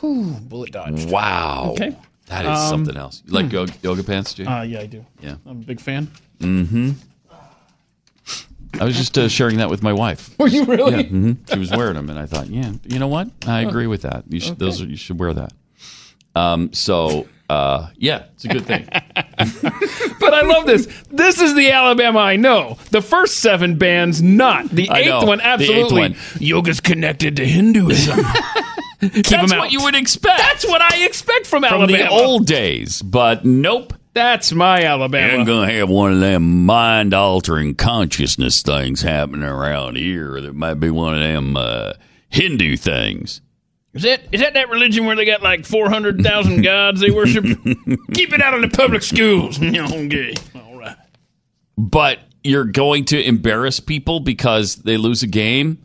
Whew, bullet dodged. Wow. Okay. That is Um, something else. You like hmm. yoga, yoga pants, Jay? Uh, yeah, I do. Yeah. I'm a big fan. Mm-hmm. I was just uh, sharing that with my wife. Were you really? Yeah, hmm She was wearing them, and I thought, yeah, you know what? I agree with that. You should, those are, you should wear that. Um, so uh, yeah, it's a good thing. But I love this. This is the Alabama I know. The first seven bands, not. The eighth one, The eighth absolutely. one. Yoga's connected to Hinduism. Keep That's what you would expect. That's what I expect from, from Alabama. the old days, but nope. That's my Alabama. I'm gonna have one of them mind altering consciousness things happening around here. That might be one of them uh, Hindu things. Is that is that that religion where they got like four hundred thousand gods they worship? Keep it out of the public schools. okay. All right. But you're going to embarrass people because they lose a game.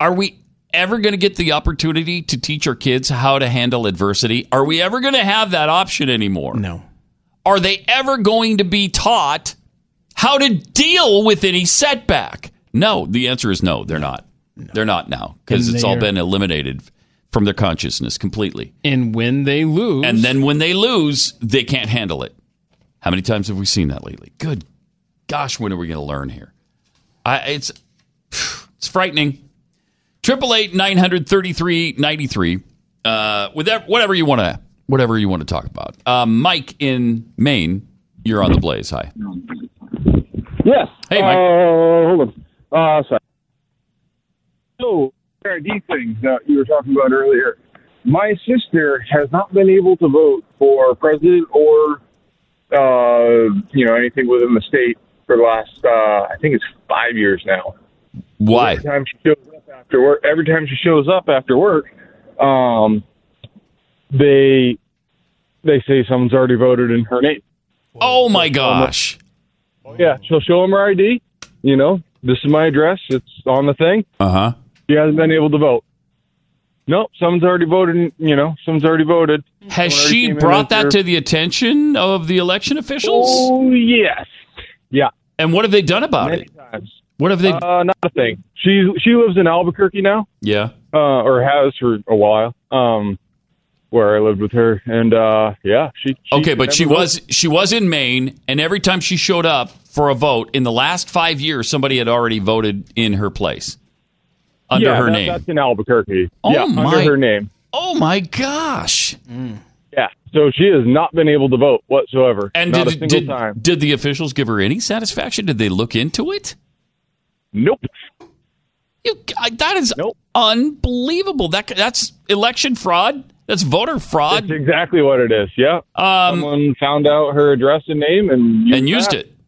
Are we ever going to get the opportunity to teach our kids how to handle adversity? Are we ever going to have that option anymore? No. Are they ever going to be taught how to deal with any setback? No, the answer is no, they're not. They're not now because it's all been eliminated from their consciousness completely. And when they lose, And then when they lose, they can't handle it. How many times have we seen that lately? Good gosh, when are we going to learn here? I, it's it's frightening. Triple eight nine hundred thirty three ninety three. Uh, with that, whatever you want to, whatever you want to talk about. Uh, Mike in Maine, you're on the blaze. Hi. Yes. Hey, Mike. Uh, hold on. Uh, sorry. So, these things that you were talking about earlier. My sister has not been able to vote for president or, uh, you know, anything within the state for the last, uh, I think it's five years now. Why? Every time she shows up after work, every time she shows up after work, um, they they say someone's already voted in her name. Oh my gosh! Yeah, she'll show them her ID. You know, this is my address. It's on the thing. Uh huh. She hasn't been able to vote. Nope, someone's already voted. You know, someone's already voted. Has Someone already she came in brought as that their- to the attention of the election officials? Oh yes, yeah. And what have they done about Many it? times. What have they? Uh, not a thing. She she lives in Albuquerque now, yeah. uh, or has for a while. Um, where I lived with her, and uh, yeah, she. she Okay, but she never was she was in Maine, and every time she showed up for a vote in the last five years, somebody had already voted in her place under Yeah, her that- name. That's in Albuquerque. Oh, yeah, my- under her name. Oh my gosh! Yeah, so she has not been able to vote whatsoever. And not did a single did, time. did the officials give her any satisfaction? Did they look into it? Nope. You, I- that is unbelievable. That that's election fraud. That's voter fraud. That's exactly what it is. Yeah. Um, Someone found out her address and name and used and used that. it.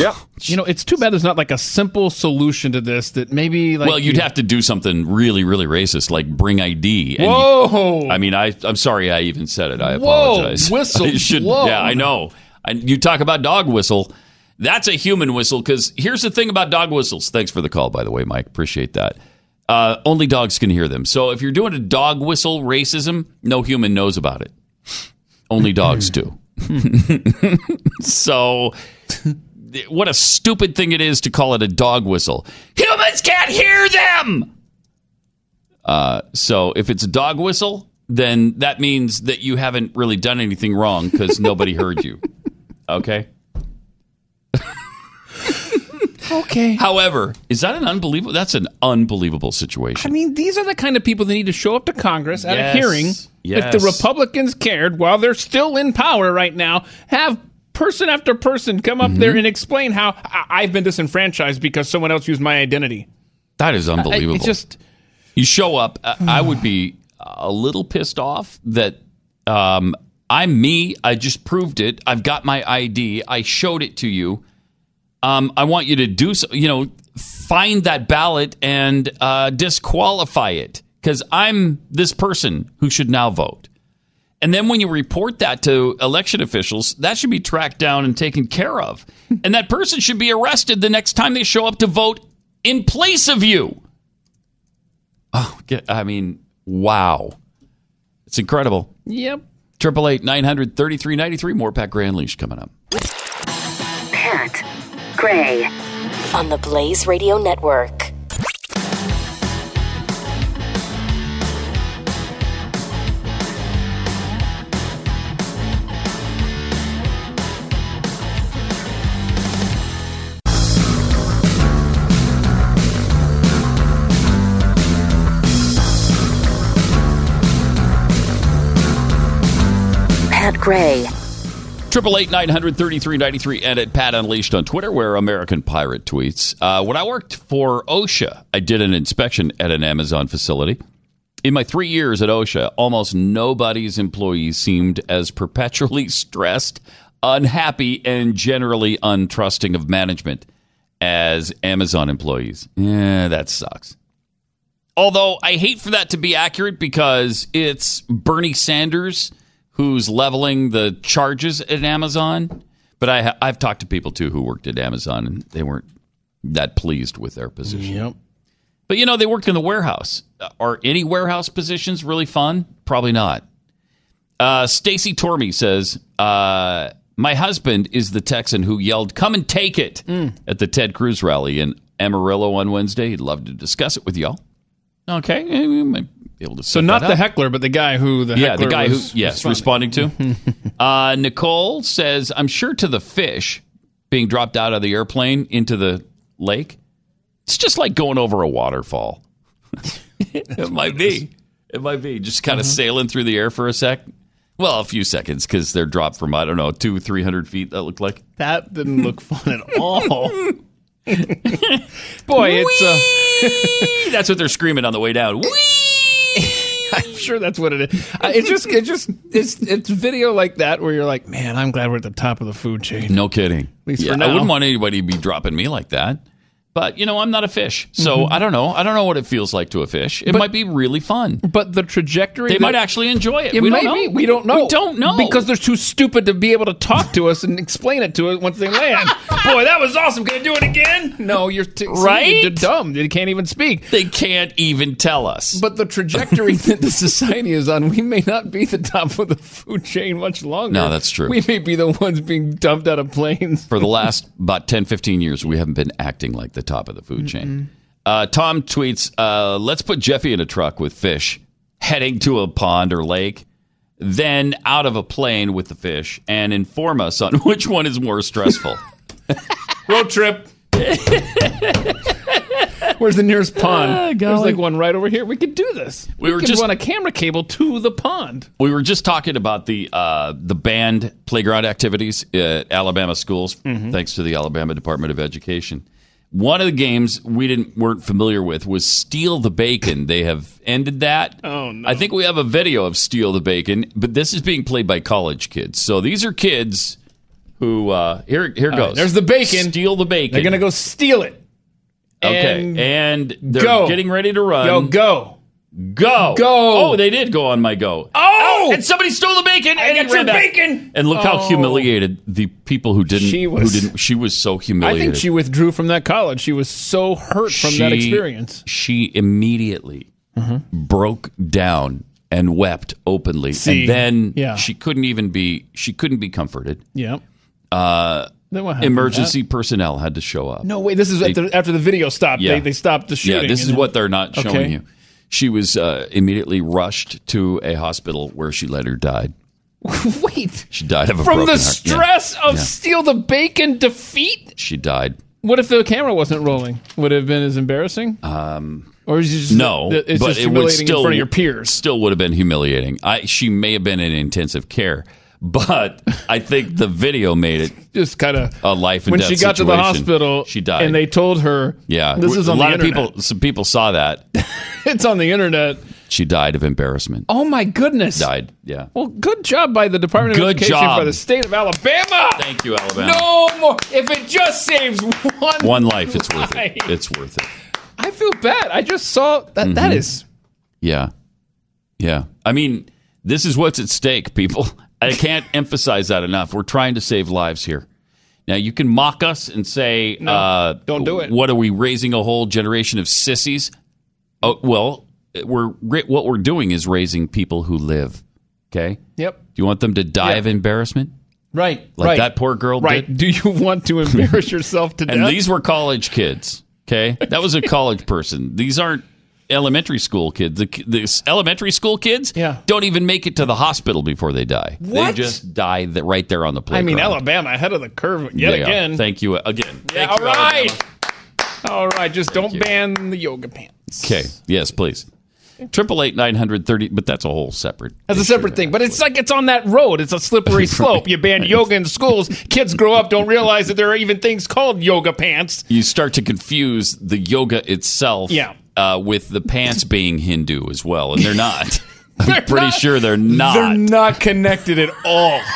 Yeah. You know, it's too bad there's not like a simple solution to this that maybe like well, you'd have to do something really, really racist, like bring ID. and you- Whoa! I mean, I I'm sorry I even said it. I Whoa, apologize. whistle I should, blown. Yeah, I know. And you talk about dog whistle. That's a human whistle because here's the thing about dog whistles. Thanks for the call, by the way, Mike. Appreciate that. Uh, only dogs can hear them. So if you're doing a dog whistle racism, no human knows about it. Only dogs do. so what a stupid thing it is to call it a dog whistle. Humans can't hear them. Uh, so if it's a dog whistle, then that means that you haven't really done anything wrong because nobody heard you. Okay. Okay. However, is that an unbelievable? That's an unbelievable situation. I mean, these are the kind of people that need to show up to Congress at Yes. a hearing. If the Republicans cared, while they're still in power right now, have person after person come up Mm-hmm. there and explain how I- I've been disenfranchised because someone else used my identity. That is unbelievable. I- it just you show up. I, I would be a little pissed off that um, I'm me. I just proved it. I've got my ID. I showed it to you. Um, I want you to do so. You know, find that ballot and uh, disqualify it because I'm this person who should now vote. And then when you report that to election officials, that should be tracked down and taken care of. and that person should be arrested the next time they show up to vote in place of you. Oh, I mean, wow. It's incredible. Yep. Triple eight nine hundred thirty three ninety three. More Pat Gray Unleashed coming up. Gray on the Blaze Radio Network. Pat Gray. Triple eight nine hundred thirty three ninety three and at Pat Unleashed on Twitter, where American Pirate tweets. Uh, when I worked for OSHA, I did an inspection at an Amazon facility. In my three years at OSHA, almost nobody's employees seemed as perpetually stressed, unhappy, and generally untrusting of management as Amazon employees. Yeah, that sucks. Although I hate for that to be accurate because it's Bernie Sanders who's leveling the charges at Amazon. But I, ha- I've talked to people too who worked at Amazon and they weren't that pleased with their position. Yep. But you know, they worked in the warehouse. Are any warehouse positions really fun? Probably not. Uh, Stacy Tormey says, uh, "My husband is the Texan who yelled, "Come and take it!" at the Ted Cruz rally in Amarillo on Wednesday. He'd love to discuss it with y'all. Okay, we might be able to. So not that the heckler, but the guy who the yeah, the heckler guy was who yes responding to. uh, Nicole says, "I'm sure to the fish being dropped out of the airplane into the lake, it's just like going over a waterfall. it might be. It might be just kind of sailing through the air for a sec. Well, a few seconds because they're dropped from I don't know two three hundred feet. That looked like That didn't look fun at all. Boy, it's uh, that's what they're screaming on the way down. I'm sure that's what it is. Uh, It's just, it just, it's, it's video like that where you're like, man, I'm glad we're at the top of the food chain. No kidding. least Yeah, for I wouldn't want anybody to be dropping me like that. But you know, I'm not a fish, so I don't know. I don't know what it feels like to a fish. It Mm-hmm. But- might be really fun. But the trajectory They might actually enjoy it. It we don't know. be. We don't know. We don't know because they're too stupid to be able to talk to us and explain it to us once they land. Boy, that was awesome. Can I do it again? No, you're t- Right? They're dumb. They can't even speak. They can't even tell us. But the trajectory that the society is on, we may not be the top of the food chain much longer. No, that's true. We may be the ones being dumped out of planes. For the last about 10, 15 years, we haven't been acting like the top of the food chain. Uh, Tom tweets, uh, let's put Jeffy in a truck with fish heading to a pond or lake, then out of a plane with the fish and inform us on which one is more stressful. Road trip. Where's the nearest pond? There's like one right over here. We could do this. We were could just- run a camera cable to the pond. we were just talking about the uh, the banned playground activities at Alabama schools, Mm-hmm. thanks to the Alabama Department of Education. One of the games we didn't weren't familiar with was Steal the Bacon. They have ended that. Oh no! I think we have a video of Steal the Bacon, but this is being played by college kids. So these are kids who uh, here here All goes. right, there's the bacon. Steal the bacon. They're gonna go steal it. Okay, And and they're go. getting ready to run. Yo, go. Go. Go. Oh, they did go on my go. Oh! And somebody stole the bacon. I and got it your ran back. bacon. And look how Oh. humiliated the people who didn't. She was- Who didn't. She was so humiliated. I humiliated. think she withdrew from that college. She was so hurt from that She- experience. She immediately broke down and wept openly, See, and then yeah. she couldn't even be. She couldn't be comforted. Yeah. Uh, Then what happened emergency personnel had to show up. No, wait. This is after, after the video stopped. Yeah. They, they stopped the shooting. Yeah, this and is then- what they're not showing Okay. you. She was uh, immediately rushed to a hospital where she later died. Wait. She died of a From broken the heart. Yeah. stress of Yeah. steal the bacon defeat. She died. What if the camera wasn't rolling? Would it have been as embarrassing? Um, Or is it just no, it's but just it would still in front of your peers? Still would have been humiliating. I she may have been in intensive care, but I think the video made it Just kind of a life and when death she got to the hospital, She died, and they told her, yeah, this is a lot of people. Some people saw that. it's on the internet. She died of embarrassment. Oh my goodness! Died. Yeah. Well, good job by the Department of Good Education job. for the state of Alabama. Thank you, Alabama. No more. If it just saves one One life, it's worth it. It's worth it. I feel bad. I just saw that. That Mhm. is Yeah. Yeah. I mean, this is what's at stake, people. I can't emphasize that enough. We're trying to save lives here. Now, you can mock us and say, uh, don't do it. What are we raising a whole generation of sissies? Oh, well, we're what we're doing is raising people who live. Okay? Yep. Do you want them to die Yeah. of embarrassment? right. Like right. that poor girl Right. did? Do you want to embarrass yourself to death? And these were college kids. Okay, that was a college person. These aren't elementary school kids. The, the elementary school kids Yeah. don't even make it to the hospital before they die. What? They just die right there on the playground. I mean, Alabama ahead of the curve yet are. again. Thank you uh, again. Yeah, Thank all you, right. Alabama. All right. Just don't ban the yoga pants. Okay. Yes, please. Triple eight nine hundred thirty. But that's a whole separate. That's a separate thing, but it's like it's on that road. It's a slippery slope. You ban yoga in schools, kids grow up, don't realize that there are even things called yoga pants. You start to confuse the yoga itself. Yeah. Uh, with the pants being Hindu as well, and they're not. I'm pretty sure they're not. They're not connected at all.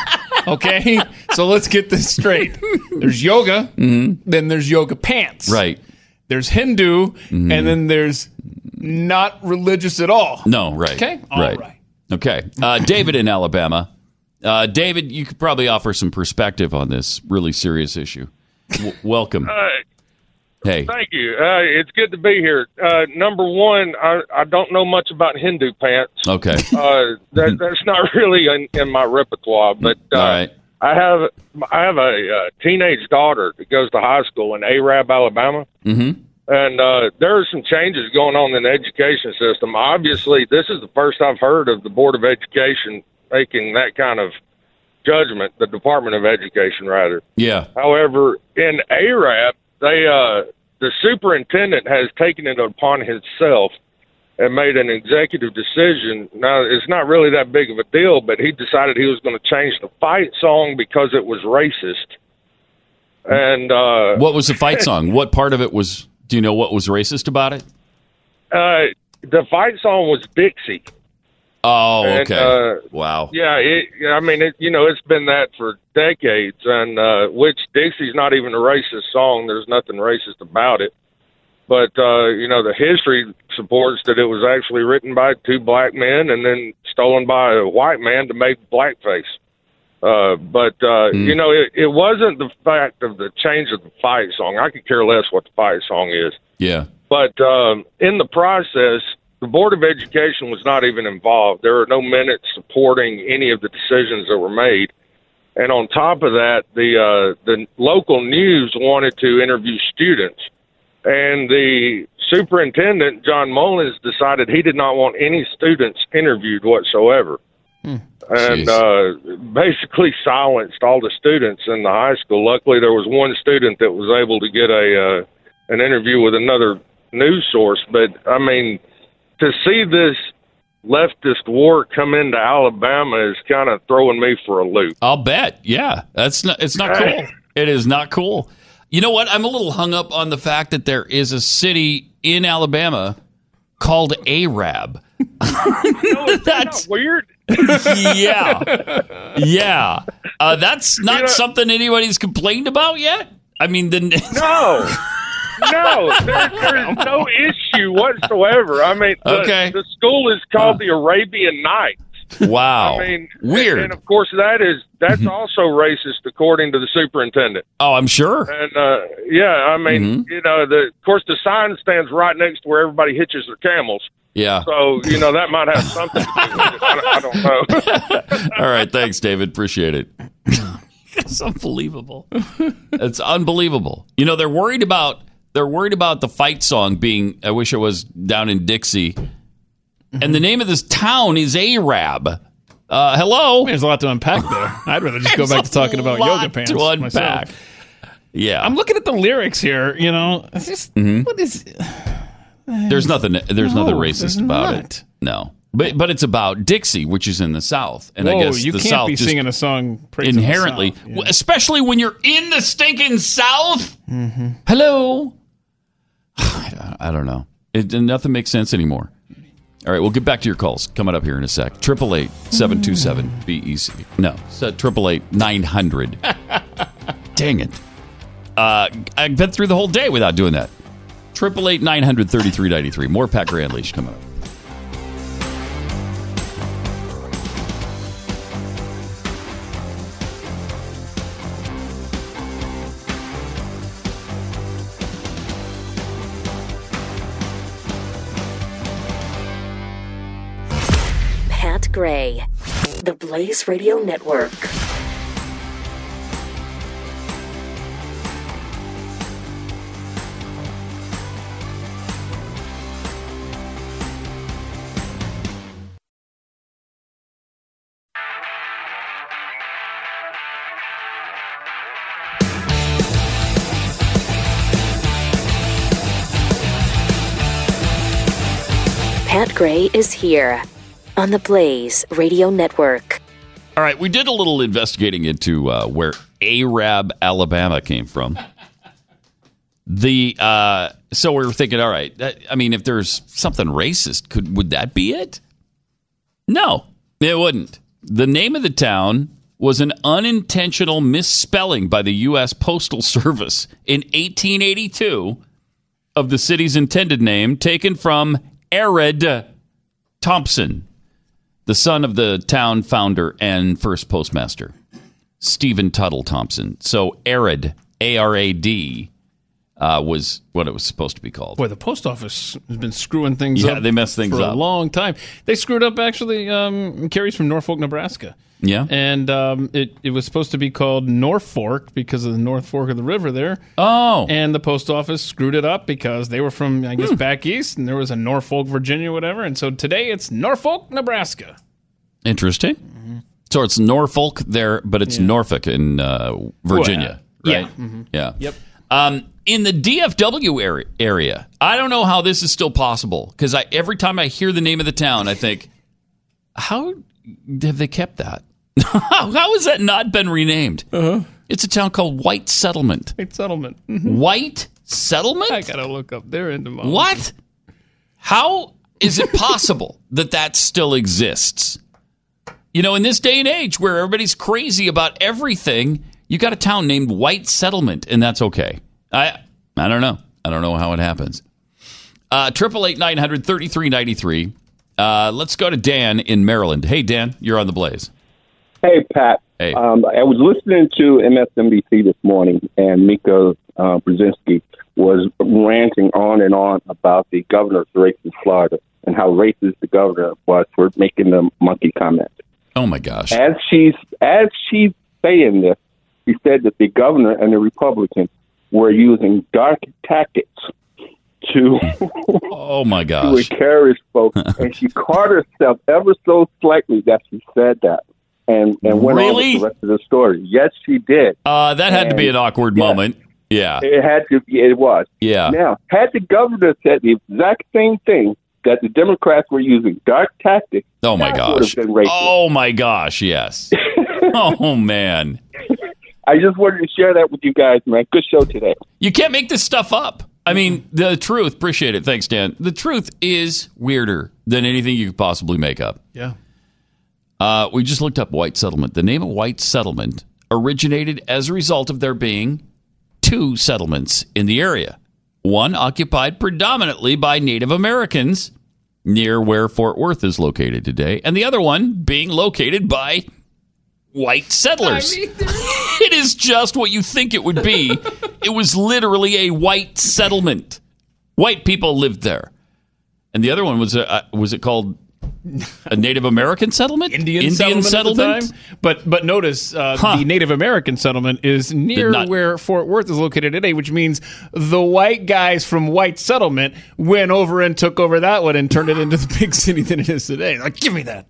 Okay, so let's get this straight. There's yoga, then there's yoga pants. Mm-hmm. Right. Mm-hmm. There's Hindu, and then there's not religious at all. No, right. Okay? All right. right. Okay. Uh, David in Alabama. Uh, David, you could probably offer some perspective on this really serious issue. W- welcome. Hey. Thank you. Uh, it's good to be here. Uh, number one, I, I don't know much about Hindu pants. Okay. Uh, that, that's not really in, in my repertoire, but uh, All right. I have I have a uh, teenage daughter that goes to high school in Arab, Alabama, Mm-hmm. and uh, there are some changes going on in the education system. Obviously, this is the first I've heard of the Board of Education making that kind of judgment. The Department of Education, rather. Yeah. However, in Arab, they uh, the superintendent has taken it upon himself and made an executive decision. Now, it's not really that big of a deal, but he decided he was going to change the fight song because it was racist. And uh, What was the fight song? What part of it was? Do you know what was racist about it? uh, the fight song was Dixie. Oh, And, okay. uh, wow. Yeah, it, I mean, it, you know, it's been that for decades, and uh, which Dixie's not even a racist song. There's nothing racist about it. but uh, you know the history supports that it was actually written by two black men and then stolen by a white man to make blackface. Uh, but uh, you know, it, it wasn't the fact of the change of the fight song. I could care less what the fight song is. Yeah. But um, in the process, the Board of Education was not even involved. There are no minutes supporting any of the decisions that were made. And on top of that, the uh, the local news wanted to interview students, and the superintendent John Mullins decided he did not want any students interviewed whatsoever, and uh, basically silenced all the students in the high school. Luckily, there was one student that was able to get a uh, an interview with another news source. But I mean, to see this leftist war come into Alabama is kind of throwing me for a loop. I'll bet. Yeah, that's not. It's not cool. It is not cool. You know what? I'm a little hung up on the fact that there is a city in Alabama called Arab. That's weird. yeah, yeah. Uh, that's not something anybody's complained about yet. I mean, the No. No, there, there's no issue whatsoever. I mean, the, Okay. the school is called the Arabian Nights. wow, I mean, weird. And of course, that is that's also racist according to the superintendent. oh, I'm sure. And uh, yeah, I mean, Mm-hmm. you know, the of course the sign stands right next to where everybody hitches their camels. Yeah. So you know that might have something to do with it. I, don't- I don't know. All right, thanks, David. Appreciate it. it's unbelievable. It's unbelievable. You know, they're worried about they're worried about the fight song being I wish it was down in Dixie. And the name of this town is Arab. Uh, hello. There's a lot to unpack there. I'd rather just go back to talking about yoga pants. to unpack. myself. Yeah. I'm looking at the lyrics here. You know, it's just, Mhm. what is? There's nothing there's No, nothing there's racist about not. it. No. But but it's about Dixie, which is in the South. And Whoa, I guess you the can't South be singing a song inherently. Yeah. especially when you're in the stinking South. Mm-hmm. Hello. I don't- know. It, nothing makes sense anymore. All right, we'll get back to your calls coming up here in a sec. Triple eight seven two seven BECK. No, triple eight nine hundred. Dang it! Uh, I've been through the whole day without doing that. Triple eight nine hundred thirty three ninety three. More Pat Gray Unleashed coming up. Gray, the Blaze Radio Network. Pat Gray is here on the Blaze Radio Network. All right, we did a little investigating into uh, where Arab, Alabama came from. The uh, so we were thinking, all right, that, I mean, if there's something racist, could would that be it? No, it wouldn't. The name of the town was an unintentional misspelling by the U.S. Postal Service in 1882 of the city's intended name, taken from Arad Thompson, the son of the town founder and first postmaster, Stephen Tuttle Thompson. So Arad, A R A D, uh, was what it was supposed to be called. Boy, the post office has been screwing things Yeah, up. they messed things for up. a long time. They screwed up actually. Um, carries from Norfolk, Nebraska. Yeah, and um, it it was supposed to be called Norfolk because of the North Fork of the river there. Oh, and the post office screwed it up because they were from I Hmm. guess back east, and there was a Norfolk, Virginia, whatever, and so today it's Norfolk, Nebraska. Interesting. Mm-hmm. So it's Norfolk there, but it's Norfolk in uh, Virginia, Well, yeah. right? Mhm. Yeah. Yep. Um, in the DFW area, area, I don't know how this is still possible because I every time I hear the name of the town, I think, how have they kept that? how has that not been renamed? Uh-huh. It's a town called White Settlement. White Settlement. White Settlement? I gotta look up their entomology. What? How is it possible that that still exists? You know, in this day and age where everybody's crazy about everything, you got a town named White Settlement, and that's okay. I I don't know. I don't know how it happens. Uh, Triple eight nine hundred thirty three ninety three. Uh, let's go to Dan in Maryland. Hey, Dan, you're on the blaze. Hey, Pat. Hey. Um, I was listening to MSNBC this morning, and Mika uh, Brzezinski was ranting on and on about the governor's race in Florida and how racist the governor was for making the monkey comment. Oh my gosh! As she's as she's saying this, she said that the governor and the Republicans were using dark tactics to Oh my gosh to encourage folks, and she caught herself ever so slightly that she said that, and and went on with the rest of the story. Yes, she did. Uh, that had to be an awkward yeah. moment. Yeah. It had to. It was. Yeah. Now, had the governor said the exact same thing that the Democrats were using dark tactics, Oh my that would gosh! have been. Oh my gosh! Yes. oh man! I just wanted to share that with you guys, man. Good show today. You can't make this stuff up. I mean, the truth. Appreciate it. Thanks, Dan. The truth is weirder than anything you could possibly make up. Yeah. Uh, we just looked up white settlement. The name of white settlement originated as a result of there being two settlements in the area. One occupied predominantly by Native Americans near where Fort Worth is located today, and the other one being located by white settlers. it is just what you think it would be. it was literally a white settlement. White people lived there. And the other one was uh, was it called a Native American settlement? Indian, Indian settlement, time. But but notice uh, the Native American settlement is near not- where Fort Worth is located today, which means the white guys from white settlement went over and took over that one and turned it into the big city that it is today. Like, give me that.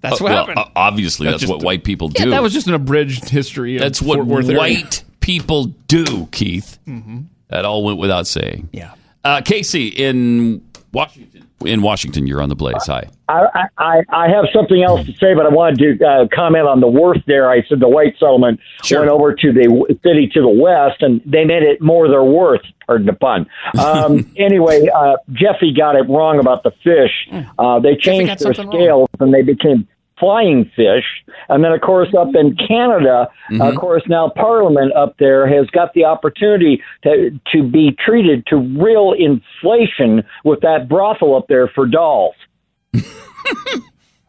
That's Uh, what well, happened. uh, obviously, that's, just what a- white people Yeah, do. that was just an abridged history. Of That's what Fort Worth area. white people do, Keith. Mhm. That all went without saying. Yeah. Uh, Casey in Washington. In Washington, you're on the blaze. Hi. I, I, I have something else to say, but I wanted to uh, comment on the Worth there. I said the white settlement went over to the city to the west, and they made it more their worth. Pardon the pun. Um, anyway, uh, Jeffy got it wrong about the fish. Uh, they changed their something wrong. scales, and they became flying fish. And then, of course, up in Canada, of course, now Parliament up there has got the opportunity to to be treated to real inflation with that brothel up there for dolls.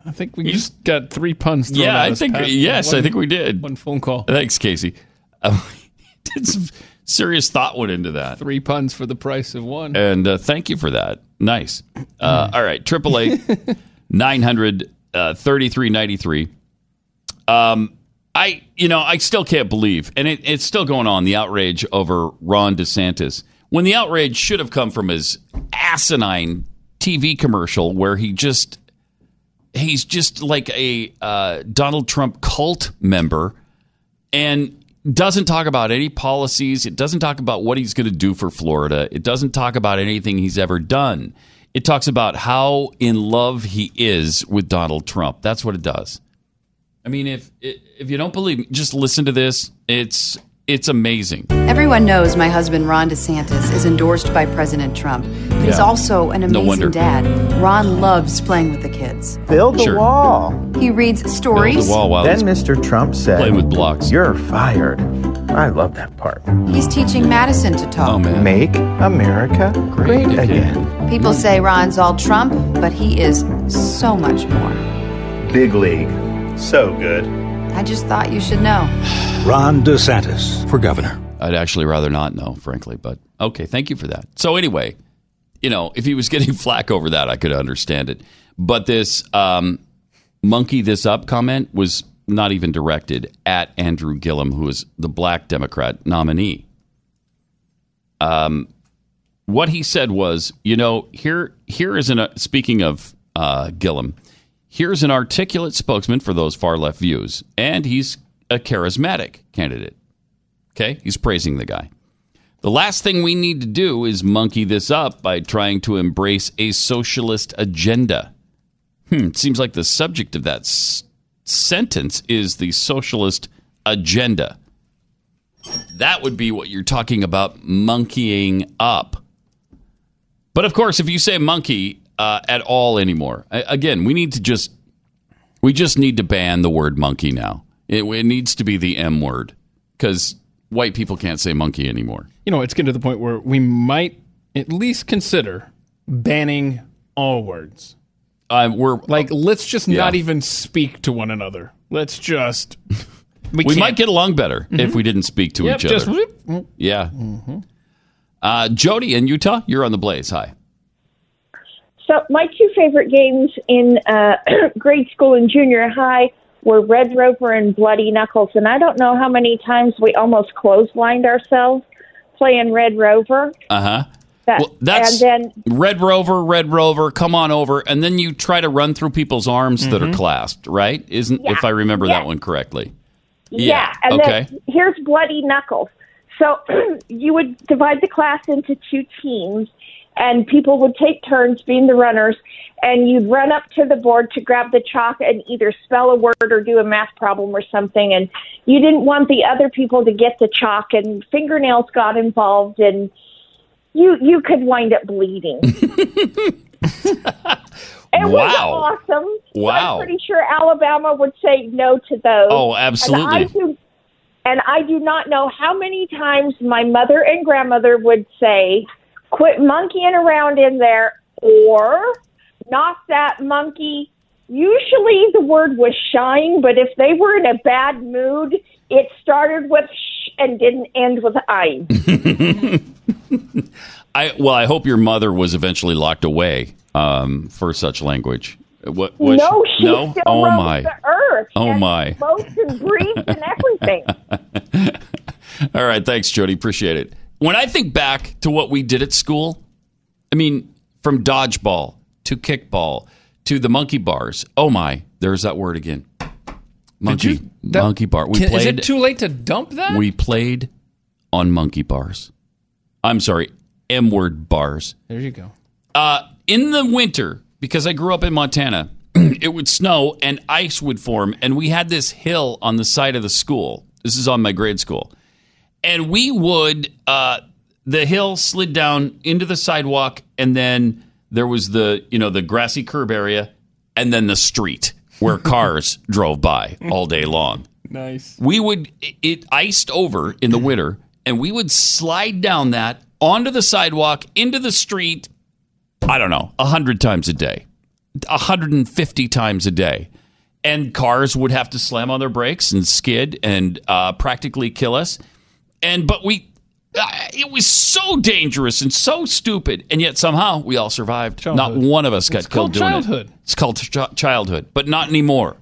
I think we just got three puns. Thrown Yeah, at I think Pat. yes, I think we did. One phone call. Thanks, Casey. Uh, did some serious thought went into that. Three puns for the price of one. And uh, thank you for that. Nice. Uh, all right, triple eight nine hundred uh, thirty three ninety three. Um, I you know I still can't believe, and it, it's still going on the outrage over Ron DeSantis when the outrage should have come from his asinine TV commercial where he just he's just like a uh, Donald Trump cult member and doesn't talk about any policies. It doesn't talk about what he's going to do for Florida. It doesn't talk about anything he's ever done. It talks about how in love he is with Donald Trump. That's what it does. I mean, if if you don't believe me, just listen to this. It's it's amazing. Everyone knows my husband Ron DeSantis is endorsed by President Trump, but he's also an amazing wonder. dad. Ron loves playing with the kids. Build the Sure. wall. He reads stories. Build the wall while Then he's Mr. Trump said, playing with blocks. You're fired. I love that part. He's teaching Madison to talk. Oh man, Make America great, again. again. People say Ron's all Trump, but he is so much more. Big league. So good. I just thought you should know. Ron DeSantis for governor. I'd actually rather not know, frankly. But okay, thank you for that. So anyway, you know, if he was getting flack over that, I could understand it. But this um, monkey this up comment was not even directed at Andrew Gillum, who is the black Democrat nominee. Um, what he said was, you know, here here is an uh, speaking of uh, Gillum, here's an articulate spokesman for those far left views, and he's a charismatic candidate. Okay, he's praising the guy. The last thing we need to do is monkey this up by trying to embrace a socialist agenda. Hmm, it seems like the subject of that s- sentence is the socialist agenda. That would be what you're talking about monkeying up. But of course, if you say monkey uh, at all anymore, again, we need to just we just need to ban the word monkey now. It, it needs to be the M word because white people can't say monkey anymore. You know, it's getting to the point where we might at least consider banning all words. Uh, we're like, let's just Yeah. not even speak to one another. Let's just. We, can't- might get along better if Mhm. we didn't speak to Yep, each other. just whoop. yeah. Uh, Jody in Utah, you're on the Blaze. Hi. So my two favorite games in uh, grade school and junior high were Red Rover and Bloody Knuckles, and I don't know how many times we almost clotheslined ourselves playing Red Rover. Uh huh. That, Well, that's and then Red Rover, Red Rover, come on over, and then you try to run through people's arms that are Mhm. clasped, right? Isn't if I remember Yeah. that one correctly? Yeah, and okay. then here's Bloody Knuckles. So you would divide the class into two teams, and people would take turns being the runners, and you'd run up to the board to grab the chalk and either spell a word or do a math problem or something. And you didn't want the other people to get the chalk, and fingernails got involved, and you you could wind up bleeding. It was Wow. awesome. So Wow. I'm pretty sure Alabama would say no to those. Oh, And I absolutely. do, and I do not know how many times my mother and grandmother would say, quit monkeying around in there or knock that monkey. Usually the word was shine, but if they were in a bad mood, it started with sh and didn't end with ein. I well, I hope your mother was eventually locked away um, for such language. What? was no, she no. still oh my. the earth. Oh, my. Floats and breathes and everything. All right, thanks, Jody. Appreciate it. When I think back to what we did at school, I mean, from dodgeball to kickball to the monkey bars. Oh my, there's that word again. Monkey, that- monkey bar. We Can- played. is it too late to dump that? we played on monkey bars. I'm sorry, M word bars. there you go. Uh, in the winter, because I grew up in Montana, it would snow and ice would form, and we had this hill on the side of the school. This is on my grade school, and we would uh, the hill slid down into the sidewalk, and then there was the you know the grassy curb area, and then the street where cars drove by all day long. Nice. we would it iced over in the winter and we would slide down that onto the sidewalk into the street i don't know a 100 times a day 150 times a day. And cars would have to slam on their brakes and skid and uh, practically kill us. And but we Uh, it was so dangerous and so stupid and yet somehow we all survived not one of us got It's killed called doing childhood. it it's called ch- childhood but not anymore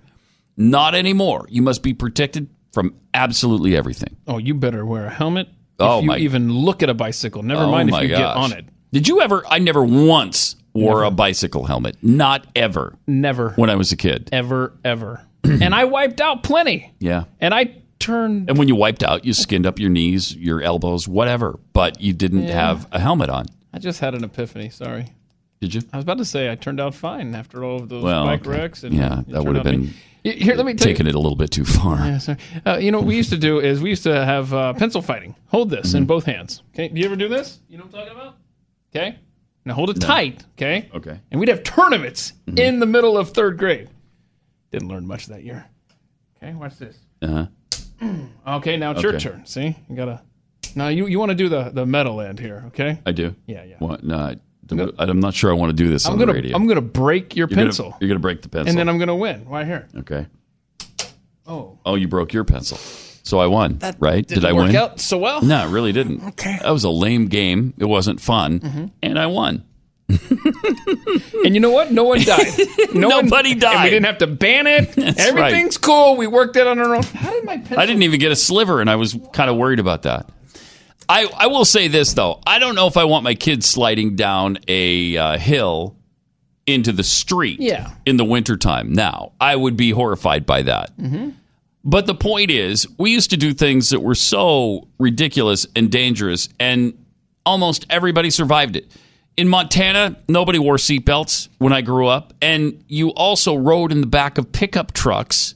not anymore you must be protected from absolutely everything Oh, you better wear a helmet. Oh, if you my- even look at a bicycle, never Oh, mind if you get on it. Did you ever? I never once wore a bicycle helmet. Not ever. Never. When I was a kid. Ever, ever. and I wiped out plenty. Yeah. And I turned. And when you wiped out, you skinned up your knees, your elbows, whatever, but you didn't Yeah. have a helmet on. I just had an epiphany. Sorry. Did you? I was about to say I turned out fine after all of those Well, bike wrecks. And yeah, that would have been be- Here, let me taking you. it a little bit too far. Yeah, sorry. Uh, you know what we used to do is we used to have uh, pencil fighting. Hold this Mm-hmm. in both hands. Okay, do you ever do this? You know what I'm talking about? Okay, now hold it tight. Okay, Okay. Mm-hmm. and we'd have tournaments in the middle of third grade. Didn't learn much that year. Okay, watch this. Uh-huh. Okay, now it's your Okay. turn. See, you gotta. Now you you want to do the the metal end here? Okay. I do. Yeah, yeah. What? No, I, I'm not sure I want to do this I'm on gonna the radio. I'm gonna break your You're gonna- pencil, you're gonna break the pencil, and then I'm gonna win right here. okay. Oh, Oh, you broke your pencil, so I won. right? Did I work win? out so well. No, it really didn't. Okay. That was a lame game. It wasn't fun, Mm-hmm. and I won. And you know what? No one died. No one- Nobody And died. we didn't have to ban it. That's Everything's cool. We worked it on our own. How did my pencil? I didn't even get a sliver, and I was kind of worried about that. I, I will say this though, I don't know if I want my kids sliding down a uh, hill into the street Yeah. in the wintertime. Now, I would be horrified by that. Mm-hmm. But the point is, we used to do things that were so ridiculous and dangerous, and almost everybody survived it. In Montana, nobody wore seatbelts when I grew up, and you also rode in the back of pickup trucks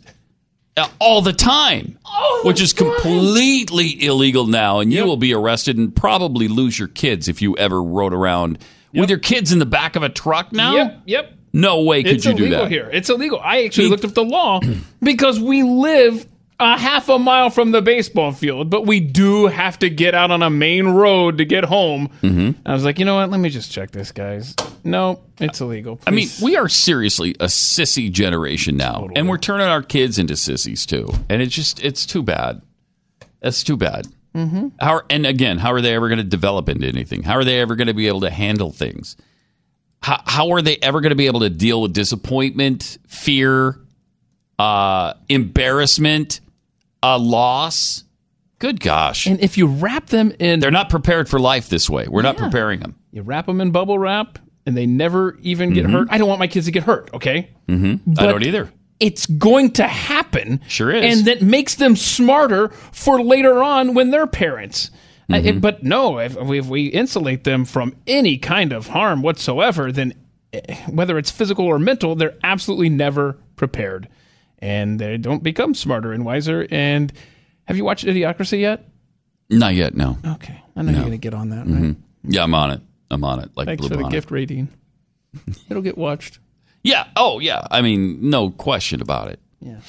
uh, all the time, which is completely illegal now, and you will be arrested and probably lose your kids if you ever rode around with your kids in the back of a truck now. Yep. Yep. No way could it's you do that. here. It's illegal. I actually looked up the law because we live a half a mile from the baseball field, but we do have to get out on a main road to get home. Mhm. I was like, you know what? Let me just check this, guys. No, it's illegal. I mean, we are seriously a sissy generation now, and we're turning our kids into sissies too. And it's just, it's too bad. That's too bad. Mhm. How and again, how are they ever going to develop into anything? How are they ever going to be able to handle things? How how are they ever going to be able to deal with disappointment, fear, uh, embarrassment, a loss? Good gosh! And if you wrap them in, they're not prepared for life this way. We're not preparing them. you wrap them in bubble wrap, and they never even get Mhm. hurt. I don't want my kids to get hurt. Okay, hmm I don't either. it's going to happen. Sure is. And that makes them smarter for later on when they're parents. Uh, Mm-hmm. it- but no, if, if we insulate them from any kind of harm whatsoever, then eh, whether it's physical or mental, they're absolutely never prepared. And they don't become smarter and wiser. And have you watched Idiocracy yet? Not yet. No. Okay. I know No. you're going to get on that, right? Mhm. Yeah, I'm on it. I'm on it. Like Thanks Blue for the gift rating. It'll get watched. Yeah. Oh, yeah. I mean, no question about it. Yeah.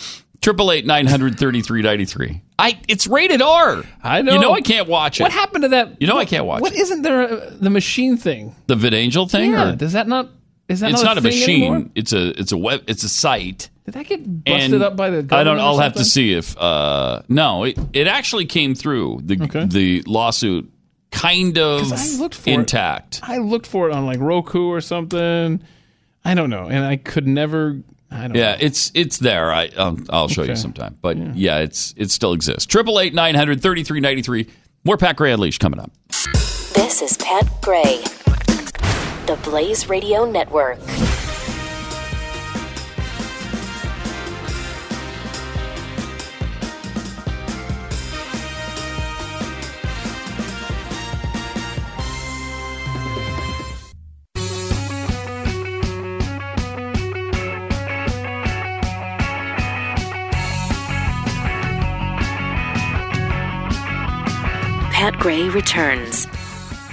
Triple eight nine hundred thirty three ninety three. I. It's rated R. I know. You know I can't watch it. What happened to that? You know I can't watch What it. isn't there uh, the machine thing? The VidAngel thing. Yeah. Or, Does that not? Is that it's not, not, a machine. anymore? It's a. It's a web. It's a site. Did that get busted And up by the government? I don't. I'll have to see if. uh No, it it actually came through the the lawsuit, kind of I looked for it. intact. I looked for it on like Roku or something. I don't know, and I could never. I don't. Yeah, know. it's it's there. I um, I'll show you sometime. But yeah. it's it still exists. Triple eight nine hundred thirty three ninety three. More Pat Gray Unleashed coming up. This is Pat Gray, the Blaze Radio Network. Pat Gray returns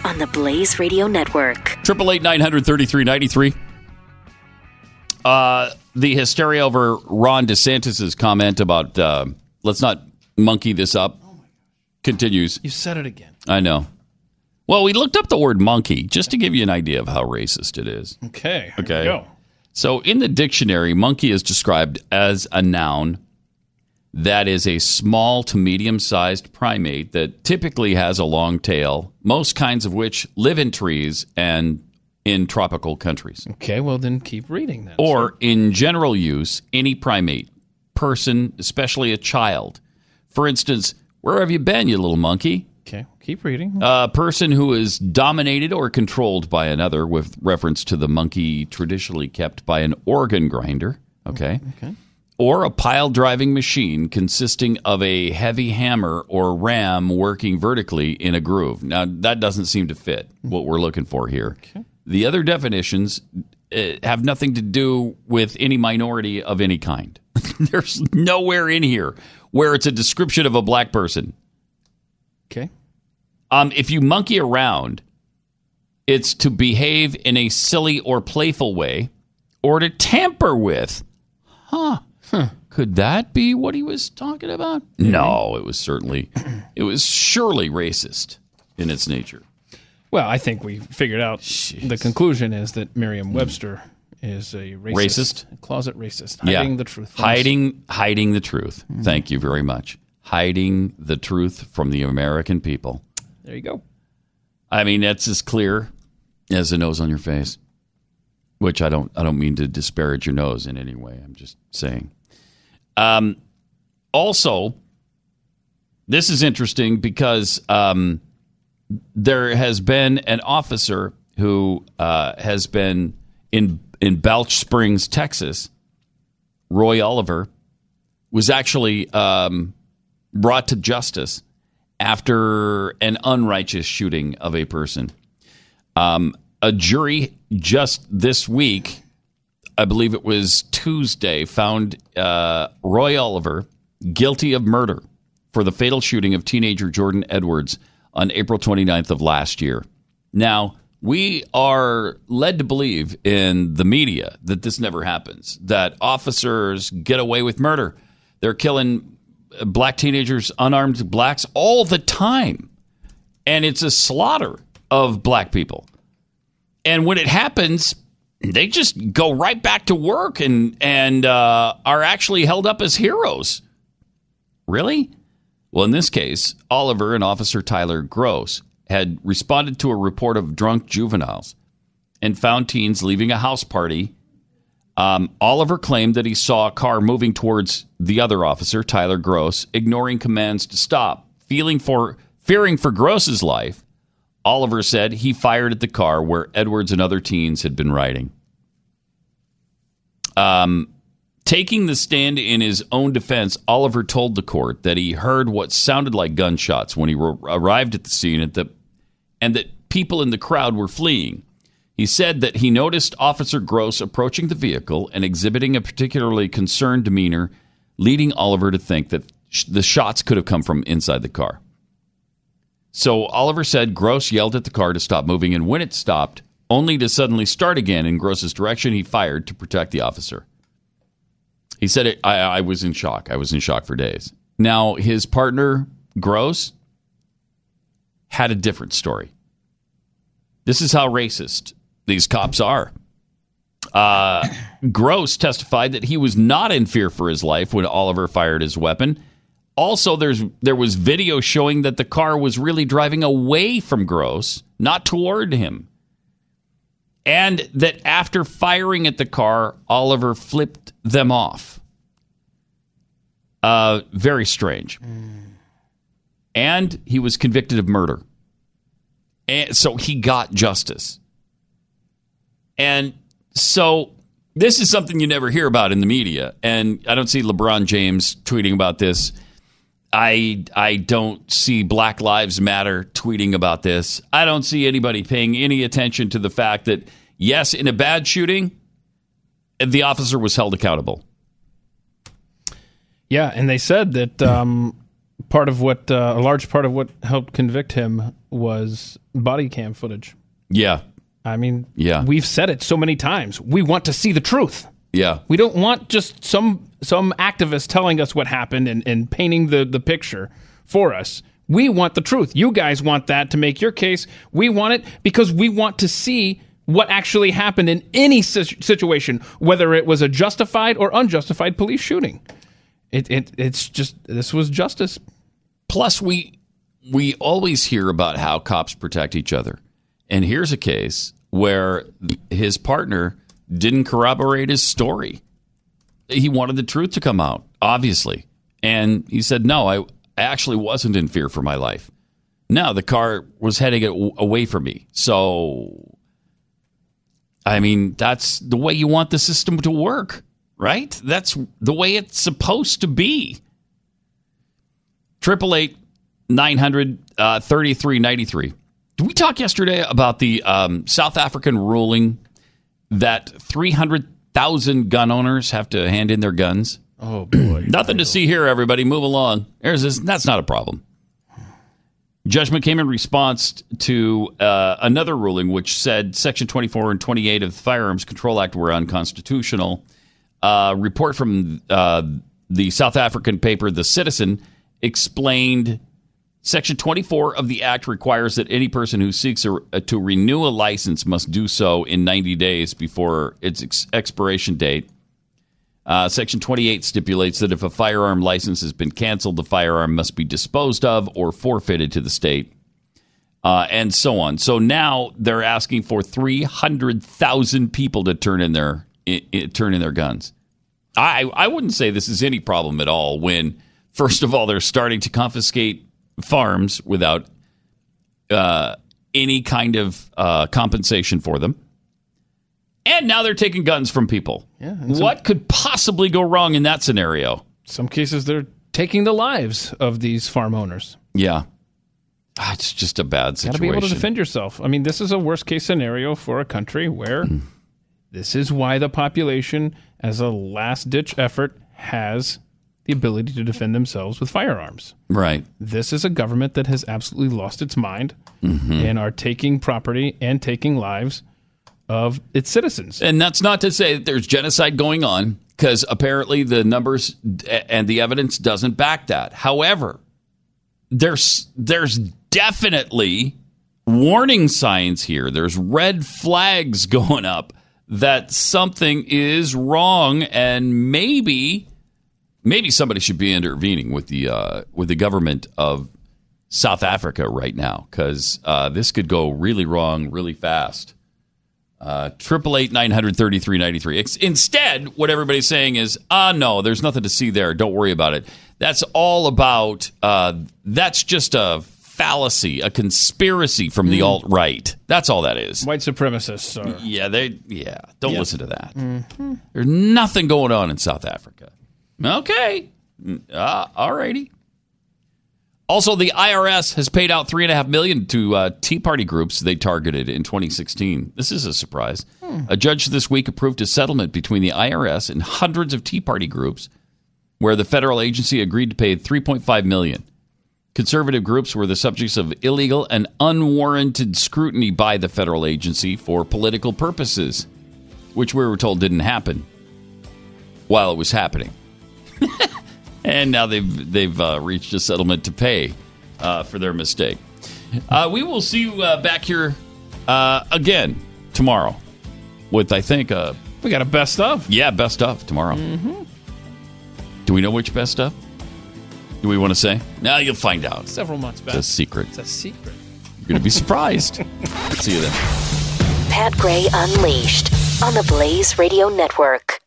on the Blaze Radio Network. Triple eight nine hundred thirty three ninety three. Uh, the hysteria over Ron DeSantis's comment about uh, let's not monkey this up continues. You said it again. I know. Well, we looked up the word monkey just to give you an idea of how racist it is. Okay. here we Okay. Go. So in the dictionary, monkey is described as a noun that is a small to medium sized primate that typically has a long tail, most kinds of which live in trees and in tropical countries. Okay. Well, then keep reading that. Or in general use, any primate, person, especially a child. For instance, where have you been, you little monkey? Okay. Keep reading. A person who is dominated or controlled by another, with reference to the monkey traditionally kept by an organ grinder. Okay. Okay. Or a pile driving machine consisting of a heavy hammer or ram working vertically in a groove. Now, that doesn't seem to fit what we're looking for here. The other definitions uh, have nothing to do with any minority of any kind. There's nowhere in here where it's a description of a black person. Okay. Um, if you monkey around, it's to behave in a silly or playful way or to tamper with. Huh. Could that be what he was talking about? No, it was certainly, it was surely racist in its nature. Well, I think we figured out the conclusion is that Merriam-Webster is a racist, Racist? closet racist, hiding yeah. the truth. us. Hiding, hiding the truth. Mm-hmm. Thank you very much. Hiding the truth from the American people. There you go. I mean, that's as clear as the nose on your face. Which I don't, I don't mean to disparage your nose in any way. I'm just saying. Um, also, this is interesting because um, there has been an officer who uh, has been in in Balch Springs, Texas. Roy Oliver was actually um, brought to justice after an unrighteous shooting of a person. Um, a jury just this week, I believe it was Tuesday, found uh, Roy Oliver guilty of murder for the fatal shooting of teenager Jordan Edwards on April 29th of last year. Now, we are led to believe in the media that this never happens, that officers get away with murder. They're killing black teenagers, unarmed blacks, all the time. And it's a slaughter of black people. And when it happens, they just go right back to work and, and uh, are actually held up as heroes. Really? Well, in this case, Oliver and Officer Tyler Gross had responded to a report of drunk juveniles and found teens leaving a house party. Um, Oliver claimed that he saw a car moving towards the other officer, Tyler Gross, ignoring commands to stop. Feeling for fearing for Gross's life, Oliver said he fired at the car where Edwards and other teens had been riding. Um, taking the stand in his own defense, Oliver told the court that he heard what sounded like gunshots when he r- arrived at the scene at the, and that people in the crowd were fleeing. He said that he noticed Officer Gross approaching the vehicle and exhibiting a particularly concerned demeanor, leading Oliver to think that sh- the shots could have come from inside the car. So Oliver said Gross yelled at the car to stop moving, and when it stopped, only to suddenly start again in Gross's direction, he fired to protect the officer. He said, it, I, I was in shock. I was in shock for days. Now, his partner, Gross, had a different story. This is how racist these cops are. Uh, Gross testified that he was not in fear for his life when Oliver fired his weapon. Also, there's there was video showing that the car was really driving away from Gross, not toward him. And that after firing at the car, Oliver flipped them off. Uh, very strange. And he was convicted of murder. And so he got justice. And so this is something you never hear about in the media. And I don't see LeBron James tweeting about this. I I don't see Black Lives Matter tweeting about this. I don't see anybody paying any attention to the fact that yes, in a bad shooting, the officer was held accountable. Yeah, and they said that um, part of what uh, a large part of what helped convict him was body cam footage. Yeah. I mean, Yeah. we've said it so many times. We want to see the truth. Yeah. We don't want just some some activist telling us what happened and, and painting the, the picture for us. We want the truth. You guys want that to make your case. We want it because we want to see what actually happened in any situation, whether it was a justified or unjustified police shooting. It, it it's just this was justice. Plus, we we always hear about how cops protect each other, and here's a case where his partner didn't corroborate his story. He wanted the truth to come out, obviously, and he said, "No, I actually wasn't in fear for my life. No, the car was heading away from me. So, I mean, that's the way you want the system to work, right? That's the way it's supposed to be." Triple eight nine hundred thirty three ninety three. Did we talk yesterday about the um, South African ruling that three hundred thousand gun owners have to hand in their guns? Oh boy! Nothing to see here, everybody. Move along. There's this, that's not a problem. Judgment came in response to uh, another ruling which said Section 24 and 28 of the Firearms Control Act were unconstitutional. A report from uh, the South African paper The Citizen explained Section 24 of the Act requires that any person who seeks a, to renew a license must do so in 90 days before its ex- expiration date. Uh, Section 28 stipulates that if a firearm license has been canceled, the firearm must be disposed of or forfeited to the state, uh, and so on. So now they're asking for 300,000 people to turn in their turn in their guns. I I wouldn't say this is any problem at all. When first of all they're starting to confiscate farms without uh, any kind of uh, compensation for them. And now they're taking guns from people. Yeah, and some- what could possibly go wrong in that scenario? Some cases they're taking the lives of these farm owners. Yeah. Ah, It's just a bad situation. Got to be able to defend yourself. I mean, this is a worst case scenario for a country where Hmm. this is why the population, as a last ditch effort, has the ability to defend themselves with firearms. Right. This is a government that has absolutely lost its mind Mhm. and are taking property and taking lives of its citizens. And that's not to say that there's genocide going on, because apparently the numbers and the evidence doesn't back that. However, there's there's definitely warning signs here. There's red flags going up that something is wrong, and maybe maybe somebody should be intervening with the uh, with the government of South Africa right now because uh, this could go really wrong really fast. Uh, Triple eight nine hundred thirty three ninety three. Instead, what everybody's saying is, ah, no, there's nothing to see there. Don't worry about it. That's all about. Uh, that's just a fallacy, a conspiracy from the Mm. alt right. That's all that is. White supremacists are. Yeah, they. Yeah, don't Yep. listen to that. Mhm. There's nothing going on in South Africa. Okay, uh, all righty. Also, the IRS has paid out three and a half million to uh, Tea Party groups they targeted in 2016. This is a surprise. A judge this week approved a settlement between the IRS and hundreds of Tea Party groups, where the federal agency agreed to pay 3.5 million. Conservative groups were the subjects of illegal and unwarranted scrutiny by the federal agency for political purposes, which we were told didn't happen while it was happening. and now they've they've uh, reached a settlement to pay uh, for their mistake. Uh, we will see you uh, back here uh, again tomorrow with I think uh, we got a best of. Yeah, best of tomorrow. Mm-hmm. Do we know which best of? Do we want to say? Now you'll find out. Several months back. It's a secret. It's a secret. You're going to be surprised. see you then. Pat Gray Unleashed on the Blaze Radio Network.